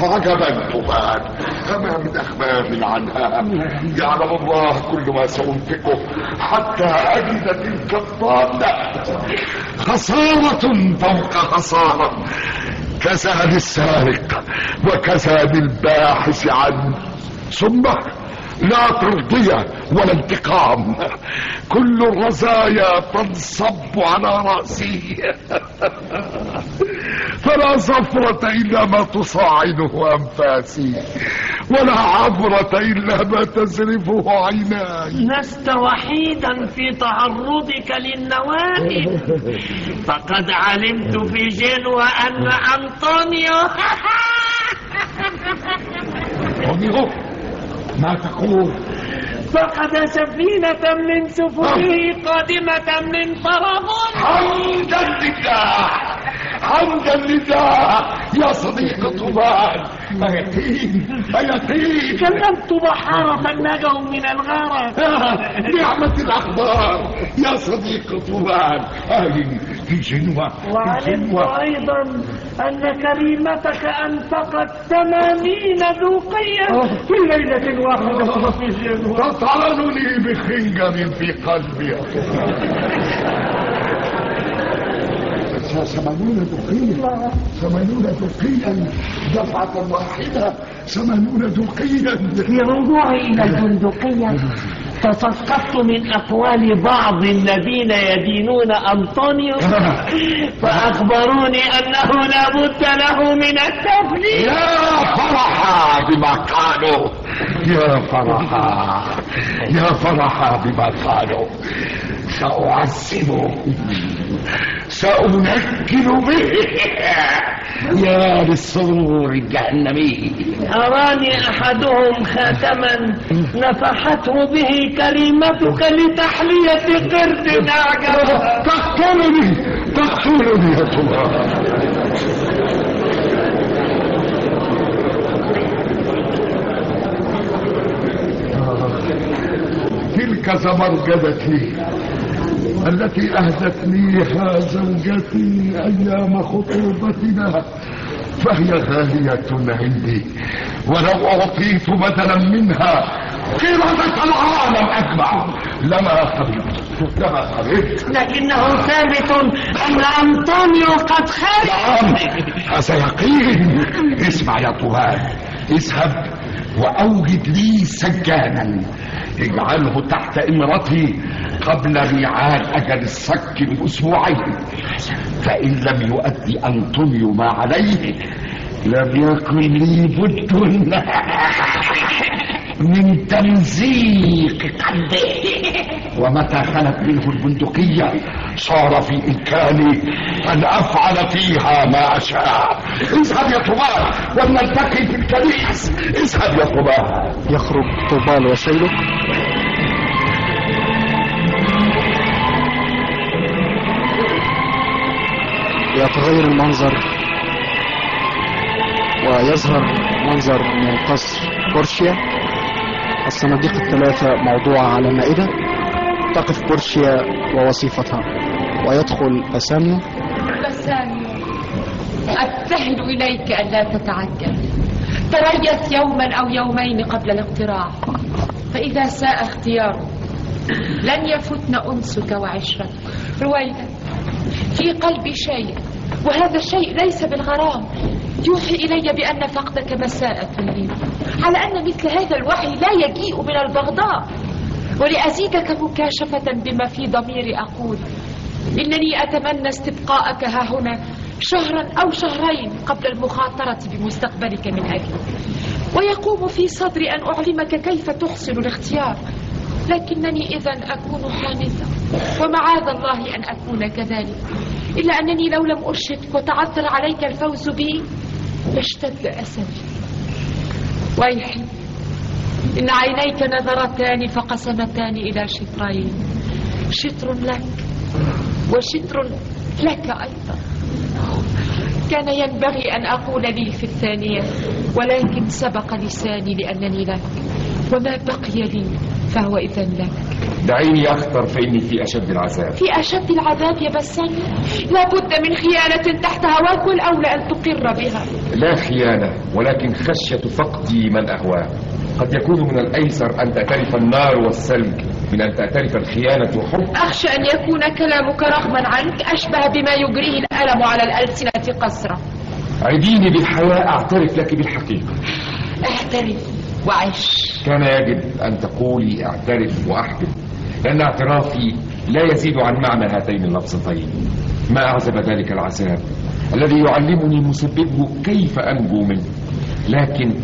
عجبا تبان أما من أخبار عنها. يعلم الله كل ما سأنفقه حتى أجد تلك الضالة خسارة فوق خسارة كساد السارق وكساد الباحث عنه ثم لا ترضية ولا انتقام. كل الرزايا تنصب على رأسي. فلا صفرة إلا ما تصاعده أنفاسي. ولا عبرة إلا ما تزرفه عيناي. لست وحيدا في تعرضك للنوائب فقد علمت في جنوة أن أنطونيو أنطونيو؟ ما تقول. فقد سفينة من سفنه قادمة من طرابلس حمدا لله حمدا لله يا صديق طوبان أيقين أيقين كلمت بحارة نجوا من الغرق نعمة الأخبار يا صديق طوبان آه في جنوة وعلمت أيضا أن كريمتك أنفقت ثمانين دوقية في ليلة واحدة في جنوة. تطعنني بخنجر في قلبي. ثمانون دقيقة ثمانون دقيقة دفعة واحدة ثمانون دقيقة في رجوعي إلى البندقية تثقفت من أقوال بعض الذين يدينون أنطونيو فأخبروني أنه لا بد له من التفليس يا فرحا بما قالوا. يا فرحا يا فرحا بما قالوا. سأعذبه. سأنكل به. يا للسرور الجهنمي. أراني أحدهم خاتما نفحته به كريمتك لتحلية قرد أعجبها تقتلني تقتلني يا ترى تلك زمرجدتي. التي أهدتنيها زوجتي أيام خطوبتنا فهي غالية عندي ولو أعطيت بدلا منها قردة العالم أجمع لما قبلت لما قبلت لكنه ثابت أن أنطونيو قد خرج نعم هذا يقين اسمع يا طوال اذهب وأوجد لي سجانا. اجعله تحت إمرتي قبل ميعاد أجل الصك بأسبوعين. فإن لم يؤدي انطونيو ما عليه لم يكن لي بد. من تمزيق قلبه ومتى خلت منه البندقية؟ صار في إمكاني أن أفعل فيها ما أشاء. اذهب يا طبال ولنلتقي في الكنيس اذهب يا طبال يخرج طوبال وسيله. يتغير المنظر ويظهر منظر من قصر بورشيا الصناديق الثلاثة موضوعة على مائدة تقف بورشيا ووصيفتها. ويدخل بساميو بساميو أبتهل إليك ألا تتعجل. تريث يوما أو يومين قبل الاقتراع. فإذا ساء اختيارك لن يفتن أنسك وعشرتك رويدا في قلبي شيء وهذا الشيء ليس بالغرام. يوحي إلي بأن فقدك مساءة لي على أن مثل هذا الوحي لا يجيء من البغضاء. ولأزيدك مكاشفة بما في ضميري أقول. إنني أتمنى استبقاءك ها هنا شهرا أو شهرين قبل المخاطرة بمستقبلك من أجلي ويقوم في صدري أن أعلمك كيف تحسن الاختيار. لكنني إذا أكون حانثة ومعاذ الله أن أكون كذلك. إلا أنني لو لم أرشدك وتعثر عليك الفوز بي لاشتد أسفي ويحي. إن عينيك نظرتان فقسمتان إلى شطرين. شطر لك وشطر لك أيضا. كان ينبغي أن أقول لي في الثانية ولكن سبق لساني لأنني لك وما بقي لي فهو إذا لك. دعيني أخطر فإني في أشد العذاب. في أشد العذاب يا بسام. لابد من خيانة تحت هواك والأولى أن تقر بها. لا خيانة ولكن خشية فقدي من أهواه قد يكون من الأيسر أن تعترف النار والثلج من أن تعترف الخيانة وحب أخشى أن يكون كلامك رغما عنك أشبه بما يجريه الألم على الألسنة قسرة عديني بالحياة أعترف لك بالحقيقة. أعترف. وعش كان يجب أن تقولي اعترف وأحبب لأن اعترافي لا يزيد عن معنى هاتين اللفظتين. ما أعزب ذلك العذاب الذي يعلمني مسببه كيف أنجو منه. لكن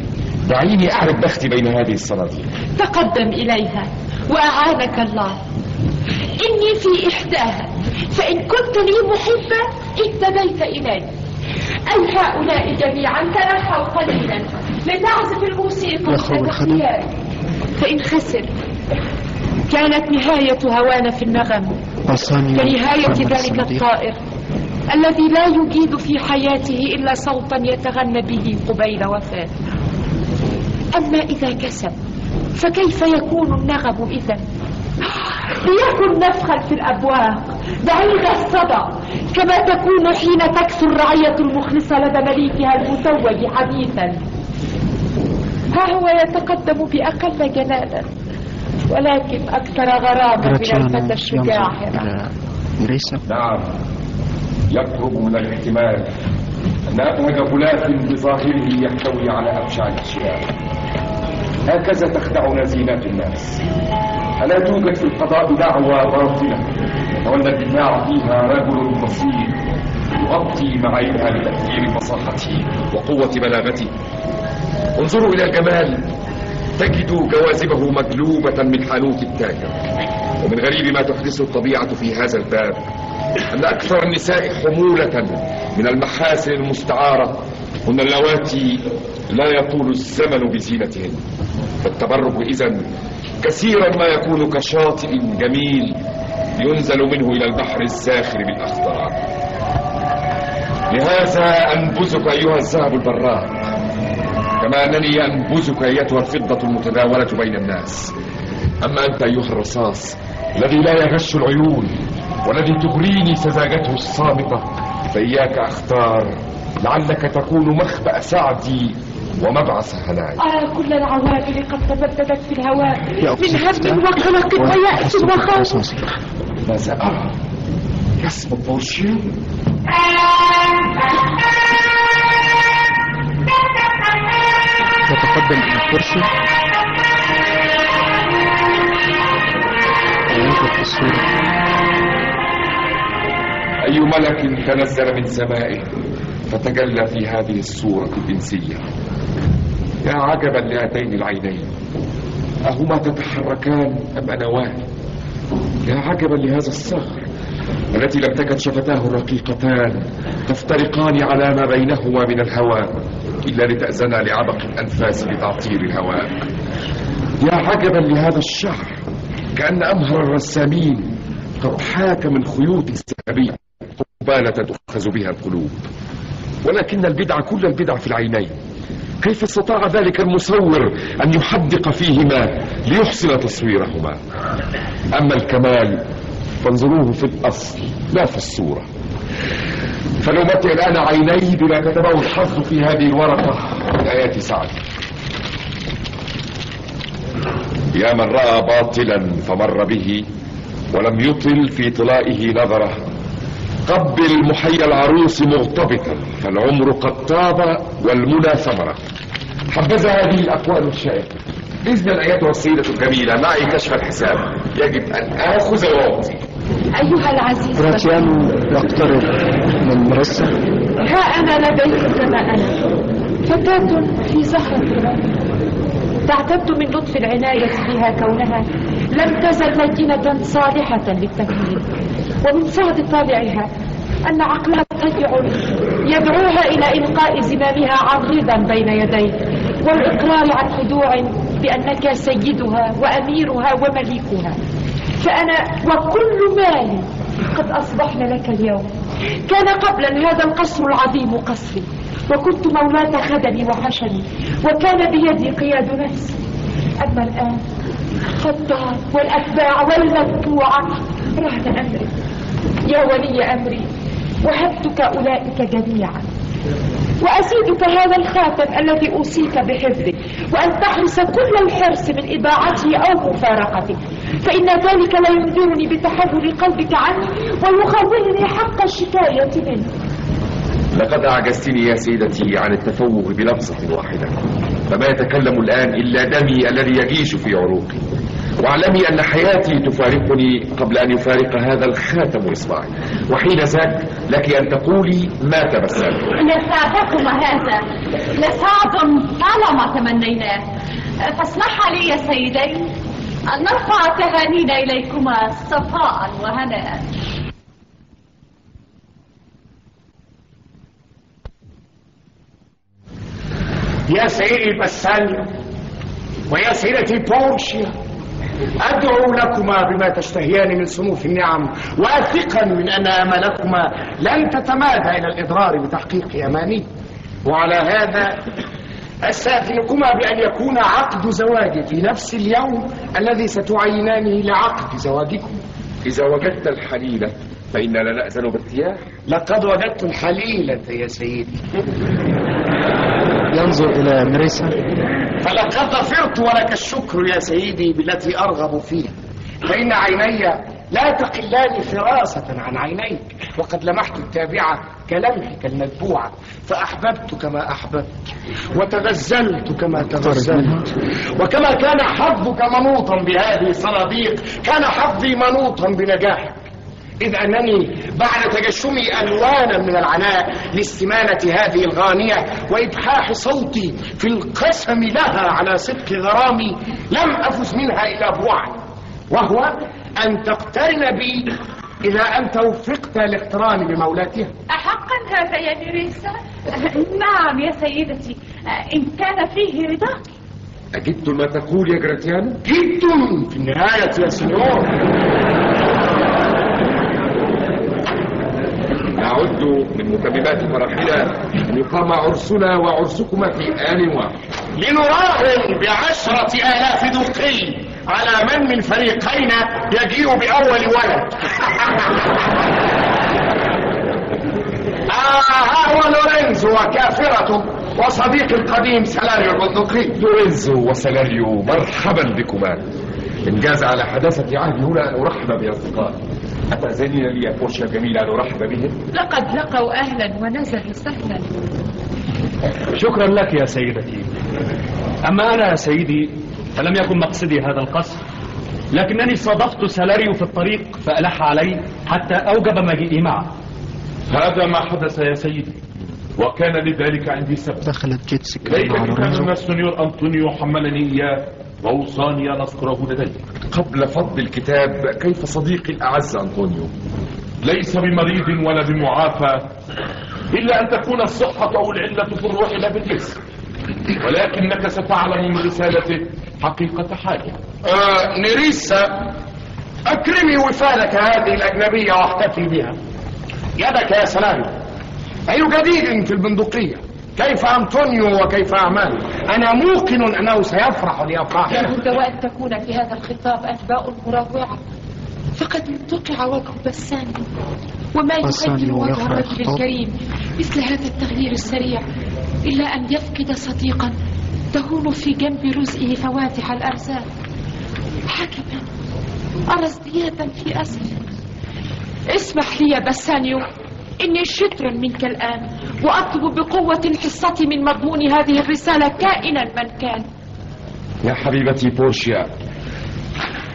دعيني أعرف بختي بين هذه الصناديق تقدم إليها وأعانك الله. إني في إحداها فإن كنت لي محبة اهتديت إلي أي هؤلاء جميعا تنحوا قليلا. لتعزف الموسيقى الخدم. فإن خسر كانت نهاية هوانا في النغم. كنهاية ذلك. الطائر الذي لا يجيد في حياته إلا صوتا يتغنى به قبيل وفاته أما إذا كسب فكيف يكون النغم إذا؟ ليكن نفخا في الأبواق بعيد الصدى كما تكون حين تكثر الرعية المخلصة لدى مليكها المتوج حديثا. ها هو يتقدم بأقل جلالا ولكن أكثر غرامة من الفتى الشجاع ميريسا نعم يقرب من الاحتمال أن أبهج غلاف بظاهره يحتوي على أبشع الأشياء. هكذا تخدعنا زينات الناس. ألا توجد في القضاء دعوى باطلة؟ يتولى الدفاع فيها رجل بسيط يغطي معايبها لتأثير فصاحته وقوة بلاغته. انظروا إلى الجمال. تجد جوازبه مقلوبة من حانوت التاجر. ومن غريب ما تحدثه الطبيعة في هذا الباب أن أكثر النساء حمولة من المحاسن المستعارة هن اللواتي لا يطول الزمن بزينتهن. فالتبرج إذن كثيرا ما يكون كشاطئ جميل ينزل منه إلى البحر الزاخر بالأخضار لهذا أنبذك أيها الذهب البراق كما أنني أنبذك أيتها الفضة المتداولة بين الناس. أما أنت أيها الرصاص الذي لا يغش العيون والذي تغريني سذاجته الصامتة فإياك أختار لعلك تكون مخبأ سعدي ومبعث هناي أرى كل العوامل قد تبددت في الهواء. من هم. وقلق ويأس وخوف. ماذا أرى؟ يسمى بورشيو يتقدم إلى الكرسي. في الصورة أي ملك تنزل من سمائه فتجلى في هذه الصورة الإنسية يا عجبا لهاتين العينين. أهما تتحركان أم أنوان؟ يا عجبا لهذا الصخر التي لم تكن شفتاه الرقيقتان تفترقان على ما بينهما من الهواء إلا لتأذنا لعبق الأنفاس بتعطير الهواء. يا عجبا لهذا الشعر كأن أمهر الرسامين قد حاك من خيوط الذهبية قبالة تؤخذ بها القلوب. ولكن البدع كل البدع في العينين. كيف استطاع ذلك المصور أن يحدق فيهما ليحسن تصويرهما؟ أما الكمال فانظروه في الأصل لا في الصورة. فنمتع الآن عيني بما كتبه الحظ في هذه الورقة من آيات سعد. يا من رأى باطلا فمر به ولم يطل في طلائه نظرة. قبل محيا العروس مغتبطا فالعمر قد طاب والمنى ثمرة. حبذا هذه الأقوال الشائكة إذن أيتها السيدة الجميلة معي كشف الحساب. يجب أن آخذ وأعطي. أيها العزيز. راتيانو يقترب من مرسة ها أنا لديك كما أنا. فتاة في زهرة تعتد من لطف العناية بها كونها لم تزل لجنة صالحة للتكوين. ومن سعد طالعها أن عقلها تجع يدعوها إلى إلقاء زمامها عريضا بين يديه والإقرار عن خضوع بأنك سيدها وأميرها ومليكها. فأنا وكل مالي قد أصبحنا لك اليوم. كان قبلا هذا القصر العظيم قصري وكنت مولاة خدمي وحشمي. وكان بيدي قياد نفسي. أما الآن فالدار والأتباع والمتبوعة رهن أمري. يا ولي أمري وهبتك أولئك جميعا. وأزيدك هذا الخاتم الذي أوصيك بحفظه وأن تحرص كل الحرص من إضاعته أو مفارقته. فإن ذلك لا ينذرني بتحول قلبك عني ويخولني حق الشكاية منه. لقد أعجزتني يا سيدتي عن التفوه بلفظة واحدة. فما يتكلم الآن إلا دمي الذي يجيش في عروقي واعلمي أن حياتي تفارقني قبل أن يفارق هذا الخاتم إصبعي. وحين ذاك لك أن تقولي ما تبسمت. لسعدكم هذا. لسعد طالما تمنيناه فاسمح لي يا سيدي أن نرفع تهانينا إليكما صفاء وهناء. يا سيدي بسال ويا سيدتي بورشيا. أدعو لكما بما تشتهيان من صنوف النعم واثقا من أن أملكما لن تتمادى إلى الإضرار بتحقيق أماني. وعلى هذا أستأذنكما بأن يكون عقد زواجي في نفس اليوم الذي ستعينانه لعقد زواجكم. إذا وجدت الحليلة فإننا لا نأذن بارتياح لقد وجدت الحليلة يا سيدي. ينظر إلى مريسا. فلقد ظفرت ولك الشكر يا سيدي بالتي أرغب فيها. فإن عيني لا تقلان فراسة عن عينيك وقد لمحت التابعة كلمحك المتبوعة فأحببت كما أحببت وتغزلت كما تغزلت. وكما كان حظك منوطا بهذه الصناديق كان حظي منوطا بنجاحك. إذ أنني بعد تجشمي ألوانا من العناء لاستمانة هذه الغانية وإبحاح صوتي في القسم لها على صدق غرامي لم أفز منها إلا بوعد وهو أن تقترن بي إذا أنت وفقت للاقتران بمولاتها. أحقا هذا يا نيريسا نعم يا سيدتي إن كان فيه رضاك. أجدت ما تقول يا جراتيانو؟ جد في النهاية يا سنيور نعد من متممات فرحنا أن يقام عرسنا وعرسكما في آن واحد. لنراهن بعشرة آلاف دوقي على من من فريقينا يجيء بأول ولد. آه ها هو لورينزو وكافرته وصديقي القديم سلاريو البندقي لورينزو وسلاريو مرحبا بكما. إن جاز على حداثة عهدي هنا أن أرحب بأصدقائي. أتأذنين لي يا بورشا الجميلة أن أرحب بهم؟ لقد لقوا أهلا ونزلوا سهلا. شكرا لك يا سيدتي. أما أنا يا سيدي فلم يكن مقصدي هذا القصر. لكنني صادفت سلاريو في الطريق فألح علي حتى أوجب مجيئي معه. هذا ما حدث يا سيدي وكان لذلك عندي سبب. دخلت جيسيكا ليت مع كتاب لورينزو من السنيور أنطونيو حملني إياه. وأوصاني أن أذكره لدي. قبل فض الكتاب كيف صديقي الأعز أنطونيو؟ ليس بمريض ولا بمعافى إلا أن تكون الصحة أو العلة في الروح لا بالجسم ولكنك ستعلم من رسالته حقيقة حاجة. آه نيريسا أكرمي وفالك هذه الأجنبية واحتفي بها. يدك يا سلام أي جديد في البندقية؟ كيف أنطونيو وكيف أعماله أنا موقن أنه سيفرح لأفراحنا لابد وأن تكون في هذا الخطاب أنباء مروعة فقد انتقع وجه بساني وما يغير وجه الرجل. الكريم. مثل هذا التغيير السريع إلا أن يفقد صديقا تهون في جنب رزقه فواتح الأرزاق. حكما أرى ازديادا في أسفل اسمح لي يا بسانيو إني شطر منك الآن وأطلب بقوة الحصة من مضمون هذه الرسالة كائنا من كان. يا حبيبتي بورشيا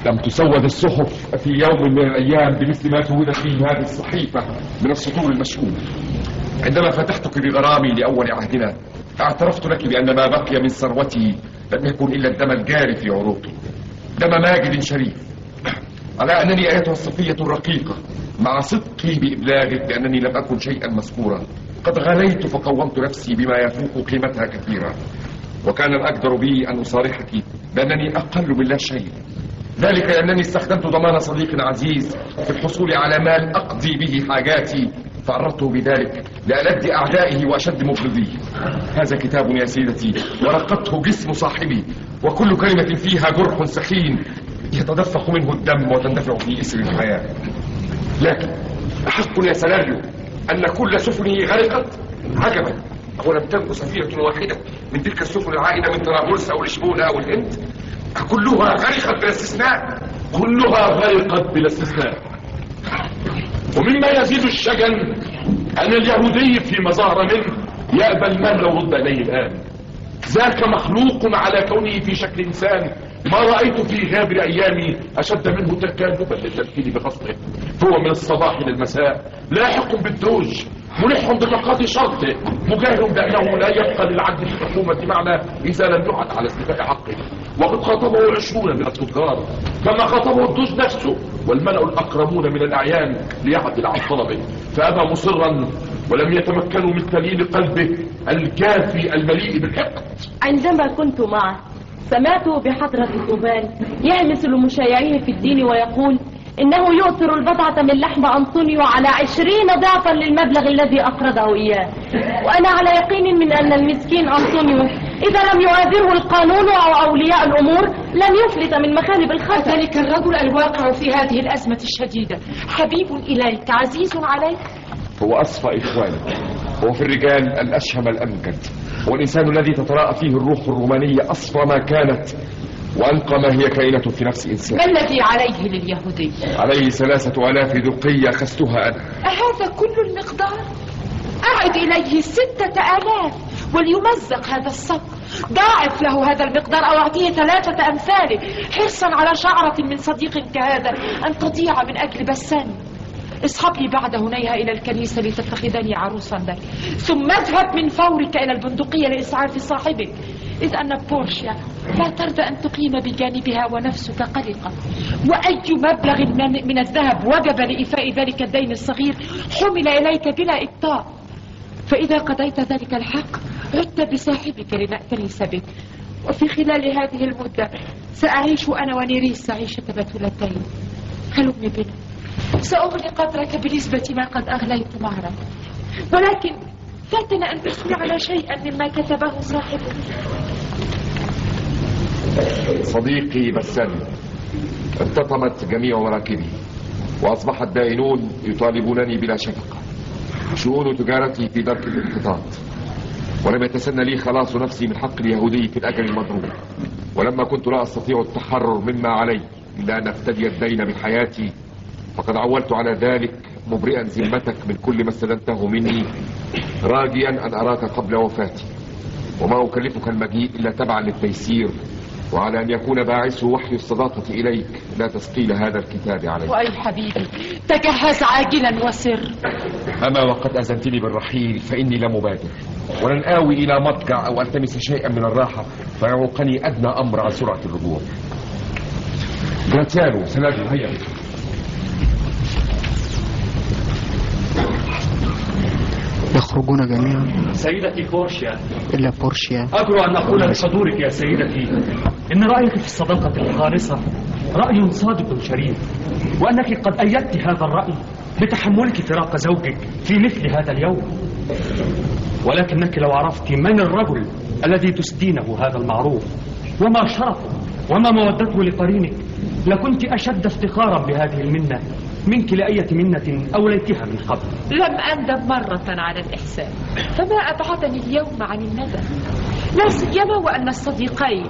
لم تسود الصحف في يوم من الأيام بمثل ما سودت فيه هذه الصحيفة من السطور المشؤومة عندما فتحتك بغرامي لأول عهدنا اعترفت لك بأن ما بقي من ثروتي لم يكن إلا الدم الجاري في عروقي. دم ماجد شريف على أنني أيتها الصفية الرقيقة. مع صدقي بإبلاغك بأنني لم أكن شيئا مذكورا. قد غليت فقومت نفسي بما يفوق قيمتها كثيرا. وكان الأقدر بي أن أصارحك بأنني أقل من لا شيء. ذلك لأنني استخدمت ضمان صديق عزيز في الحصول على مال أقضي به حاجاتي فعرضته بذلك لألد أعدائه وأشد مبغضيه هذا كتاب يا سيدتي ورقته جسم صاحبي وكل كلمة فيها جرح سخين يتدفق منه الدم وتندفع في إسر الحياة. لكن أحق يا سلاريو أن كل سفنه غرقت. عجبا. أولم تنجو سفينة واحدة من تلك السفن العائدة من طرابلس أو لشبونة أو الهند. كلها غرقت بلا استثناء. كلها غرقت بلا استثناء. ومما يزيد الشجن أن اليهودي في مظاهر منه يأبى المال رد إليه الآن ذاك مخلوق على كونه في شكل إنسان. ما رأيت في غابر أيامي أشد منه تكالبا للتفكير بقصده هو من الصباح للمساء لاحق بالدوج ملح بتقاضي شرطه مجاهر بأنه لا يبقى للعدل في الحكومة معنى إذا لم يعد على استيفاء حقه. وقد خاطبه عشرون من التجار كما خاطبه الدوج نفسه والملأ الأقربون من الأعيان ليعدل عن طلبه. فأبى مصرا ولم يتمكنوا من تليين قلبه الكافي المليء بالحقد. عندما كنت معه سمعت بحضرة الثوبان يهمس لمشايعيه في الدين ويقول إنه يؤثر البضعة من لحم أنطونيو على عشرين ضعفا للمبلغ الذي أقرضه إياه. وأنا على يقين من أن المسكين أنطونيو إذا لم يؤازره القانون أو أولياء الأمور لن يفلت من مخالب الخطر ذلك الرجل الواقع في هذه الأزمة الشديدة. حبيب إليك عزيز عليك. هو أصفى إخوانك هو في الرجال الأشهم الأمجد هو الإنسان الذي تتراءى فيه الروح الرومانية أصفى ما كانت وأنقى ما هي كائنة في نفس إنسان. ما الذي عليه لليهودي عليه ثلاثة آلاف دقية أخذتها أنا. أهذا كل المقدار؟ أعد إليه ستة آلاف وليمزق هذا الصف ضاعف له هذا المقدار أو أعطيه ثلاثة أمثاله حرصا على شعرة من صديق كهذا. أن تضيع من أجل بسانيو اصحبي لي بعد هنيهة إلى الكنيسة لتتخذني عروسا لك ثم اذهب من فورك إلى البندقية لإسعاف صاحبك. إذ أن بورشيا لا ترضى أن تقيم بجانبها ونفسك قلقة وأي مبلغ من, الذهب وجب لإيفاء ذلك الدين الصغير حمل إليك بلا إبطاء فإذا قضيت ذلك الحق عدت بصاحبك لنأتنس بك وفي خلال هذه المدة سأعيش أنا ونيريس عيشة بتولتين هلم بنا. سأغلي قدرك بنسبة ما قد أغليت مهرا ولكن فاتنا أن تسمعنا شيئا مما كتبه صاحبك صديقي بسام ارتطمت جميع مراكبي وأصبح الدائنون يطالبونني بلا شفقة شؤون تجارتي في درك الانحطاط ولم يتسنى لي خلاص نفسي من حق اليهودي في الأجل المضروب ولما كنت لا أستطيع التحرر مما علي إلا أن أفتدي الدين بحياتي فقد عولت على ذلك مبرئا ذمتك من كل ما استدنته مني راجيا أن أراك قبل وفاتي. وما أكلفك المجيء إلا تبعا للتيسير وعلى أن يكون باعث وحي الصداقة إليك لا تثقيل هذا الكتاب عليك. وأي حبيبي تجهز عاجلا وسر. أما وقد أذنتني بالرحيل فإني لمبادر ولن آوي إلى مضجع أو ألتمس شيئا من الراحة فيعوقني أدنى أمر عن سرعة الرجوع. جراتيانو سنادي هيا. يخرجون جميعا. سيدتي بورشيا. إلا بورشيا. أجرؤ أن أقول بحضورك يا سيدتي إن رأيك في الصداقة الخالصة رأي صادق شريف وأنك قد أيدت هذا الرأي بتحملك فراق زوجك في مثل هذا اليوم. ولكنك لو عرفت من الرجل الذي تسدينه هذا المعروف وما شرفه وما مودته لقرينك لكنت أشد افتخارا بهذه المنة. منك لأية منة أوليتها من قبل. لم أندم مرة على الإحسان فما أبعدني اليوم عن الندم. لا سيما وأن الصديقين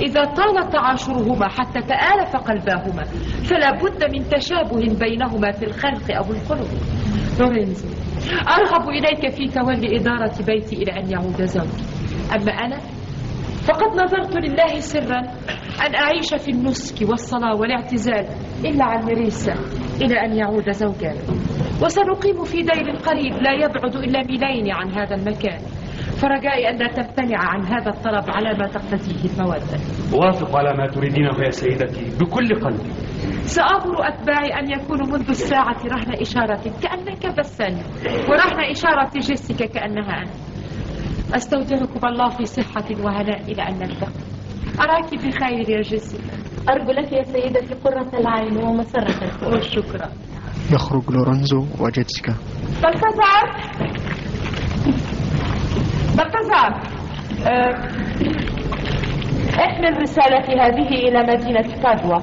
إذا طال تعاشرهما حتى تآلف قلباهما فلا بد من تشابه بينهما في الخلق أو الخلق لورينزو أرغب إليك في تولي إدارة بيتي إلى أن يعود زوجي. أما أنا فقد نظرت لله سرا أن أعيش في النسك والصلاة والاعتزال إلا عن مريسا إلى أن يعود زوجان. وسنقيم في دير قريب لا يبعد إلا ميلين عن هذا المكان. فرجائي أن لا تمتنع عن هذا الطلب على ما تقتضيه المودة. أوافق على ما تريدينه يا سيدتي بكل قلبي. سأمر أتباعي أن يكونوا منذ الساعة رهن إشارة كأنك بسني ورهن إشارة جسك كأنها أنت. أستودعكم الله في صحة وهناء إلى أن نلتقي. أراك بخير يا جسي. أرجو لك يا سيدتي قرة العين ومسرة الفؤاد والشكر يخرج لورنزو وجيتسكا بلتزار. بلتزار. أه، احمل رسالتي هذه إلى مدينة بادوا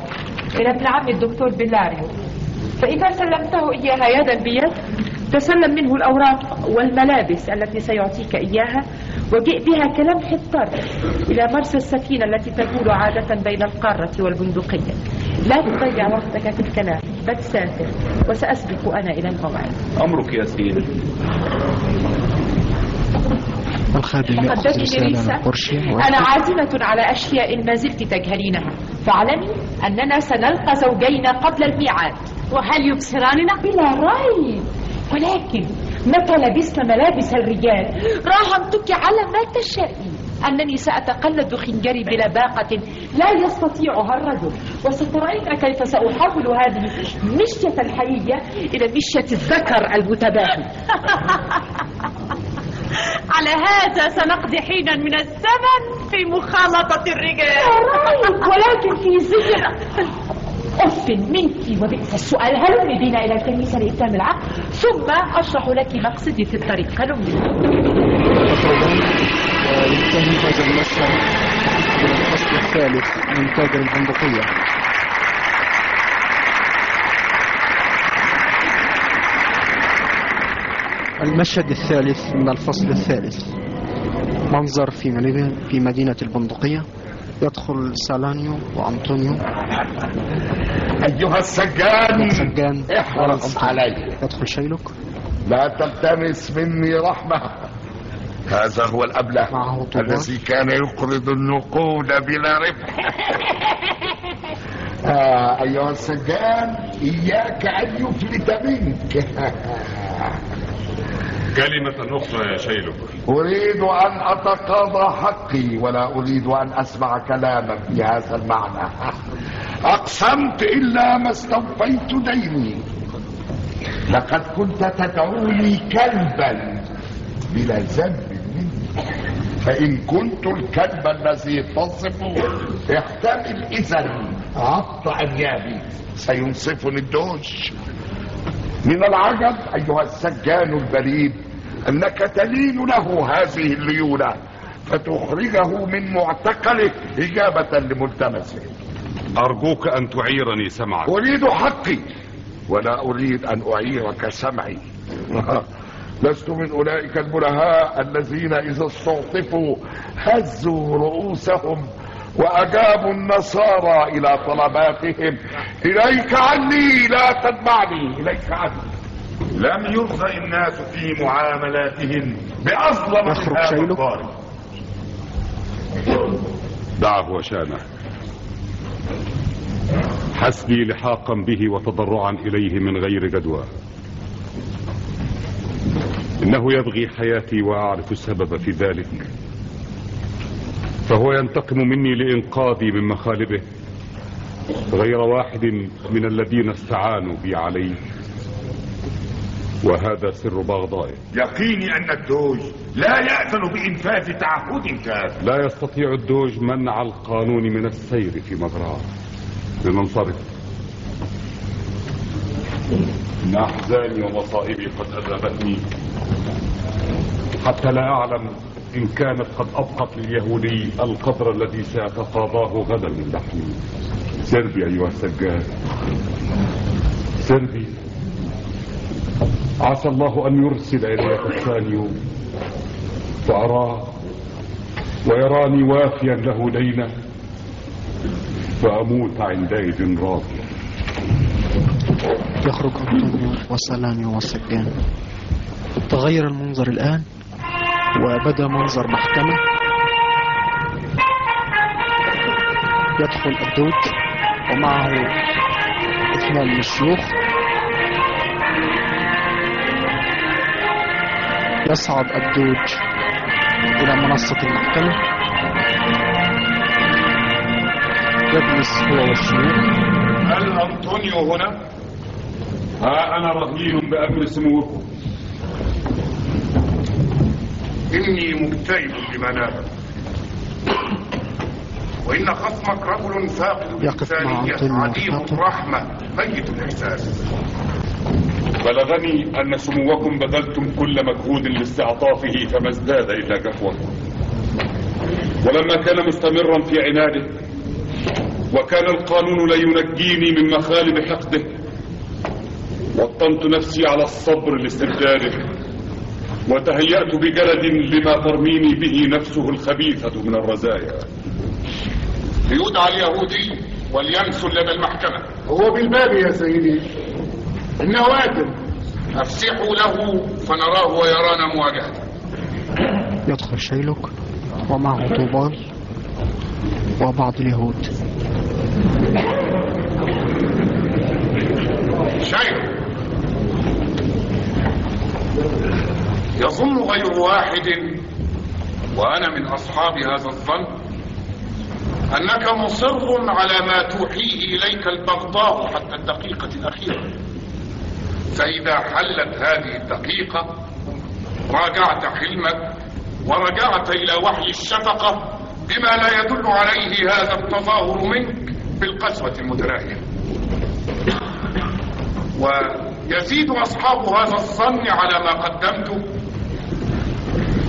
إلى ابن عمي الدكتور بيلاريو فإذا سلمته إياها يدا بيد تسلم منه الأوراق والملابس التي سيعطيك إياها. وجئ بها كلمح الطر إلى مرسى السفينة التي تجول عادة بين القارة والبندقية. لا تضيع وقتك في الكلام بل سافر وسأسبق أنا إلى الموعد. أمرك يا سيدتي الخادم يأخذ رسالة أنا عازمة على أشياء ما زلت تجهلينها. فاعلمي أننا سنلقى زوجين قبل الميعاد. وهل يبصراننا؟ بلا ريب ولكن متى لبسنا ملابس الرجال. راهنتك على ما تشائي أنني سأتقلد خنجري بلباقة لا يستطيعها الرجل. وسترين كيف سأحول هذه مشية الحيية إلى مشية الذكر المتباهي. على هذا سنقضي حينا من الزمن في مخالطة الرجال. ولكن في زجر أف منك وبئس السؤال. هلمي بنا إلى الكنيسة لإتمام العقد ثم أشرح لك مقصدي في الطريق. هلمي وينتهي هذا المشهد من الفصل الثالث من تاجر البندقية المشهد الثالث. من الفصل الثالث منظر في مدينة البندقية. يدخل سالانيو وأنطونيو. أيها السجان السجان إحرص علي. يدخل شيلوك. لا تلتمس مني رحمة. هذا هو الأبلة. الذي كان يقرض النقود بلا ربح. آه أيها السجان إياك أن يفلت منك. كلمة أخرى يا شيلو. أريد أن أتقاضى حقي ولا أريد أن أسمع كلاما في هذا المعنى. أقسمت إلا ما استوفيت ديني. لقد كنت تدعوني كلبا بلا ذنب مني. فإن كنت الكلب الذي تصفه احتمل إذا عط أنيابي. سينصفني الدوش. من العجب أيها السجان البريد أنك تلين له هذه الليونة فتخرجه من معتقله إجابة لملتمسه. أرجوك أن تعيرني سمعك. أريد حقي ولا أريد أن أعيرك سمعي. لست من أولئك البلهاء الذين إذا استعطفوا هزوا رؤوسهم وأجابوا النصارى إلى طلباتهم. إليك عني لا تتبعني إليك عني لم يرضى الناس في معاملاتهم بأظلم هذا. الظالم دعه وشانه. حسبي لحاقا به وتضرعا إليه من غير جدوى. إنه يبغي حياتي وأعرف السبب في ذلك. فهو ينتقم مني لإنقاذي من مخالبه غير واحد من الذين استعانوا بي عليه. وهذا سر بغضائه يقيني أن الدوج لا يأذن بإنفاذ تعهد كاذب لا يستطيع الدوج منع القانون من السير في مجراه لننصرف. إن أحزاني ومصائبي قد أذابتني. حتى لا أعلم إن كانت قد أبقت لليهودي القدر الذي سيتقاضاه غدا من لحمي. سربي أيها السجاد. سربي. عسى الله أن يرسل إلي الثاني فأراه ويراني وافيا له دينه فأموت عندئذ راضيا. يخرج أنطونيو وسلانيو والسجان تغير المنظر الآن وبدا منظر محكمة. يدخل الدوج ومعه إثنان من الشيوخ. يصعد الدوج إلى منصة المحكمة. يجلس هو والشيوخ. هل أنطونيو هنا؟ ها أنا رهين بأمر سموكم إني مكتئب بمنامك وإن خصمك رجل فاقد الإنسانية عديم. الرحمة ميت الإحساس. بلغني أن سموكم بذلتم كل مجهود لاستعطافه فما ازداد إلا جفوة ولما كان مستمرا في عناده وكان القانون لا ينجيني من مخالب حقده وطنت نفسي على الصبر لاستبداله وتهيأت بجلد لما ترميني به نفسه الخبيثة من الرزايا. ليدعى اليهودي وليمثل لدى المحكمة. هو بالباب يا سيدي. آدم أفسحوا له فنراه ويرانا مواجهة. يدخل شيلوك ومعه طوبال وبعض اليهود. شيء يظن غير واحد وأنا من أصحاب هذا الظن أنك مصر على ما توحيه إليك البغضاء حتى الدقيقة الأخيرة. فإذا حلت هذه الدقيقة راجعت حلمك ورجعت إلى وحي الشفقة بما لا يدل عليه هذا التظاهر منك بالقسوة المتناهية. ويزيد أصحاب هذا الظن على ما قدمته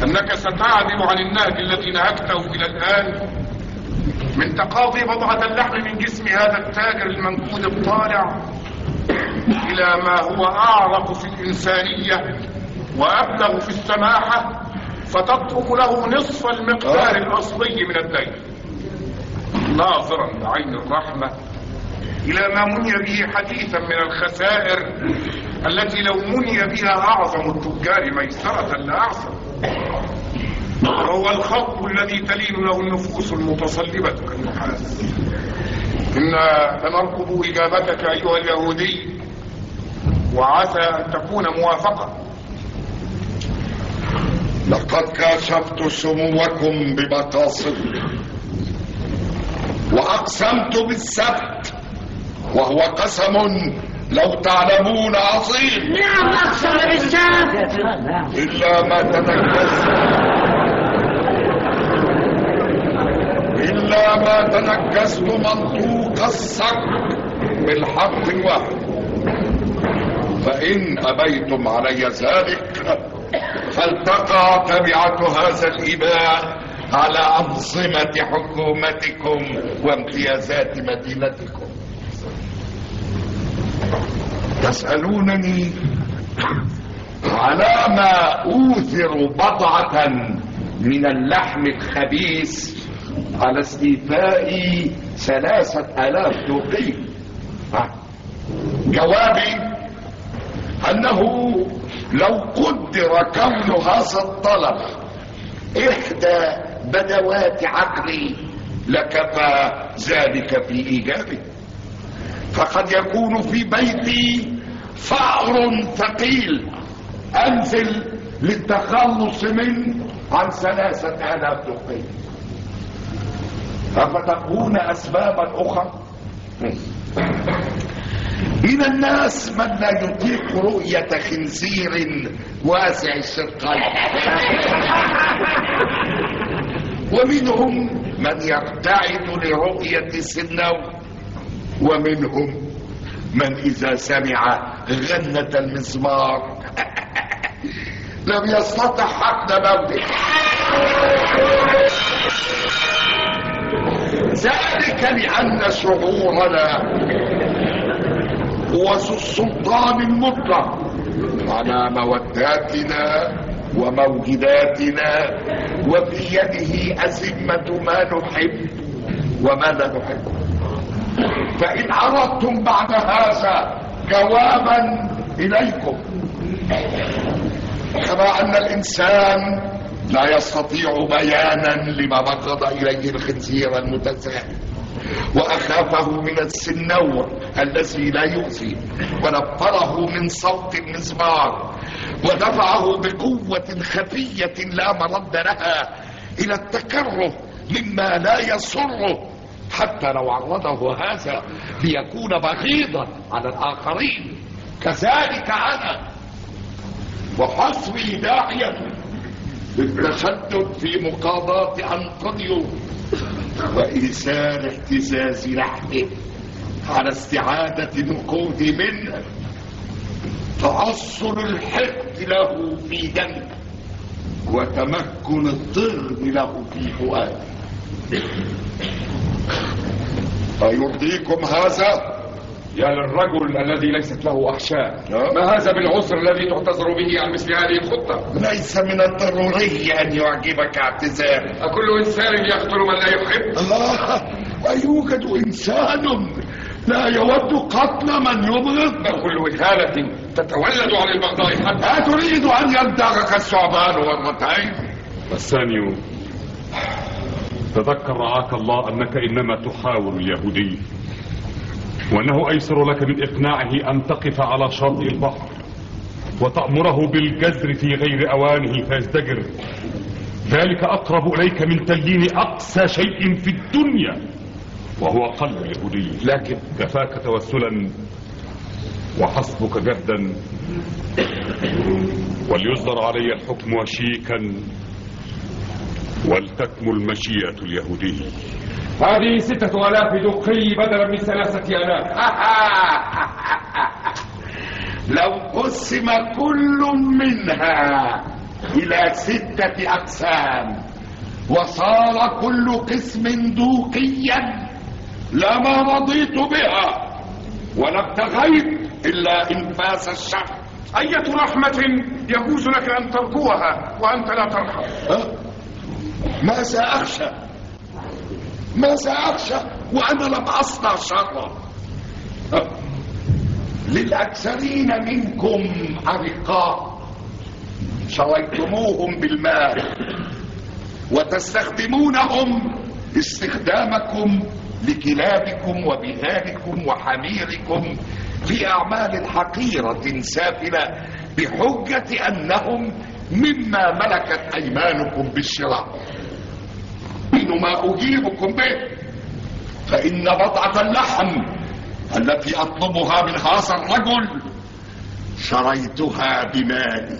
أنك ستعدل عن النهج الذي نهجته إلى الآن من تقاضي بضعة اللحم من جسم هذا التاجر المنكود الطالع إلى ما هو أعرق في الإنسانية وأبلغ في السماحة فتترك له نصف المقدار الأصلي من الدين. ناظرا بعين الرحمة إلى ما مني به حديثا من الخسائر التي لو مني بها أعظم التجار ميسرة لأعظم وهو الخط الذي تلين له النفوس المتصلبة كالنحاس. إنا لنرقب إجابتك أيها اليهودي وعسى أن تكون موافقة. لقد كاشفت سموكم بمقاصدي وأقسمت بالسبت. وهو قسم لو تعلمون عظيم. نعم أقسم بالسبت. إلا ما تنجزت إلا ما تنجزت منطوق الصك بالحق الواحد فإن أبيتم علي ذلك فلتقع تبعة هذا الإباء على أنظمة حكومتكم وامتيازات مدينتكم. تسألونني على ما أوثر بضعة من اللحم الخبيث على استيفاء ثلاثة آلاف دوقي جوابي أنه لو قدر كون هذا الطلب إحدى بدوات عقلي لكفى ذلك في إيجابه. فقد يكون في بيتي فأر ثقيل أنزل للتخلص منه عن ثلاثة آلاف دقيق أفتكون أسبابا أخرى؟ من الناس من لا يطيق رؤية خنزير واسع الشرقين ومنهم من يرتعد لرؤية سنو ومنهم من إذا سمع غنة المزمار. لم يستطع حقن موته. ذلك لأن شعورنا هو ذو السلطان المطلق. على موداتنا وموجداتنا وفي يده أزمة ما نحب وما لا نحب. فإن أردتم بعد هذا جوابا إليكم. كما أن الإنسان لا يستطيع بيانا لما بغض إليه الخنزير المتساهل وأخافه من السنور الذي لا يؤذي ونفره من صوت المزمار ودفعه بقوة خفية لا مرد لها إلى التكره مما لا يسره حتى لو عرضه هذا ليكون بغيضا على الآخرين. كذلك أنا وحسبي داعية للتشدد في مقاضاة أنطونيو. وإيثار اهتزاز لحمه على استعادة النقود منه تعصر الحقد له في دمه وتمكن الضغن له في فؤاده أيرضيكم هذا؟ يا للرجل الذي ليست له أحشاء ما هذا بالعسر الذي تعتذر به عن مثل هذه الخطة؟ ليس من الضروري أن يعجبك اعتذاري أكل إنسان يقتل من لا يحب؟ الله أيوجد إنسان لا يود قتل من يبغض. كل إهانة تتولد عن البغضاء حتى؟ أتريد أن يلدغك الثعبان مرتين الثاني تذكر رعاك الله أنك إنما تحاور اليهودي. وأنه أيسر لك من إقناعه أن تقف على شاطئ البحر وتأمره بالجزر في غير أوانه فيزدجر. ذلك أقرب إليك من تليين أقسى شيء في الدنيا وهو قلب اليهودي لكن كفاك توسلا وحسبك جهدا وليصدر علي الحكم وشيكا ولتكمل مشيئة اليهودي. هذه ستة آلاف دقي بدلا من ثلاثة آلاف. لو قسم كل منها إلى ستة أقسام وصار كل قسم دوقيا لما رضيت بها ولا ابتغيت إلا إنفاس الشر. أية رحمة يجوز لك أن ترجوها وأنت لا ترحم. ماذا ماذا أخشى وأنا لم أصنع شرا. للأكثرين منكم أرقاء شريتموهم بالمال وتستخدمونهم استخدامكم لكلابكم وبهالكم وحميركم في أعمال حقيرة سافلة بحجة أنهم مما ملكت أيمانكم بالشراء. ما أجيبكم به. فإن بضعة اللحم التي أطلبها من هذا الرجل شريتها بمالي.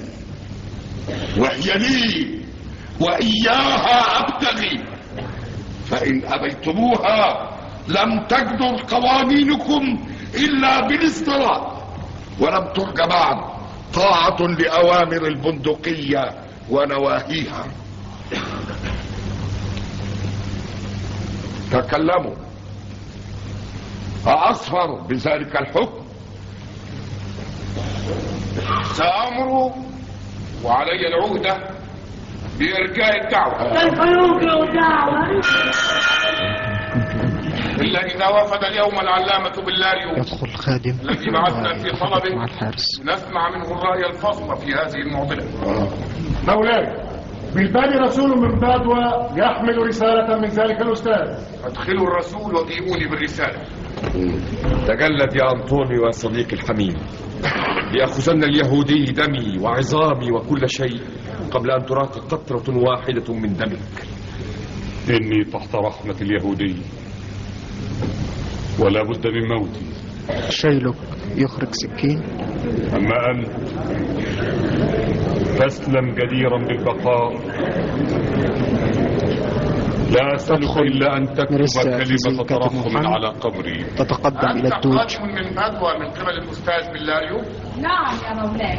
وهي لي وإياها أبتغي. فإن أبيتموها لم تقدر قوانينكم إلا بالإصطلاح. ولم ترجى بعد طاعة لأوامر البندقية ونواهيها. تكلموا. أأصفر بذلك الحكم. سأمر وعلي العهدة بإرجاء الدعوة. إلا إذا وفد اليوم العلامة باللاريو يدخل خادم الذي بعثنا في طلبه. نسمع منه الرأي الفصل في هذه المعضلة. مولاي. بالبال رسول من بادوى يحمل رسالة من ذلك الأستاذ. أدخلوا الرسول وجيبوني بالرسالة. تجلد يا أنطونيو يا صديقي الحميم. ليأخذن اليهودي دمي وعظامي وكل شيء قبل أن تراق قطرة واحدة من دمك. إني تحت رحمة اليهودي. ولا بد من موتي. شيلك يخرج سكين. أما أنت؟ فاسلم جديرا بالبقاء. لا أسألك إلا أن تكتب كلمة ترحم على قبري. تتقدم إلى الدوج قادم من بادوا من قبل الأستاذ بلاريو نعم يا مولاي.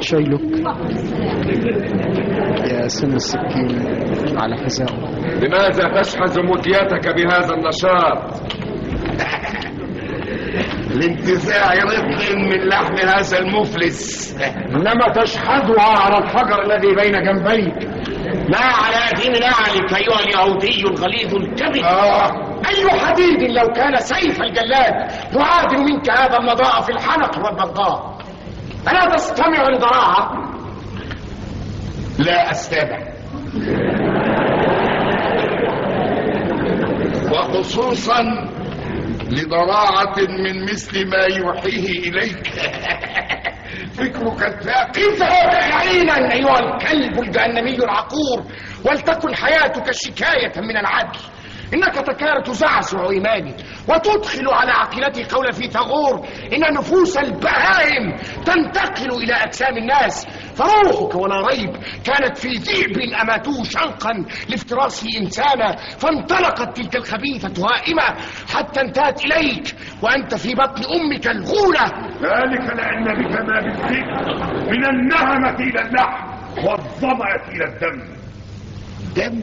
شيلك. وقت السلام. يا سن السكين على حذائه لماذا تشحذ مديتك بهذا النشاط؟ لانتزاع رفق من لحم هذا المفلس. إنما تشحذها على الحجر الذي بين جنبيك. لا على دين نعلك أيها اليهودي الغليظ الكبد آه. أي حديد لو كان سيف الجلاد يعادل منك هذا المضاء في الحنق والبغضاء؟ ألا تستمع لضراعة؟ لا أستمع. وخصوصا لضراعة من مثل ما يوحيه إليك. فكرك الثاقب عينا؟ أيها الكلب الجهنمي العقور. ولتكن حياتك شكاية من العدل. إنك تكاد تزعزع إيماني وتدخل على عقيلتي قول في ثغور. إن نفوس البهائم تنتقل إلى أجسام الناس. فروحك ولا ريب كانت في ذئب أماتوه شنقا لافتراسه إنسانا فانطلقت تلك الخبيثة هائمة حتى انتهت إليك وأنت في بطن أمك الغولة. ذلك لأن بكمال الذئب من النهمة إلى اللحم والظمأة إلى الدم. دم؟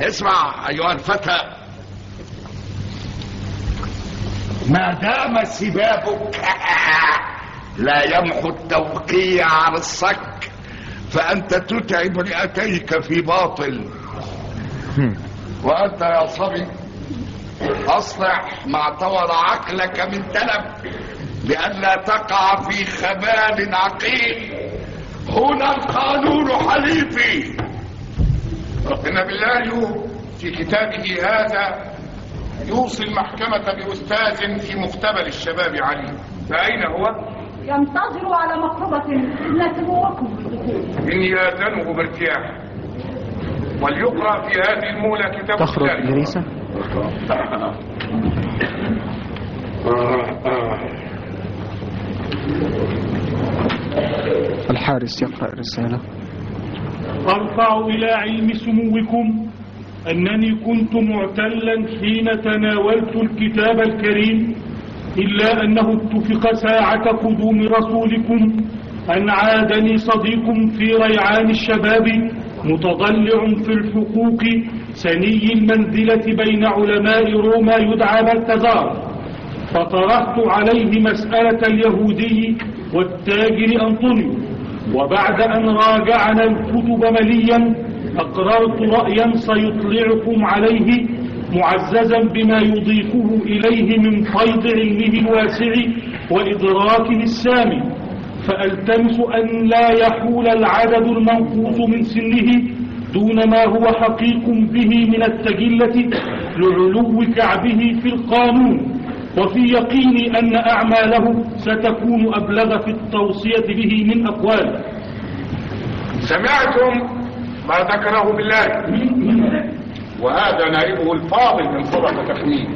اسمع أيها الفتى. ما دام سبابك لا يمحو التوقيع عن الصك فأنت تتعب رئتيك في باطل. وأنت يا صبي أصلح ما اعتبر عقلك من تلف لئلا تقع في خبال عقيم هنا القانون حليفي. إن بالله في كتابه هذا يوصي المحكمة بأستاذ في مختبر الشباب علي. فأين هو؟ ينتظر على مقربة نتبوكم بالدخول إني آذنه بارتياح. وليقرأ في هذه المولى كتاب تخرج. إدريسة الحارس يقرأ الرسالة أرفع إلى علم سموكم أنني كنت معتلا حين تناولت الكتاب الكريم إلا أنه اتفق ساعة قدوم رسولكم أن عادني صديق في ريعان الشباب متضلع في الحقوق سني المنزلة بين علماء روما يدعى بلتزار فطرحت عليه مسألة اليهودي والتاجر أنطونيو. وبعد أن راجعنا الكتب مليا أقررت رأيا سيطلعكم عليه معززا بما يضيفه إليه من فيض علمه الواسع وإدراكه السامي. فألتمس أن لا يحول العدد المنقوص من سنه دون ما هو حقيق به من التجلة لعلو كعبه في القانون. وفي يقيني أن أعماله ستكون أبلغ في التوصية به من أقواله سمعتم ما ذكره بالله. وهذا نائبه الفاضل من صدق تخمين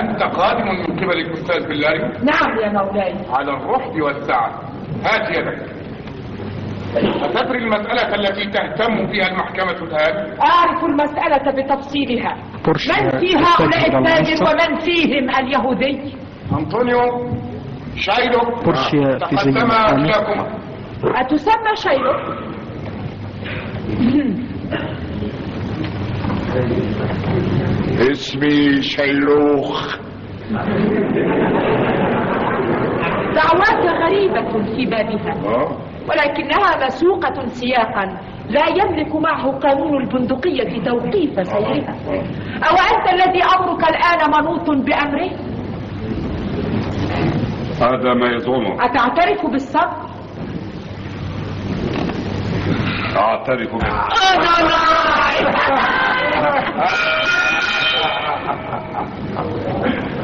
أنت قادم من قبل الأستاذ بالله؟ نعم يا مولاي. على الرحب والسعة. هات يدك. أتدري المسألة التي تهتم فيها المحكمة الآن؟ أعرف المسألة بتفصيلها. من في هؤلاء التاجر. ومن فيهم اليهودي؟ أنطونيو شايلو بورشيا في تقدم. كلاكما أتسمى شيلو اسمي شيلوخ. دعواك غريبة في بابها. ولكنها مسوقة سياقا. لا يملك معه قانون البندقية توقيف سيرها أو أنت الذي أمرك الآن منوط بأمره؟ هذا ما يزعمه. أتعترف بالصبر؟ أعترف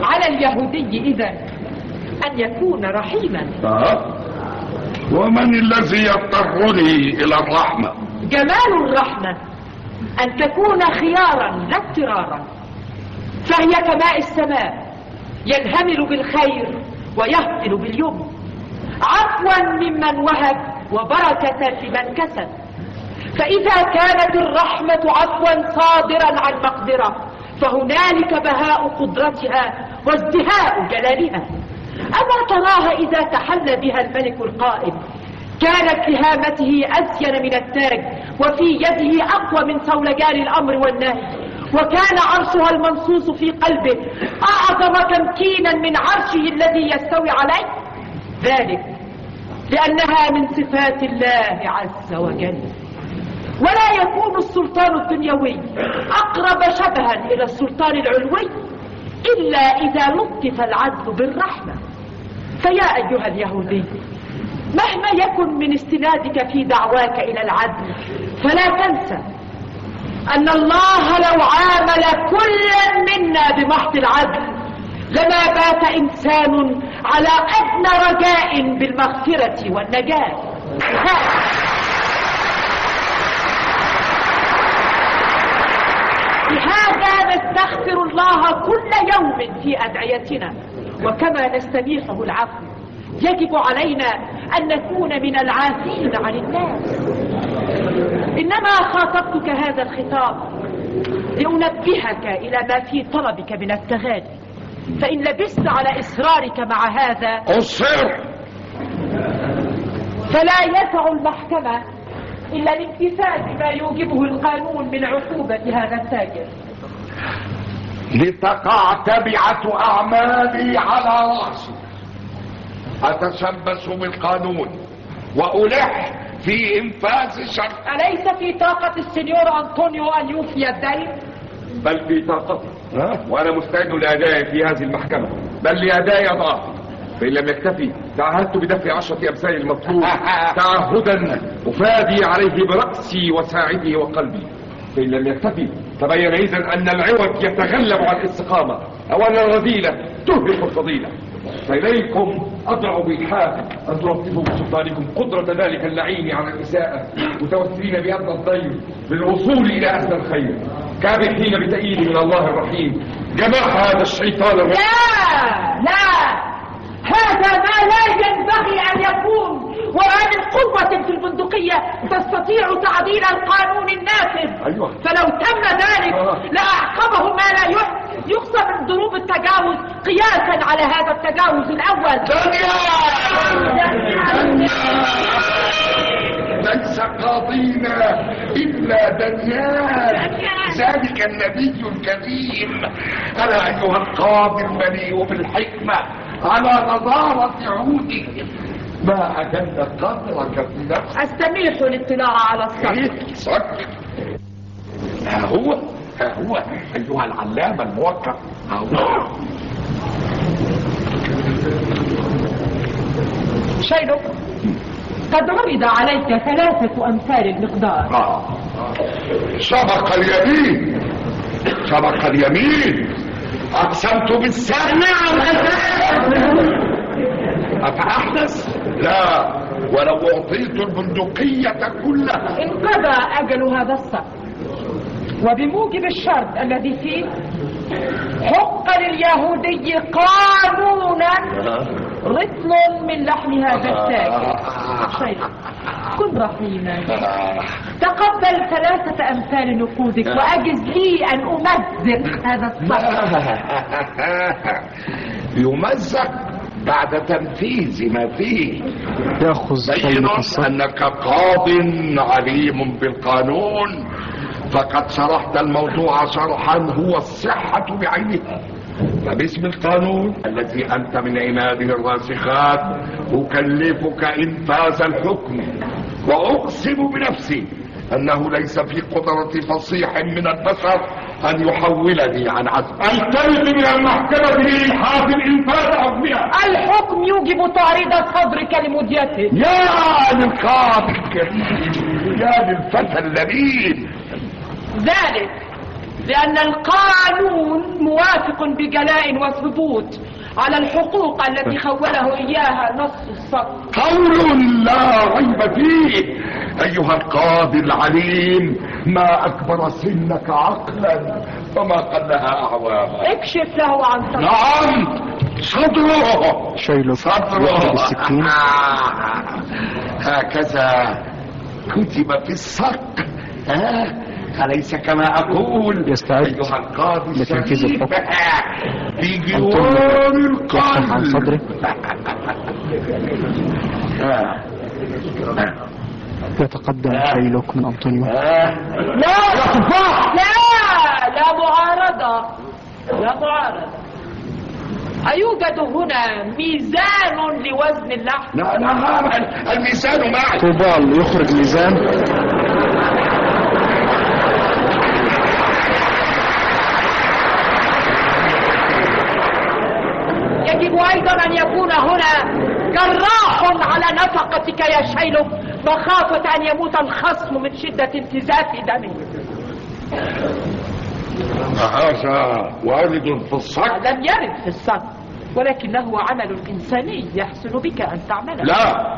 على اليهودي إذا أن يكون رحيما. أه؟ ومن الذي يضطرني إلى الرحمة؟ جمال الرحمة أن تكون خيارا لا اضطرارا فهي كماء السماء ينهمل بالخير ويهطل باليمن عفوا ممن وهب وبركة لمن كسب. فإذا كانت الرحمة عفوا صادرا عن مقدرة فهنالك بهاء قدرتها وازدهاء جلالها. أما تراها إذا تحلى بها الملك القائم؟ كانت لهامته أزين من التاج وفي يده أقوى من صولجان الأمر والنهي. وكان عرشها المنصوص في قلبه أعظم تمكينا من عرشه الذي يستوي عليه؟ ذلك لأنها من صفات الله عز وجل. ولا يكون السلطان الدنيوي أقرب شبها إلى السلطان العلوي إلا إذا لطف العدل بالرحمة. فيا أيها اليهودي مهما يكن من استنادك في دعواك إلى العدل فلا تنسى أن الله لو عامل كلا منا بمحض العدل لما بات إنسان على أدنى رجاء بالمغفرة والنجاة. لهذا نستغفر الله كل يوم في أدعيتنا. وكما نستبيحه العفو يجب علينا أن نكون من العافين عن الناس. إنما خاطبتك هذا الخطاب لأنبهك إلى ما في طلبك من التغادي فإن لبست على إصرارك مع هذا أصر. فلا يسع المحكمة إلا الامتثال بما يوجبه القانون من عقوبة هذا التاجر. لتقع تبعة أعمالي على رأسي. أتشبث بالقانون وألح في إنفاذ الشرع أليس في طاقة السنيور أنطونيو أن يوفي الدين؟ بل في طاقتي وأنا مستعد لأدائي في هذه المحكمة. بل لأدائي ضعفي فإن لم يكتفي تعهدت بدفع عشرة أمثال المطلوب تعهدا أفادي عليه برأسي وساعدي وقلبي. فان لم يكتفي تبين اذا أن العوج يتغلب على الاستقامة أو أن الرذيلة تهلك الفضيلة. فإليكم أضع بإلحاح أن تلطفوا بسلطانكم قدرة ذلك اللعين على الإساءة متوسلين بأدنى الضيف للوصول إلى أسنى الخير. كابحين بتأييد من الله الرحيم. جماح هذا الشيطان الرجيم لا! لا! هذا ما لا ينبغي أن يكون. وما من قوة في البندقية تستطيع تعديل القانون النافذ. أيوة. فلو تم ذلك لأعقبه ما لا يقصى من ضروب التجاوز قياسا على هذا التجاوز الأول. ليس قاضينا إلا دنيان. ذلك النبي الكريم. أنا أيها القاضي المليء بالحكمة؟ على نظارة عودك. ما أجل قدرك في نفسك. أستميح الاطلاع على الصف. صك ها هو ها هو أيها العلام الموقف ها هو. شيلك قد عرض عليك ثلاثة أمثال المقدار. آه. سبق اليمين. سبق اليمين. أقسمت بالسهل نعم أفأحدث لا. ولو أعطيت البندقية كلها. انقضى أجل هذا الصف. وبموجب الشرط الذي فيه حق لليهودي قانونا رطل من لحم هذا التاجر شيخ كن رحيما. تقبل ثلاثة أمثال نقودك وأجز لي أن أمزق هذا الصف. يمزق بعد تنفيذ ما فيه. يأخذ بين أنك قاض عليم بالقانون. فقد شرحت الموضوع شرحا هو الصحة بعينها فباسم القانون الذي أنت من عناده الراسخات أكلفك إنفاذ الحكم وأقسم بنفسي أنه ليس في قدرة فصيح من البشر أن يحولني عن عزم. التمس من المحكمة لإلحاق الإنفاذ عظمها الحكم يوجب تعريض صدرك لمديته. يا للقاضي الكريم يا للفتى اللبيب ذلك لأن القانون موافق بجلاء وثبوت على الحقوق التي خوله إياها نص الصف. قول لا ريب فيه. أيها القاضي العليم ما أكبر سنك عقلا وما قلها أعواما اكشف له عن صدرك نعم صدره. شيلك صدره يأخذ السكين هكذا كتب في الصك ها؟ أليس كما أقول يستعد أيها القاضي لتنفيذ الحكم. في جوار يفتح عن القلب صدره آه. آه. يتقدم شيلك من أنطونيو لا لا لا معارضة لا معارضة أيوجد هنا ميزان لوزن اللحم؟ لا نعم الميزان معي طوبال يخرج ميزان يجب أيضا أن يكون هنا جراح على نفقتك يا شيلو مخافة أن يموت الخصم من شدة انتزاف دمه. هذا وارد في الصك. لم يرد في الصك ولكنه عمل إنساني يحسن بك أن تعمله لا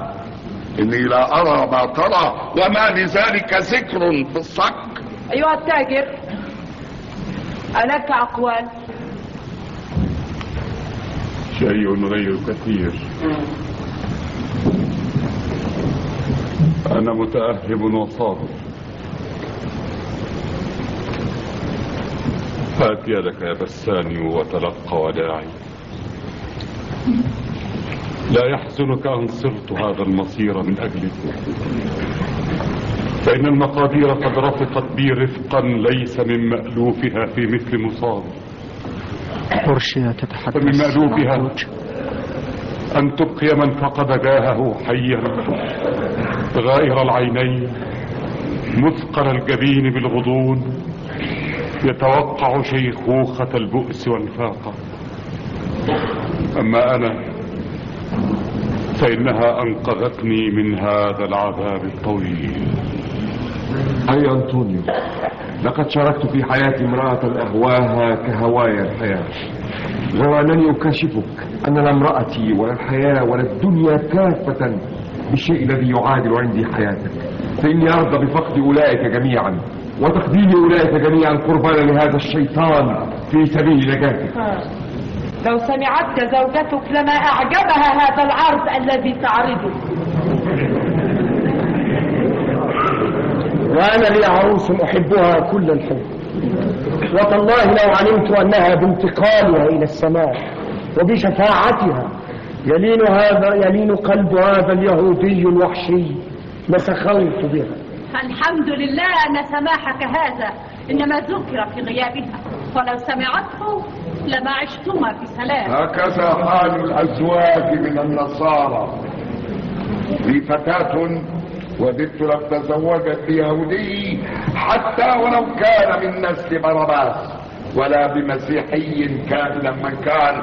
إني لا أرى ما ترى وما لذلك ذكر في الصك. أيها التاجر ألك أقوال؟ شيء غير كثير. أنا متأهب وصابر. هات يدك يا بساني وتلقى وداعي. لا يحزنك أن صرت هذا المصير من أجلك فإن المقادير قد رفقت بي رفقا ليس من مألوفها في مثل مصاب بورشيا تتحدث فمن مألوفها أن تبقي من فقد جاهه حيا غائر العينين مثقل الجبين بالغضون يتوقع شيخوخة البؤس والفاقة أما أنا فإنها أنقذتني من هذا العذاب الطويل. أي أنطونيو لقد شاركت في حياة امرأة أهواها كهوايا الحياة. غير أنني أكاشفك أن لا امرأتي ولا الحياة ولا الدنيا كافة بالشيء الذي يعادل عندي حياتك. فإني أرضى بفقد أولئك جميعا وتقديم أولئك جميعا قربانا لهذا الشيطان في سبيل نجاتك. لو سمعتك زوجتك لما أعجبها هذا العرض الذي تعرضه. وأنا لي عروس أحبها كل الحب. وتالله لو علمت أنها بانتقالها إلى السماء وبشفاعتها يلين هذا يلين قلب هذا اليهودي الوحشي لسخرت بها. الحمد لله أن سماحك هذا إنما ذكر في غيابها. ولو سمعته لما عشتما في سلام. هكذا حال الأزواج من النصارى. لي فتاة وددت لو تزوجت بيهودي حتى ولو كان من نسل باراباس ولا بمسيحي كائنا من كان.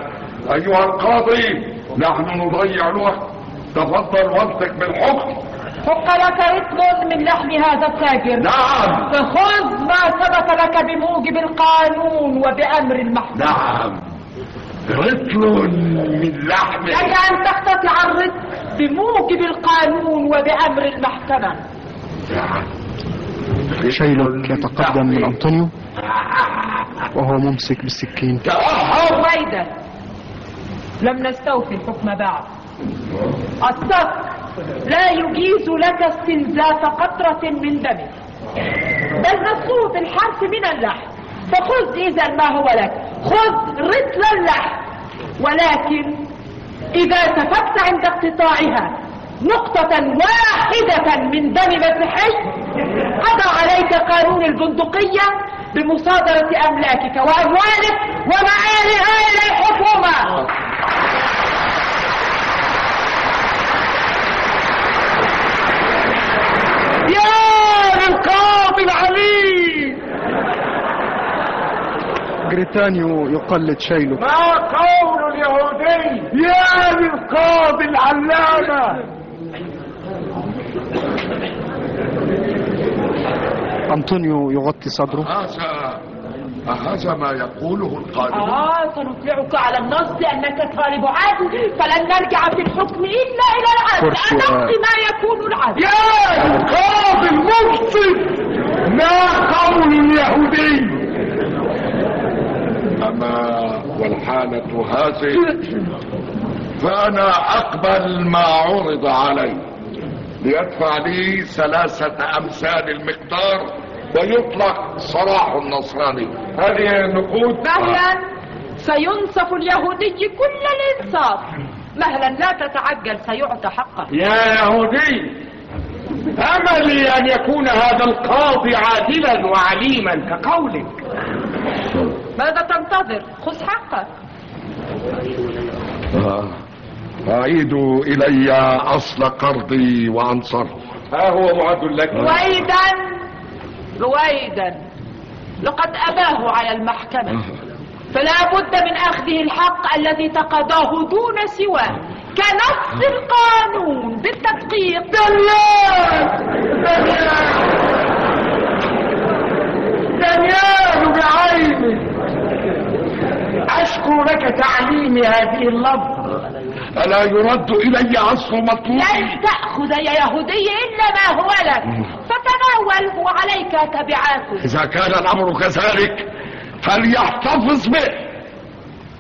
أيها القاضي نحن نضيع الوقت. تفضل وقتك بالحكم. حق لك رتل من لحم هذا التاجر. نعم. فخذ ما ثبت لك بموجب القانون وبأمر المحكمة نعم. رتل من لحم. لك أن تقتطع الرتل بموجب القانون وبأمر المحكمة. شيلوك يتقدم من أنطونيو وهو ممسك بالسكين. ويدا لم نستوفي الحكم بعد. الصف لا يجيز لك استنزاف قطرة من دمك. بل نصوص الحرف من اللحم. فخذ إذا ما هو لك. خذ رتل اللحم ولكن إذا سفكت عند اقتطاعها نقطة واحدة من دم مسيحي قضى عليك قانون البندقية بمصادرة أملاكك وأموالك ومعالها إلى الحكومة. يا للقاضي العليم جريتانيو يقلد شيلوك ما قول اليهودي؟ يا للقاضي العلامة. أنطونيو يغطي صدره. هذا هذا ما يقوله القانون آه سنطلعك على النص أنك طالب عدل فلن نرجع في الحكم إلا إلى العدل. أدق ما يكون العدل. يا القاضي المفسد. ما قول اليهودي؟ والحالة هذه فأنا أقبل ما عرض علي. ليدفع لي ثلاثة أمثال المقدار ويطلق سراح النصراني. هذه النقود مهلا سينصف اليهودي كل الإنصاف. مهلا لا تتعجل سيعطى حقه. يا يهودي أملي أن يكون هذا القاضي عادلا وعليما كقولك. ماذا تنتظر؟ خذ حقك. آه. أعيدوا إلي أصل قرضي وأنصره. ها هو معد لك. رويدا رويدا لقد أباه على المحكمة. فلا بد من أخذه الحق الذي تقاضاه دون سواه. كنص القانون بالتدقيق. دانيال بعيني! أشكو لك تعليمي هذه اللفظة ألا يرد إلي أصل مطلوبي؟ لن تأخذ يا يهودي إلا ما هو لك. فتناوله وعليك تبعاته إذا كان الأمر كذلك فليحتفظ به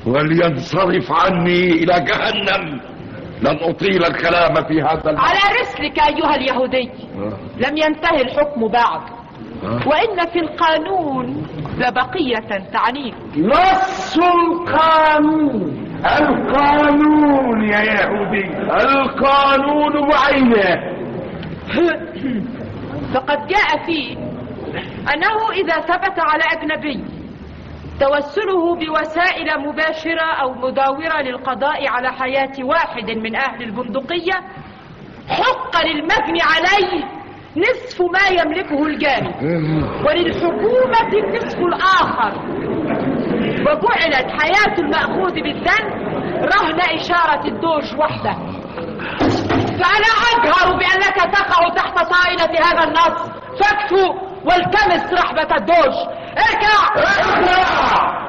ولينصرف عني إلى جهنم. لن أطيل الكلام في هذا الم... على رسلك أيها اليهودي. لم ينتهي الحكم بعد. وإن في القانون لبقية تعنيك نص القانون. القانون يا يهودي. القانون بعينه فقد جاء فيه أنه إذا ثبت على أجنبي توسله بوسائل مباشرة أو مداورة للقضاء على حياة واحد من أهل البندقية حق للمجني عليه نصف ما يملكه الجاني. وللحكومة النصف الآخر. وجعلت حياة المأخوذ بالذنب رهن إشارة الدوج وحده. فأنا أجهر بأنك تقع تحت طائلة هذا النص. فاكفو والتمس رحبة الدوج. اركع! اركع!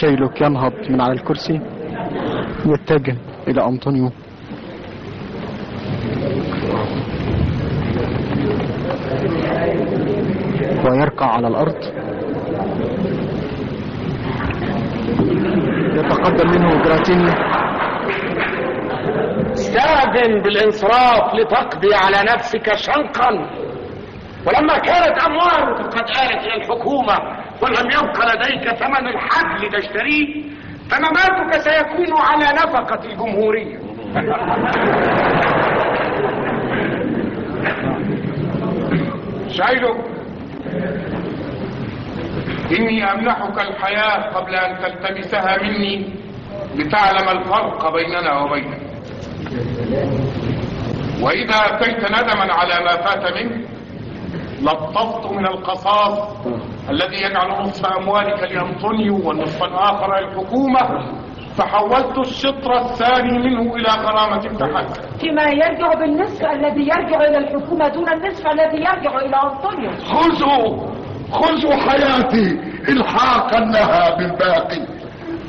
شيلوك ينهض من على الكرسي يتجه إلى أنطونيو. ويركع على الأرض. يتقدم منه براتيني استاذن بالانصراف لتقضي على نفسك شنقا. ولما كانت اموالك قد آلت إلى الحكومة ولم يبق لديك ثمن الحبل تشتريه فمماتك سيكون على نفقة الجمهورية. شايلو إني أمنحك الحياة قبل أن تلتمسها مني لتعلم الفرق بيننا وبينك. وإذا أتيت ندما على ما فات منك لطفت من القصاص الذي يجعل نصف أموالك لأنطونيو والنصف الآخر للحكومة. فحولت الشطر الثاني منه إلى غرامة تحت. فيما يرجع بالنصف الذي يرجع إلى الحكومة دون النصف الذي يرجع إلى أنطونيو. خذوا خذوا حياتي إلحاقا لها بالباقي.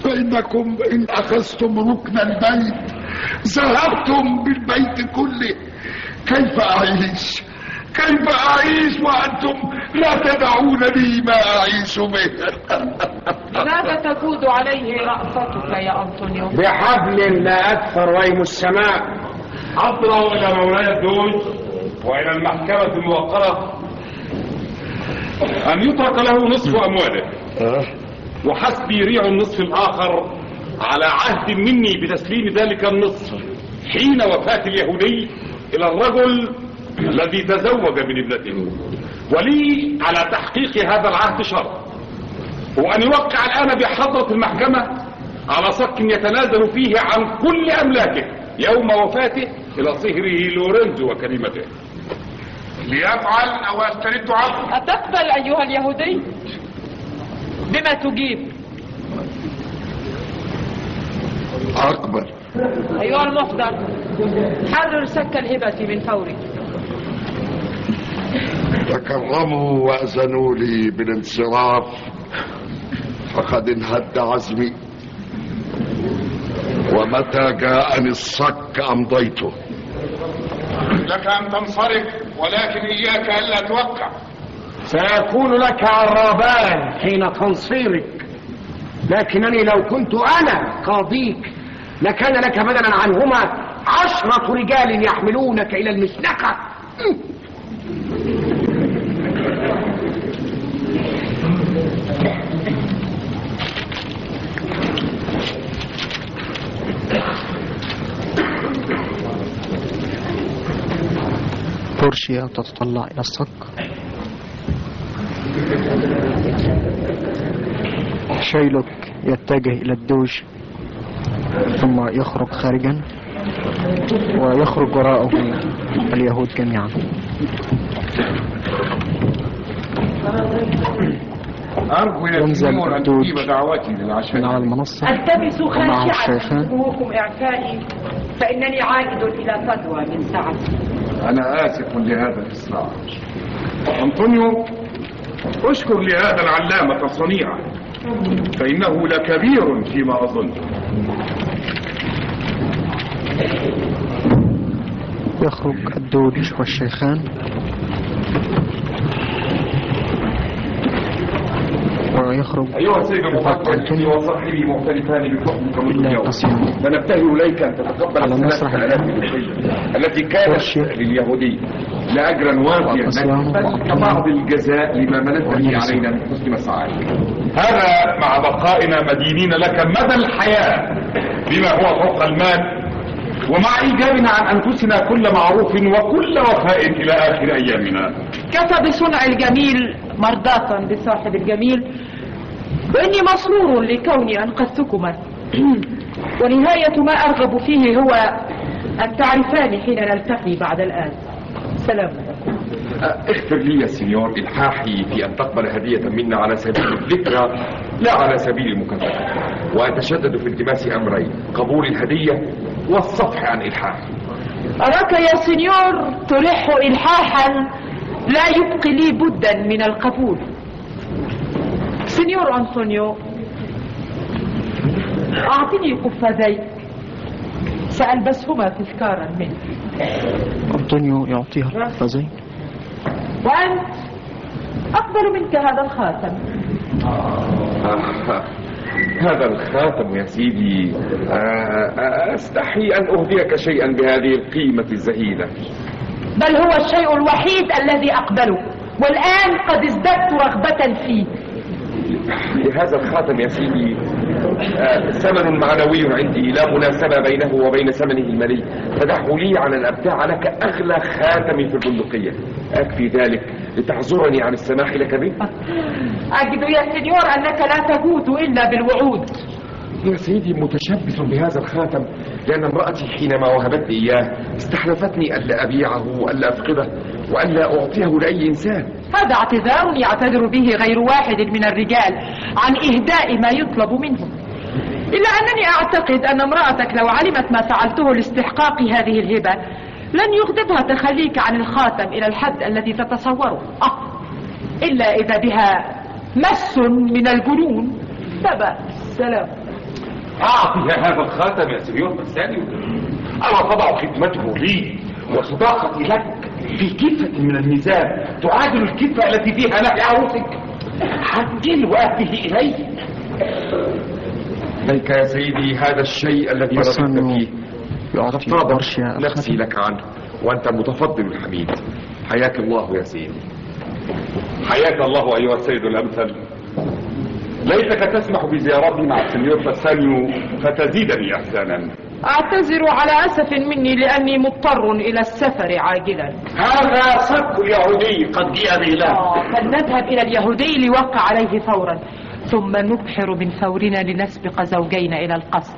فإنكم إن أخذتم ركن البيت ذهبتم بالبيت كله. كيف أعيش؟ كيف أعيش وأنتم لا تدعون لي ما أعيش به؟ ماذا تجود عليه رأفتك يا أنطونيو؟ بحبل لا أكثر ويم السماء. أطلع إلى مولاي الدوج وإلى المحكمة الموقرة. أن يترك له نصف أمواله. وحسبي ريع النصف الآخر على عهد مني بتسليم ذلك النصف. حين وفاة اليهودي إلى الرجل الذي تزوج من ابنته. ولي على تحقيق هذا العهد شرط وأن يوقع الآن بحضرة المحكمة على صك يتنازل فيه عن كل أملاكه يوم وفاته إلى صهره لورنزو وكلمته. ليفعل أو أسترد عقله أتقبل أيها اليهودي بما تجيب. أقبل أيها المحضر حرر سك الهبة من فورك. تكرموا وأذنوا لي بالانصراف. فقد انهد عزمي. ومتى جاءني الصك أمضيته. لك أن تنصرف ولكن إياك ألا توقع. سيكون لك عرابان حين تنصيرك. لكنني لو كنت أنا قاضيك لكان لك بدلا عنهما عشرة رجال يحملونك إلى المسلقة ماشية تتطلع إلى الصك. شيلوك يتجه إلى الدوج ثم يخرج خارجا ويخرج وراءه اليهود جميعا. أرجو يا أن الدوج تجيب دعوتي للعشاء. من على المنصة. ألتمس ومعه خاشعة سموكم إعفائي فإنني عائد إلى فدوى من سعد. أنا آسف لهذا الإسراع أنطونيو أشكر لهذا العلامة صنيعه فإنه لكبير فيما أظن. يخرج الدوج والشيخان. ويخرج أيها السيد المفكر وصاحبي مختلفان بحكمكم اليوم. فنبتهل إليك أن تتقبل على مسرح السنة التي كانت لليهودي لأجرا وافيا بل كبعض الجزاء لما منت به علينا من حسن مساعيك هذا مع بقائنا مدينين لك مدى الحياة بما هو فوق المال. ومع إيجابنا عن أنفسنا كل معروف وكل وفاء إلى آخر أيامنا. كفى بصنع الجميل مرضاة بصاحب الجميل وإني مسرور لكوني أنقذتكما. ونهاية ما أرغب فيه هو أن تعرفاني حين نلتقي بعد الآن. سلام لكم اغفر لي يا سينيور إلحاحي في أن تقبل هدية منا على سبيل الذكرى لا على سبيل المكافأة وأتشدد في التماس أمرين قبول الهدية والصفح عن إلحاحي. أراك يا سنيور تلح إلحاحا لا يبقي لي بدا من القبول. سنيور أنطونيو أعطني قفازيك سألبسهما تذكارا منك أنطونيو يعطيها القفازين وأنت أقبل منك هذا الخاتم. آه، هذا الخاتم يا سيدي. آه، آه، أستحي أن أهديك شيئا بهذه القيمة الزهيدة بل هو الشيء الوحيد الذي أقبله والآن قد ازددت رغبة فيه. لهذا الخاتم يا سيدي آه، ثمن معنوي عندي لا مناسبة بينه وبين ثمنه المالي. فدعه لي على أن أبتاع لك أغلى خاتم في البندقية. أكفي ذلك لتعذرني عن السماح لك به. أجد يا سنيور أنك لا تجود إلا بالوعود. يا سيدي متشبث بهذا الخاتم لأن امرأتي حينما وهبتني إياه استحلفتني ألا أبيعه وألا أفقده وألا أعطيه لأي إنسان. هذا اعتذار يعتذر به غير واحد من الرجال عن إهداء ما يطلب منهم إلا أنني أعتقد أن امرأتك لو علمت ما فعلته لاستحقاق هذه الهبة لن يغضبها تخليك عن الخاتم إلى الحد الذي تتصوره. آه. إلا إذا بها مس من الجنون. فبأس. سلام. أعطي هذا الخاتم يا سيور بساني أنا تضع خدمته لي وصداقتي لك؟ في كفة من الميزان تعادل الكفة التي فيها نهي عروسك. عدل وآته إلي إليك يا سيدي هذا الشيء الذي رغبت فيه. برشا نفسي لك عنه وأنت المتفضل الحميد. حياك الله يا سيدي. حياك الله أيها السيد الأمثل. ليتك تسمح بزيارتي مع السنيور بسانيو فتزيدني إحسانا. أعتذر على أسف مني لأني مضطر إلى السفر عاجلا. هذا صك اليهودي قد جاء به آه، فلنذهب إلى اليهودي ليوقع عليه فورا. ثم نبحر من ثورنا لنسبق زوجين إلى القصر.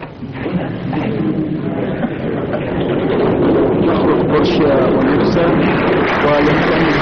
يخرج بورشيا ونفسه ويمتلئ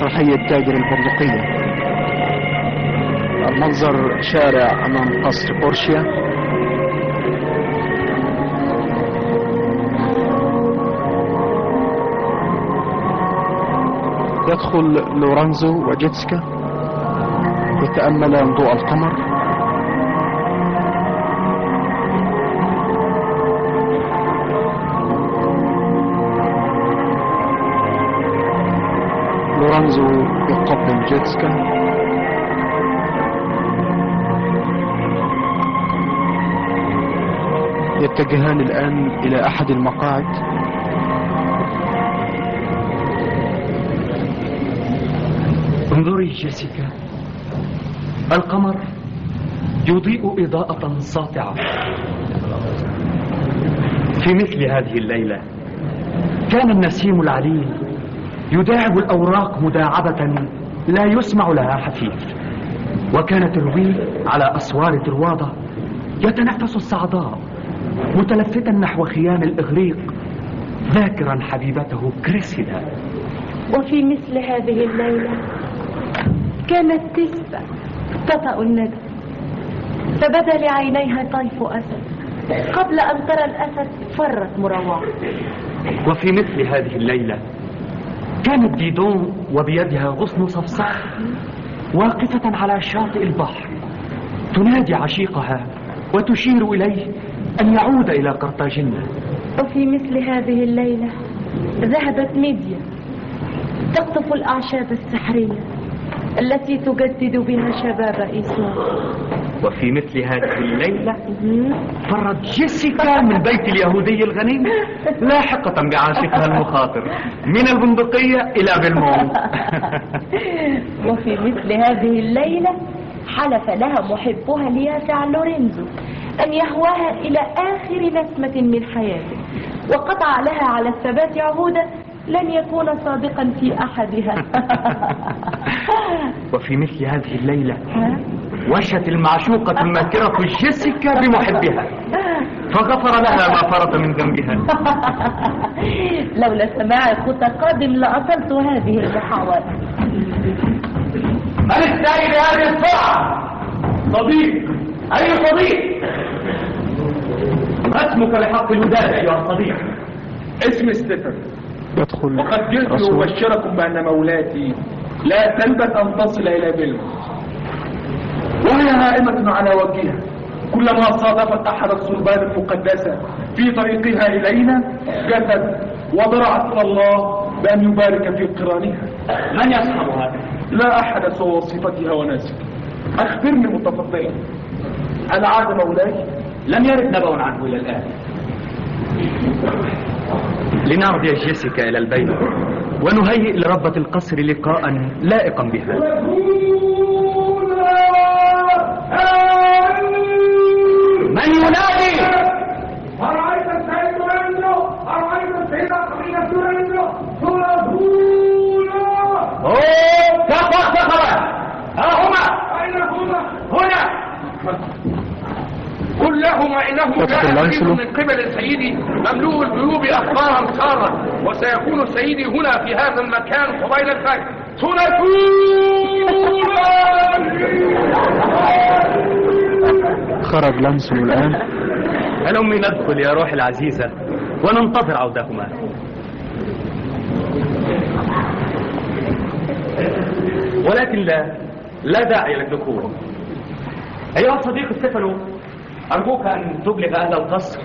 مسرحية تاجر البندقية المنظر شارع أمام قصر بورشيا يدخل لورانزو وجيتسكا. يتأملان ضوء القمر. جيتسكا يتجهان الآن إلى أحد المقاعد. انظري جيسيكا. القمر يضيء إضاءة ساطعة. في مثل هذه الليلة كان النسيم العليل يداعب الأوراق مداعبة لا يسمع لها حفيف. وكان تروي على أسوار طروادة يتنفس الصعداء متلفتا نحو خيام الإغريق ذاكرا حبيبته كريسيدا. وفي مثل هذه الليلة كانت تسبح تطأ الندى فبدا لعينيها طيف أسد قبل أن ترى الأسد فرت مروعة وفي مثل هذه الليلة كانت ديدون وبيدها غصن صفصاح واقفة على شاطئ البحر. تنادي عشيقها وتشير إليه أن يعود إلى قرطاجنة وفي مثل هذه الليلة ذهبت ميديا تقطف الأعشاب السحرية التي تجدد بها شباب إيسون وفي مثل هذه الليلة فرت جيسيكا من بيت اليهودي الغني لاحقة بعاشقها المخاطر من البندقية إلى بلمون وفي مثل هذه الليلة حلف لها محبها ليافع لورينزو أن يهواها إلى آخر نسمة من حياته وقطع لها على الثبات عهودا لن يكون صادقا في أحدها. وفي مثل هذه الليلة وشت المعشوقة الماكرة جيسيكا بمحبها. فغفر لها ما فرط من ذنبها. لولا سماع خطى قادم لأصلت هذه المحاولة من السائل هذه السرعة صديق. أي صديق؟ اسمك لحق الوداد أيها الصديق. اسمي ستيفن يدخل وقد جئت رسول لأبشركم بأن مولاتي لا تلبث أن تصل إلى بلمو وهي هائمة على وجهها. كلما صادفت أحد الصلبان المقدسة في طريقها إلينا جثت وضرعت إلى الله بأن يبارك في قرانها. من يصحبها؟ لا أحد سوى وصفتها وناسك. أخبرني متفضلا. هل عاد مولاي؟ لم يرد نبأ عنه إلى الآن. لنعد يا جيسيكا إلى البيت. ونهيئ لربة القصر لقاء لائقا بها. من ينادي؟ أرأيت السيد لورينزو أرأيت السيد قبيلة لورينزو طلبونا أوه كفى كفى ها هما؟ أين هما؟ هنا. قل لهم انه يدخل جاء. من قبل سيدي مملوء الجيوب أخبارا ساره وسيكون سيدي هنا في هذا المكان قبيل الفجر. خرج لانسلو الآن. هلم ندخل يا روحي العزيزة وننتظر عودهما ولكن لا لا داعي للدخول أيها الصديق ستيفانو أرجوك أن تبلغ أهل القصر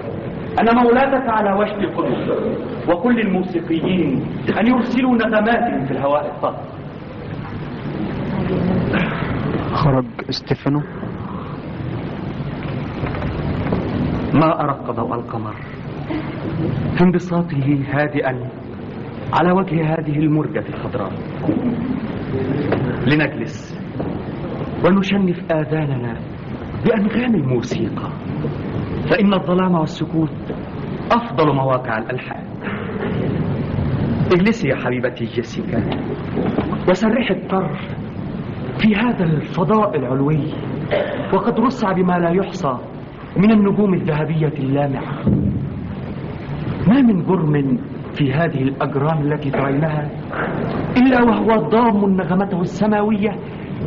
أن مولاتك على وشك القدوم وكل الموسيقيين أن يرسلوا نغمات في الهواء الطاهر خرج ستيفانو. ما أرق ضوء القمر. في انبساطه هادئا على وجه هذه المرجة الخضراء. لنجلس ونشنف آذاننا بأنغام الموسيقى. فإن الظلام والسكوت أفضل مواقع الألحان. اجلسي يا حبيبتي جيسيكا. وسرحي الطرف في هذا الفضاء العلوي وقد رصع بما لا يحصى من النجوم الذهبية اللامعة ما من جرم في هذه الأجرام التي ترينها إلا وهو ضام نغمته السماوية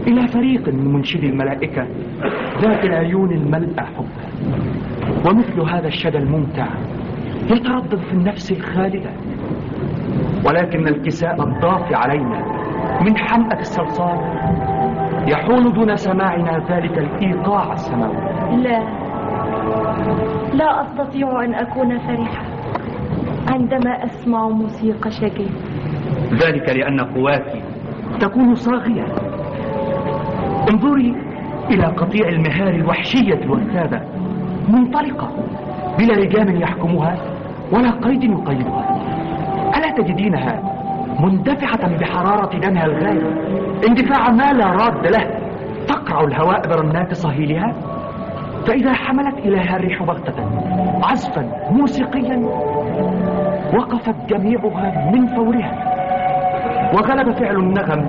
إلى فريق من منشدي الملائكة ذات العيون الملأى حبا ومثل هذا الشدى الممتع يتردد في النفس الخالدة. ولكن الكساء الضاف علينا من حمأة الصلصال يحول دون سماعنا ذلك الإيقاع السماوي. لا. لا أستطيع أن أكون فرحة عندما أسمع موسيقى شجية ذلك لأن قواتي تكون صاغية. انظري إلى قطيع المهار الوحشية الوثابة منطلقة بلا لجام يحكمها ولا قيد يقيدها. ألا تجدينها مندفعة بحرارة دمها الغالي اندفاع ما لا راد له. تقرع الهواء برنات صهيلها. فإذا حملت إليها الريح بغتة عزفا موسيقيا وقفت جميعها من فورها. وغلب فعل النغم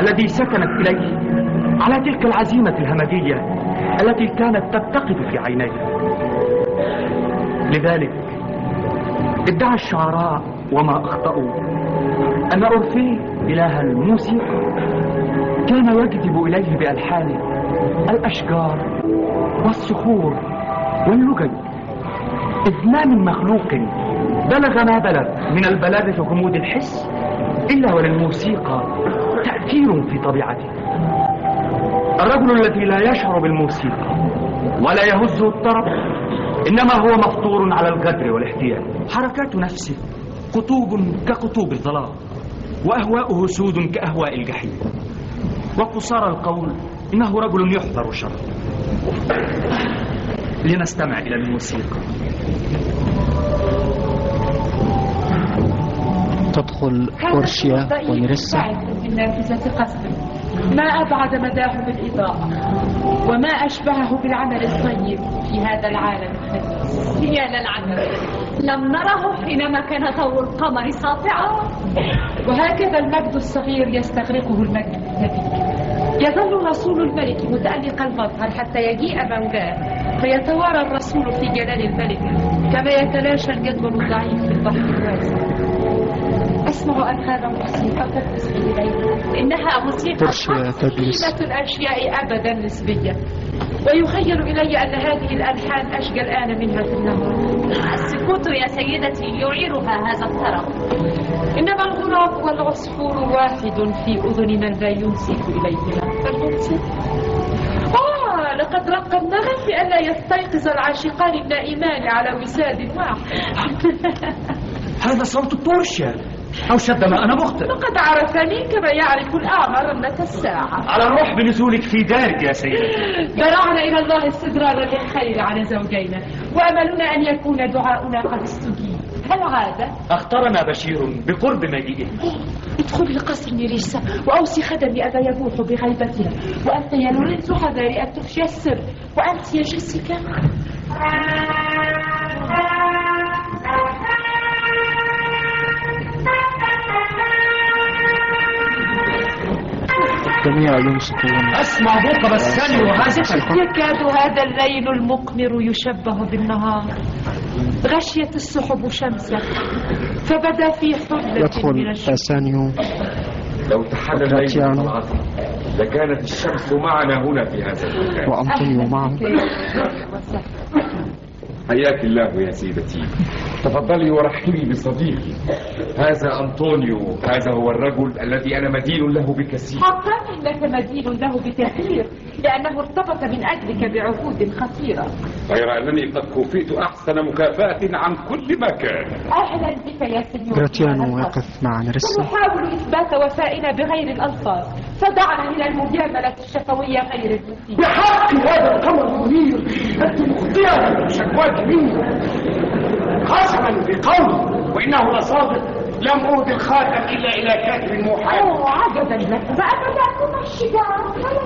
الذي سكنت إليه على تلك العزيمة الهمجية التي كانت تتقف في عينيها لذلك ادعى الشعراء وما أخطأوا. أن أورفيه إله الموسيقى. كان يجذب إليه بألحانه الأشجار والصخور واللجج إذ ما من مخلوق بلغ ما بلغ من البلاغ في غموض الحس إلا وللموسيقى تأثير في طبيعته. الرجل الذي لا يشعر بالموسيقى ولا يهزه الطرب إنما هو مفطور على الغدر والاحتيال. حركات نفسه قطوب كقطوب الظلام. وأهواؤه سود كأهواء الجحيم. وقصار القول إنه رجل يحذر شره لنستمع إلى الموسيقى. تدخل أورشيا ونرسا في النافذة قصر ما أبعد مداه بالإضاءة وما أشبهه بالعمل الطيب في هذا العالم الخبيث يا للعجب لم نره حينما كان ضوء القمر ساطعا. وهكذا المجد الصغير يستغرقه المجد الكبير يظل رسول الملك متألق المظهر حتى يجيء موجاه فيتوارى الرسول في جلال الملك كما يتلاشى الجدول الضعيف في البحر الواسع. أسمع أنهار موسيقى تلتفت إلي إنها موسيقى قيمة الأشياء أبدا نسبية ويخيل إلي أن هذه الألحان أشجى الآن منها في النهار السكوت يا سيدتي يعيرها هذا الطرب إنما الغراب والعصفور واحد في أذن من لا ينسك إليهما. فلينسك آه لقد رق النغم لئلا يستيقظ العاشقان النائمان على وساد واحد. هذا صوت البورشا أو شد ما أنا مخطئ. لقد عرفني كما يعرف الأعمى رنة الساعة. على الروح بنزولك في دارك يا سيدي. درعنا إلى الله استدرارا للخير على زوجينا. وأملنا أن يكون دعاؤنا قد استجيب. هل عاد؟ أخطرنا بشير بقرب مجيئه. ادخلي القصر نيريسا وأوصي خدمي أبا يبوح بغيبتها. وأنت يا لورينزو حذاري أن تفشي السر وأنت يا جيسيكا. الجميع ينصتون أسمع بوق بساني وهازفا يكاد هذا الليل المقمر يشبه بالنهار. غشيت السحب شمسا فبدا في حلة من يدخل الشمس. أسانيو. لو تحدى الليل لكانت الشمس معنا هنا في هذا المكان. وأنطونيو معه حياك الله يا سيدتي. تفضلي ورحبي بصديقي. هذا أنطونيو. هذا هو الرجل الذي أنا مدين له بكثير. حقا إنك مدين له بكثير لأنه ارتبط من أجلك بعهود خطيرة. غير أنني قد كوفيت أحسن مكافأة عن كل مكان أهلا بك يا سيدي. غراتيانو يقف مع نرسا نحاول إثبات وفائنا بغير الألفاظ. فدعنا إلى المجاملة الشفوية غير المفيدة بحق هذا القمر المنير أنت مخطئة مني قسما بقولي وإنه لصادق. لم أهد الخاتم إلا إلى كاتب موحى أوه عجبا. لك فلا تختلف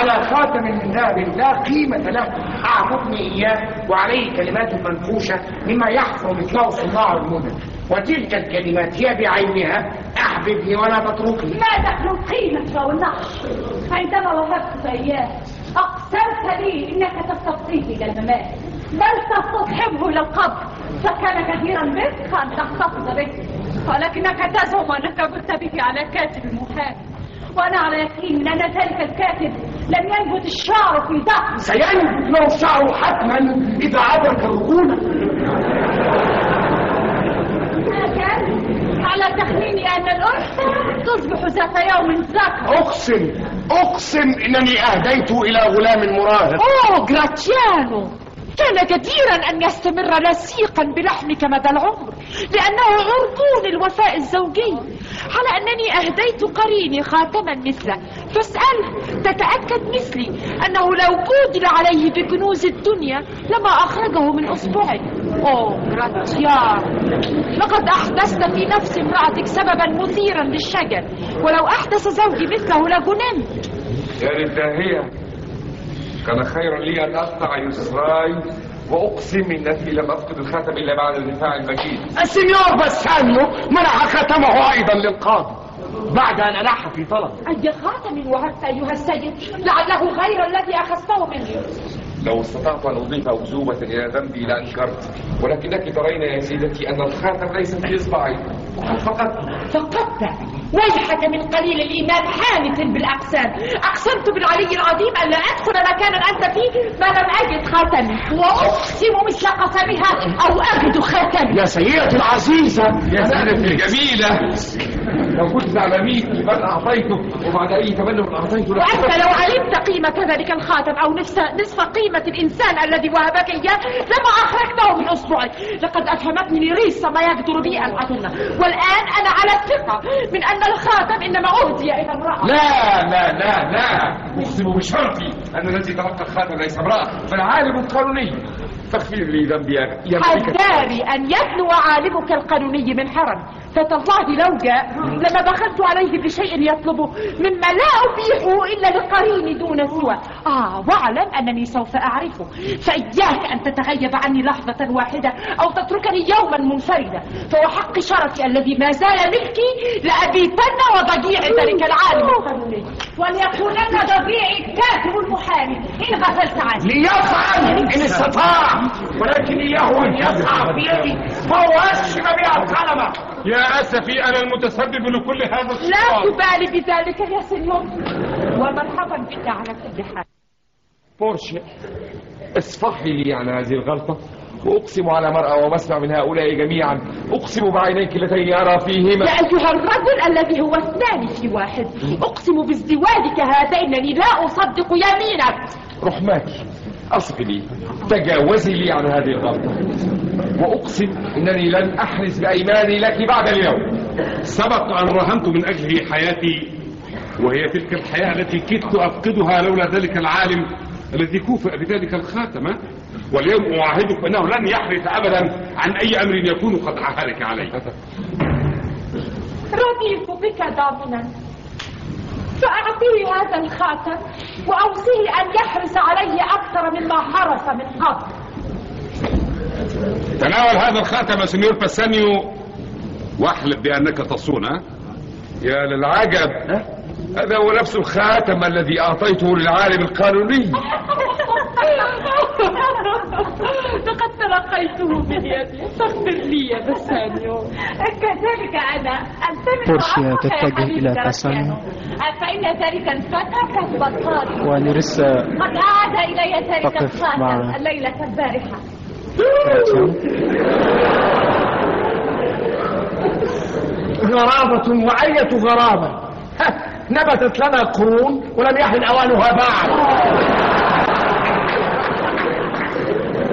على خاتم من ذهب لا قيمة له. أعطتني إياه وعليه كلمات منفوشة مما يحفر مثله صناع المدن وتلك الكلمات هي بعينها. أحببني ولا تتركني. ما دخل القيمة والنقش عندما وهبتك إياه أقسمت لي إنك تستبقيه إلى الممات بل تستصحبه إلى القبر. فكان كثيرا منك أن تحتفظ به. ولكنك تزعم أنك كنت به على كاتب المحامي وأنا على يقين من أن ذلك الكاتب لم ينبت الشعر في ضغط سينبت له الشعر حتما إذا أدرك الرجولة لكن على تخميني أن الأنثى تصبح ذات يوم ذكر أقسم أقسم إنني أهديت إلى غلام مراهق أوه جراتيانو كان جديرا أن يستمر لصيقا بلحمك مدى العمر لأنه عرضون الوفاء الزوجي. على أنني أهديت قريني خاتما مثله. فاسأله تتأكد مثلي أنه لو بودل عليه بكنوز الدنيا لما أخرجه من أصبعي. أوه جراتيانو لقد أحدثت في نفس امرأتك سببا مثيرا للشجن ولو أحدث زوجي مثله لجننت يا للداهية كان خيرا لي أن أقطع يسراي وأقسم إنني لم أفقد الخاتم إلا بعد الدفاع المجيد. السنيور بسانيو منح خاتمه أيضا للقاضي بعد أن ألح في طلب. أي خاتم وهبت أيها السيد؟ لعله غير الذي أخذته مني. لو استطعت أن أضيف أكذوبة إلى ذنبي لأنكرت ولكنك ترين يا سيدتي أن الخاتم ليس في إصبعي وقد فقدته فقدت ويحك من قليل الإيمان حانث بالأقسام. أقسمت بالعلي العظيم أن لا أدخل مكانا أنت فيه ما لم أجد خاتمي. وأقسم مثل قسمها أو أجد خاتمي. يا سيدتي العزيزة. يا سيدتي الجميلة. لو كنت تعلمين من أعطيته وبعد أي تمنى أعطيته لك. وأنت لو علمت قيمة ذلك الخاتم أو نصف, نصف قيمة الإنسان الذي وهبك إياه لما أخرجته من أصبعي لقد أفهمتني لريس ما يقدر بي أن أظن والآن أنا على الثقة من أن الخاتم إنما أهدي إلى امرأة. لا لا لا لا. أقسم بشرفي أن الذي تلقى الخاتم ليس امرأة بل عالم تغفر لي ذنبي حذاري أن يبلو عالمك القانوني من حرم. فتالله لو جاء لما بخلت عليه بشيء يطلبه مما لا أبيحه إلا لقرين دون سوى. آه واعلم أنني سوف أعرفه. فإياك أن تتغيب عني لحظة واحدة أو تتركني يوما منفردا. فوحق شرفي الذي ما زال ملكي لأبيتن وضجيع ذلك العالم القانوني. وليكونن ضبيعي كاتب المحامي إن غفلت عنه ليفعل إن استطاع. ولكن إياه أن يسعى بيدي فهو أشم بها القلمة يا أسفي أنا المتسبب لكل هذا لا الشيطان تبالي بذلك يا سنيور ومرحبا بك على كل حال. بورشيا اصفحي لي عن هذه الغلطة. وأقسم على مرأى ومسمع من هؤلاء جميعا. أقسم بعينيك اللتين أرى فيهما. يا أيها الرجل الذي هو اثنان في واحد أقسم بازدواجك هذا إنني لا أصدق يمينك. رحماك. أصغي لي تجاوزي لي عن هذه الغلطة وأقسم أنني لن أحرز بأيماني لك بعد اليوم. سبق أن رهنت من أجله حياتي وهي تلك الحياة التي كدت أفقدها لولا ذلك العالم الذي كوفئ بذلك الخاتم. واليوم أعاهدك أنه لن يحرث أبدا عن أي أمر يكون قد عهدك عليه رضيت بك ضامنا فأعطيه هذا الخاتم وأوصيه أن يحرص عليه أكثر مما حرص من قبل. تناول هذا الخاتم سنيور باسانيو واحلف بأنك تصونه يا للعجب. هذا هو نفس الخاتم الذي أعطيته للعالم القانوني. لقد تلقيته بيدي فاغفر لي يا بسانيو كذلك أنا أنتمي بورشيا تتجه إلى باسانيو فإن ذلك الفتى كتب الطارق ونرسا قد عاد إلي ذلك الخاتم الليلة البارحة. غرابة وأية غرابة. ها، نبتت لنا قرون ولم يحن أوانها بعد.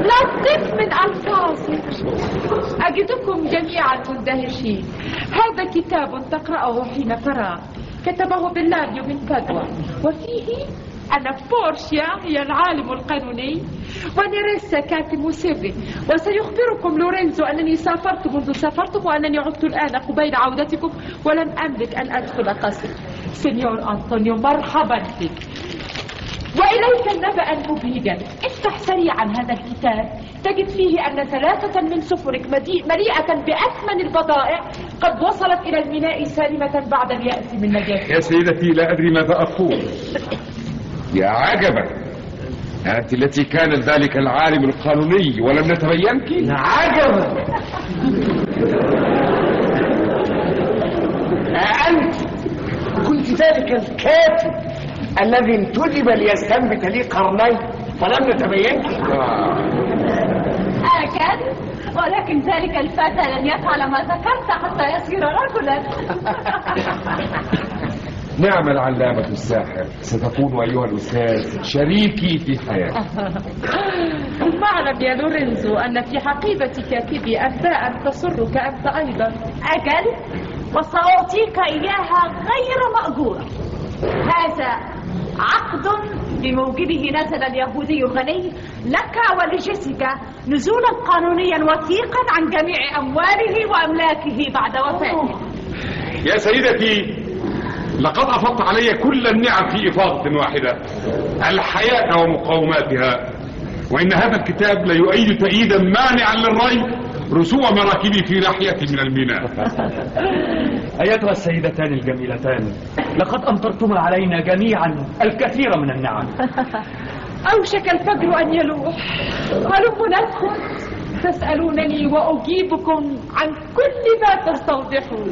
لطف من ألفاظك أجدكم جميعا مندهشين. هذا كتاب تقرأه حين فراغ كتبه بلاديو من بادوا وفيه أنا بورشيا هي العالم القانوني. ونيريسا كاتب سري وسيخبركم لورينزو أنني سافرت منذ سافرتم وأنني عدت الآن قبيل عودتكم ولم أملك أن أدخل قصر. سينيور أنطونيو مرحبا بك وإليك النبأ المبهج. افتح سريعا هذا الكتاب. تجد فيه أن ثلاثة من سفنك مدي- مليئة بأثمن البضائع قد وصلت إلى الميناء سالمة بعد اليأس من نجاتها يا سيدتي لا أدري ماذا أقول. يا عجبا. أنت التي كان ذلك العالم القانوني ولم نتبينك؟ عجبا. أنت كنت ذلك الكاتب الذي انتدب ليستنبت لي قرنين فلم نتبينك. أكد ولكن ذلك الفتى لن يفعل ما ذكرت حتى يصير رجلا. نعم العلامة الساحر ستكون أيها الأستاذ شريكي في حياتي معلم يا لورينزو أن في حقيبة كاتبي أنباء تسرك أنت أيضا. أجل وسأعطيك إياها غير مأجورة هذا عقد بموجبه نزل اليهودي الغني لك ولجيسيكا نزولا قانونيا وثيقا عن جميع أمواله وأملاكه بعد وفاته. يا سيدتي لقد أفضت علي كل النعم في إفاضة واحدة الحياة ومقوماتها وإن هذا الكتاب ليؤيد تأييدا مانعا للري رسوم مراكبي في ناحية من الميناء. أيتها السيدتان الجميلتان لقد أمطرتما علينا جميعا الكثير من النعم. أوشك الفجر أن يلوح. هلم ندخل تسألونني وأجيبكم عن كل ما تستوضحون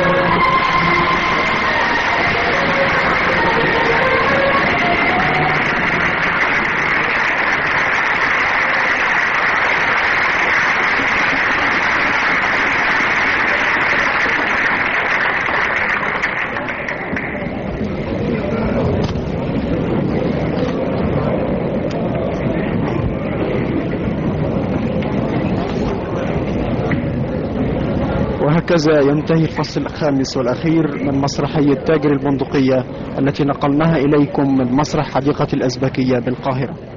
وهكذا ينتهي الفصل الخامس والأخير من مسرحية تاجر البندقية التي نقلناها إليكم من مسرح حديقة الأزبكية بالقاهرة.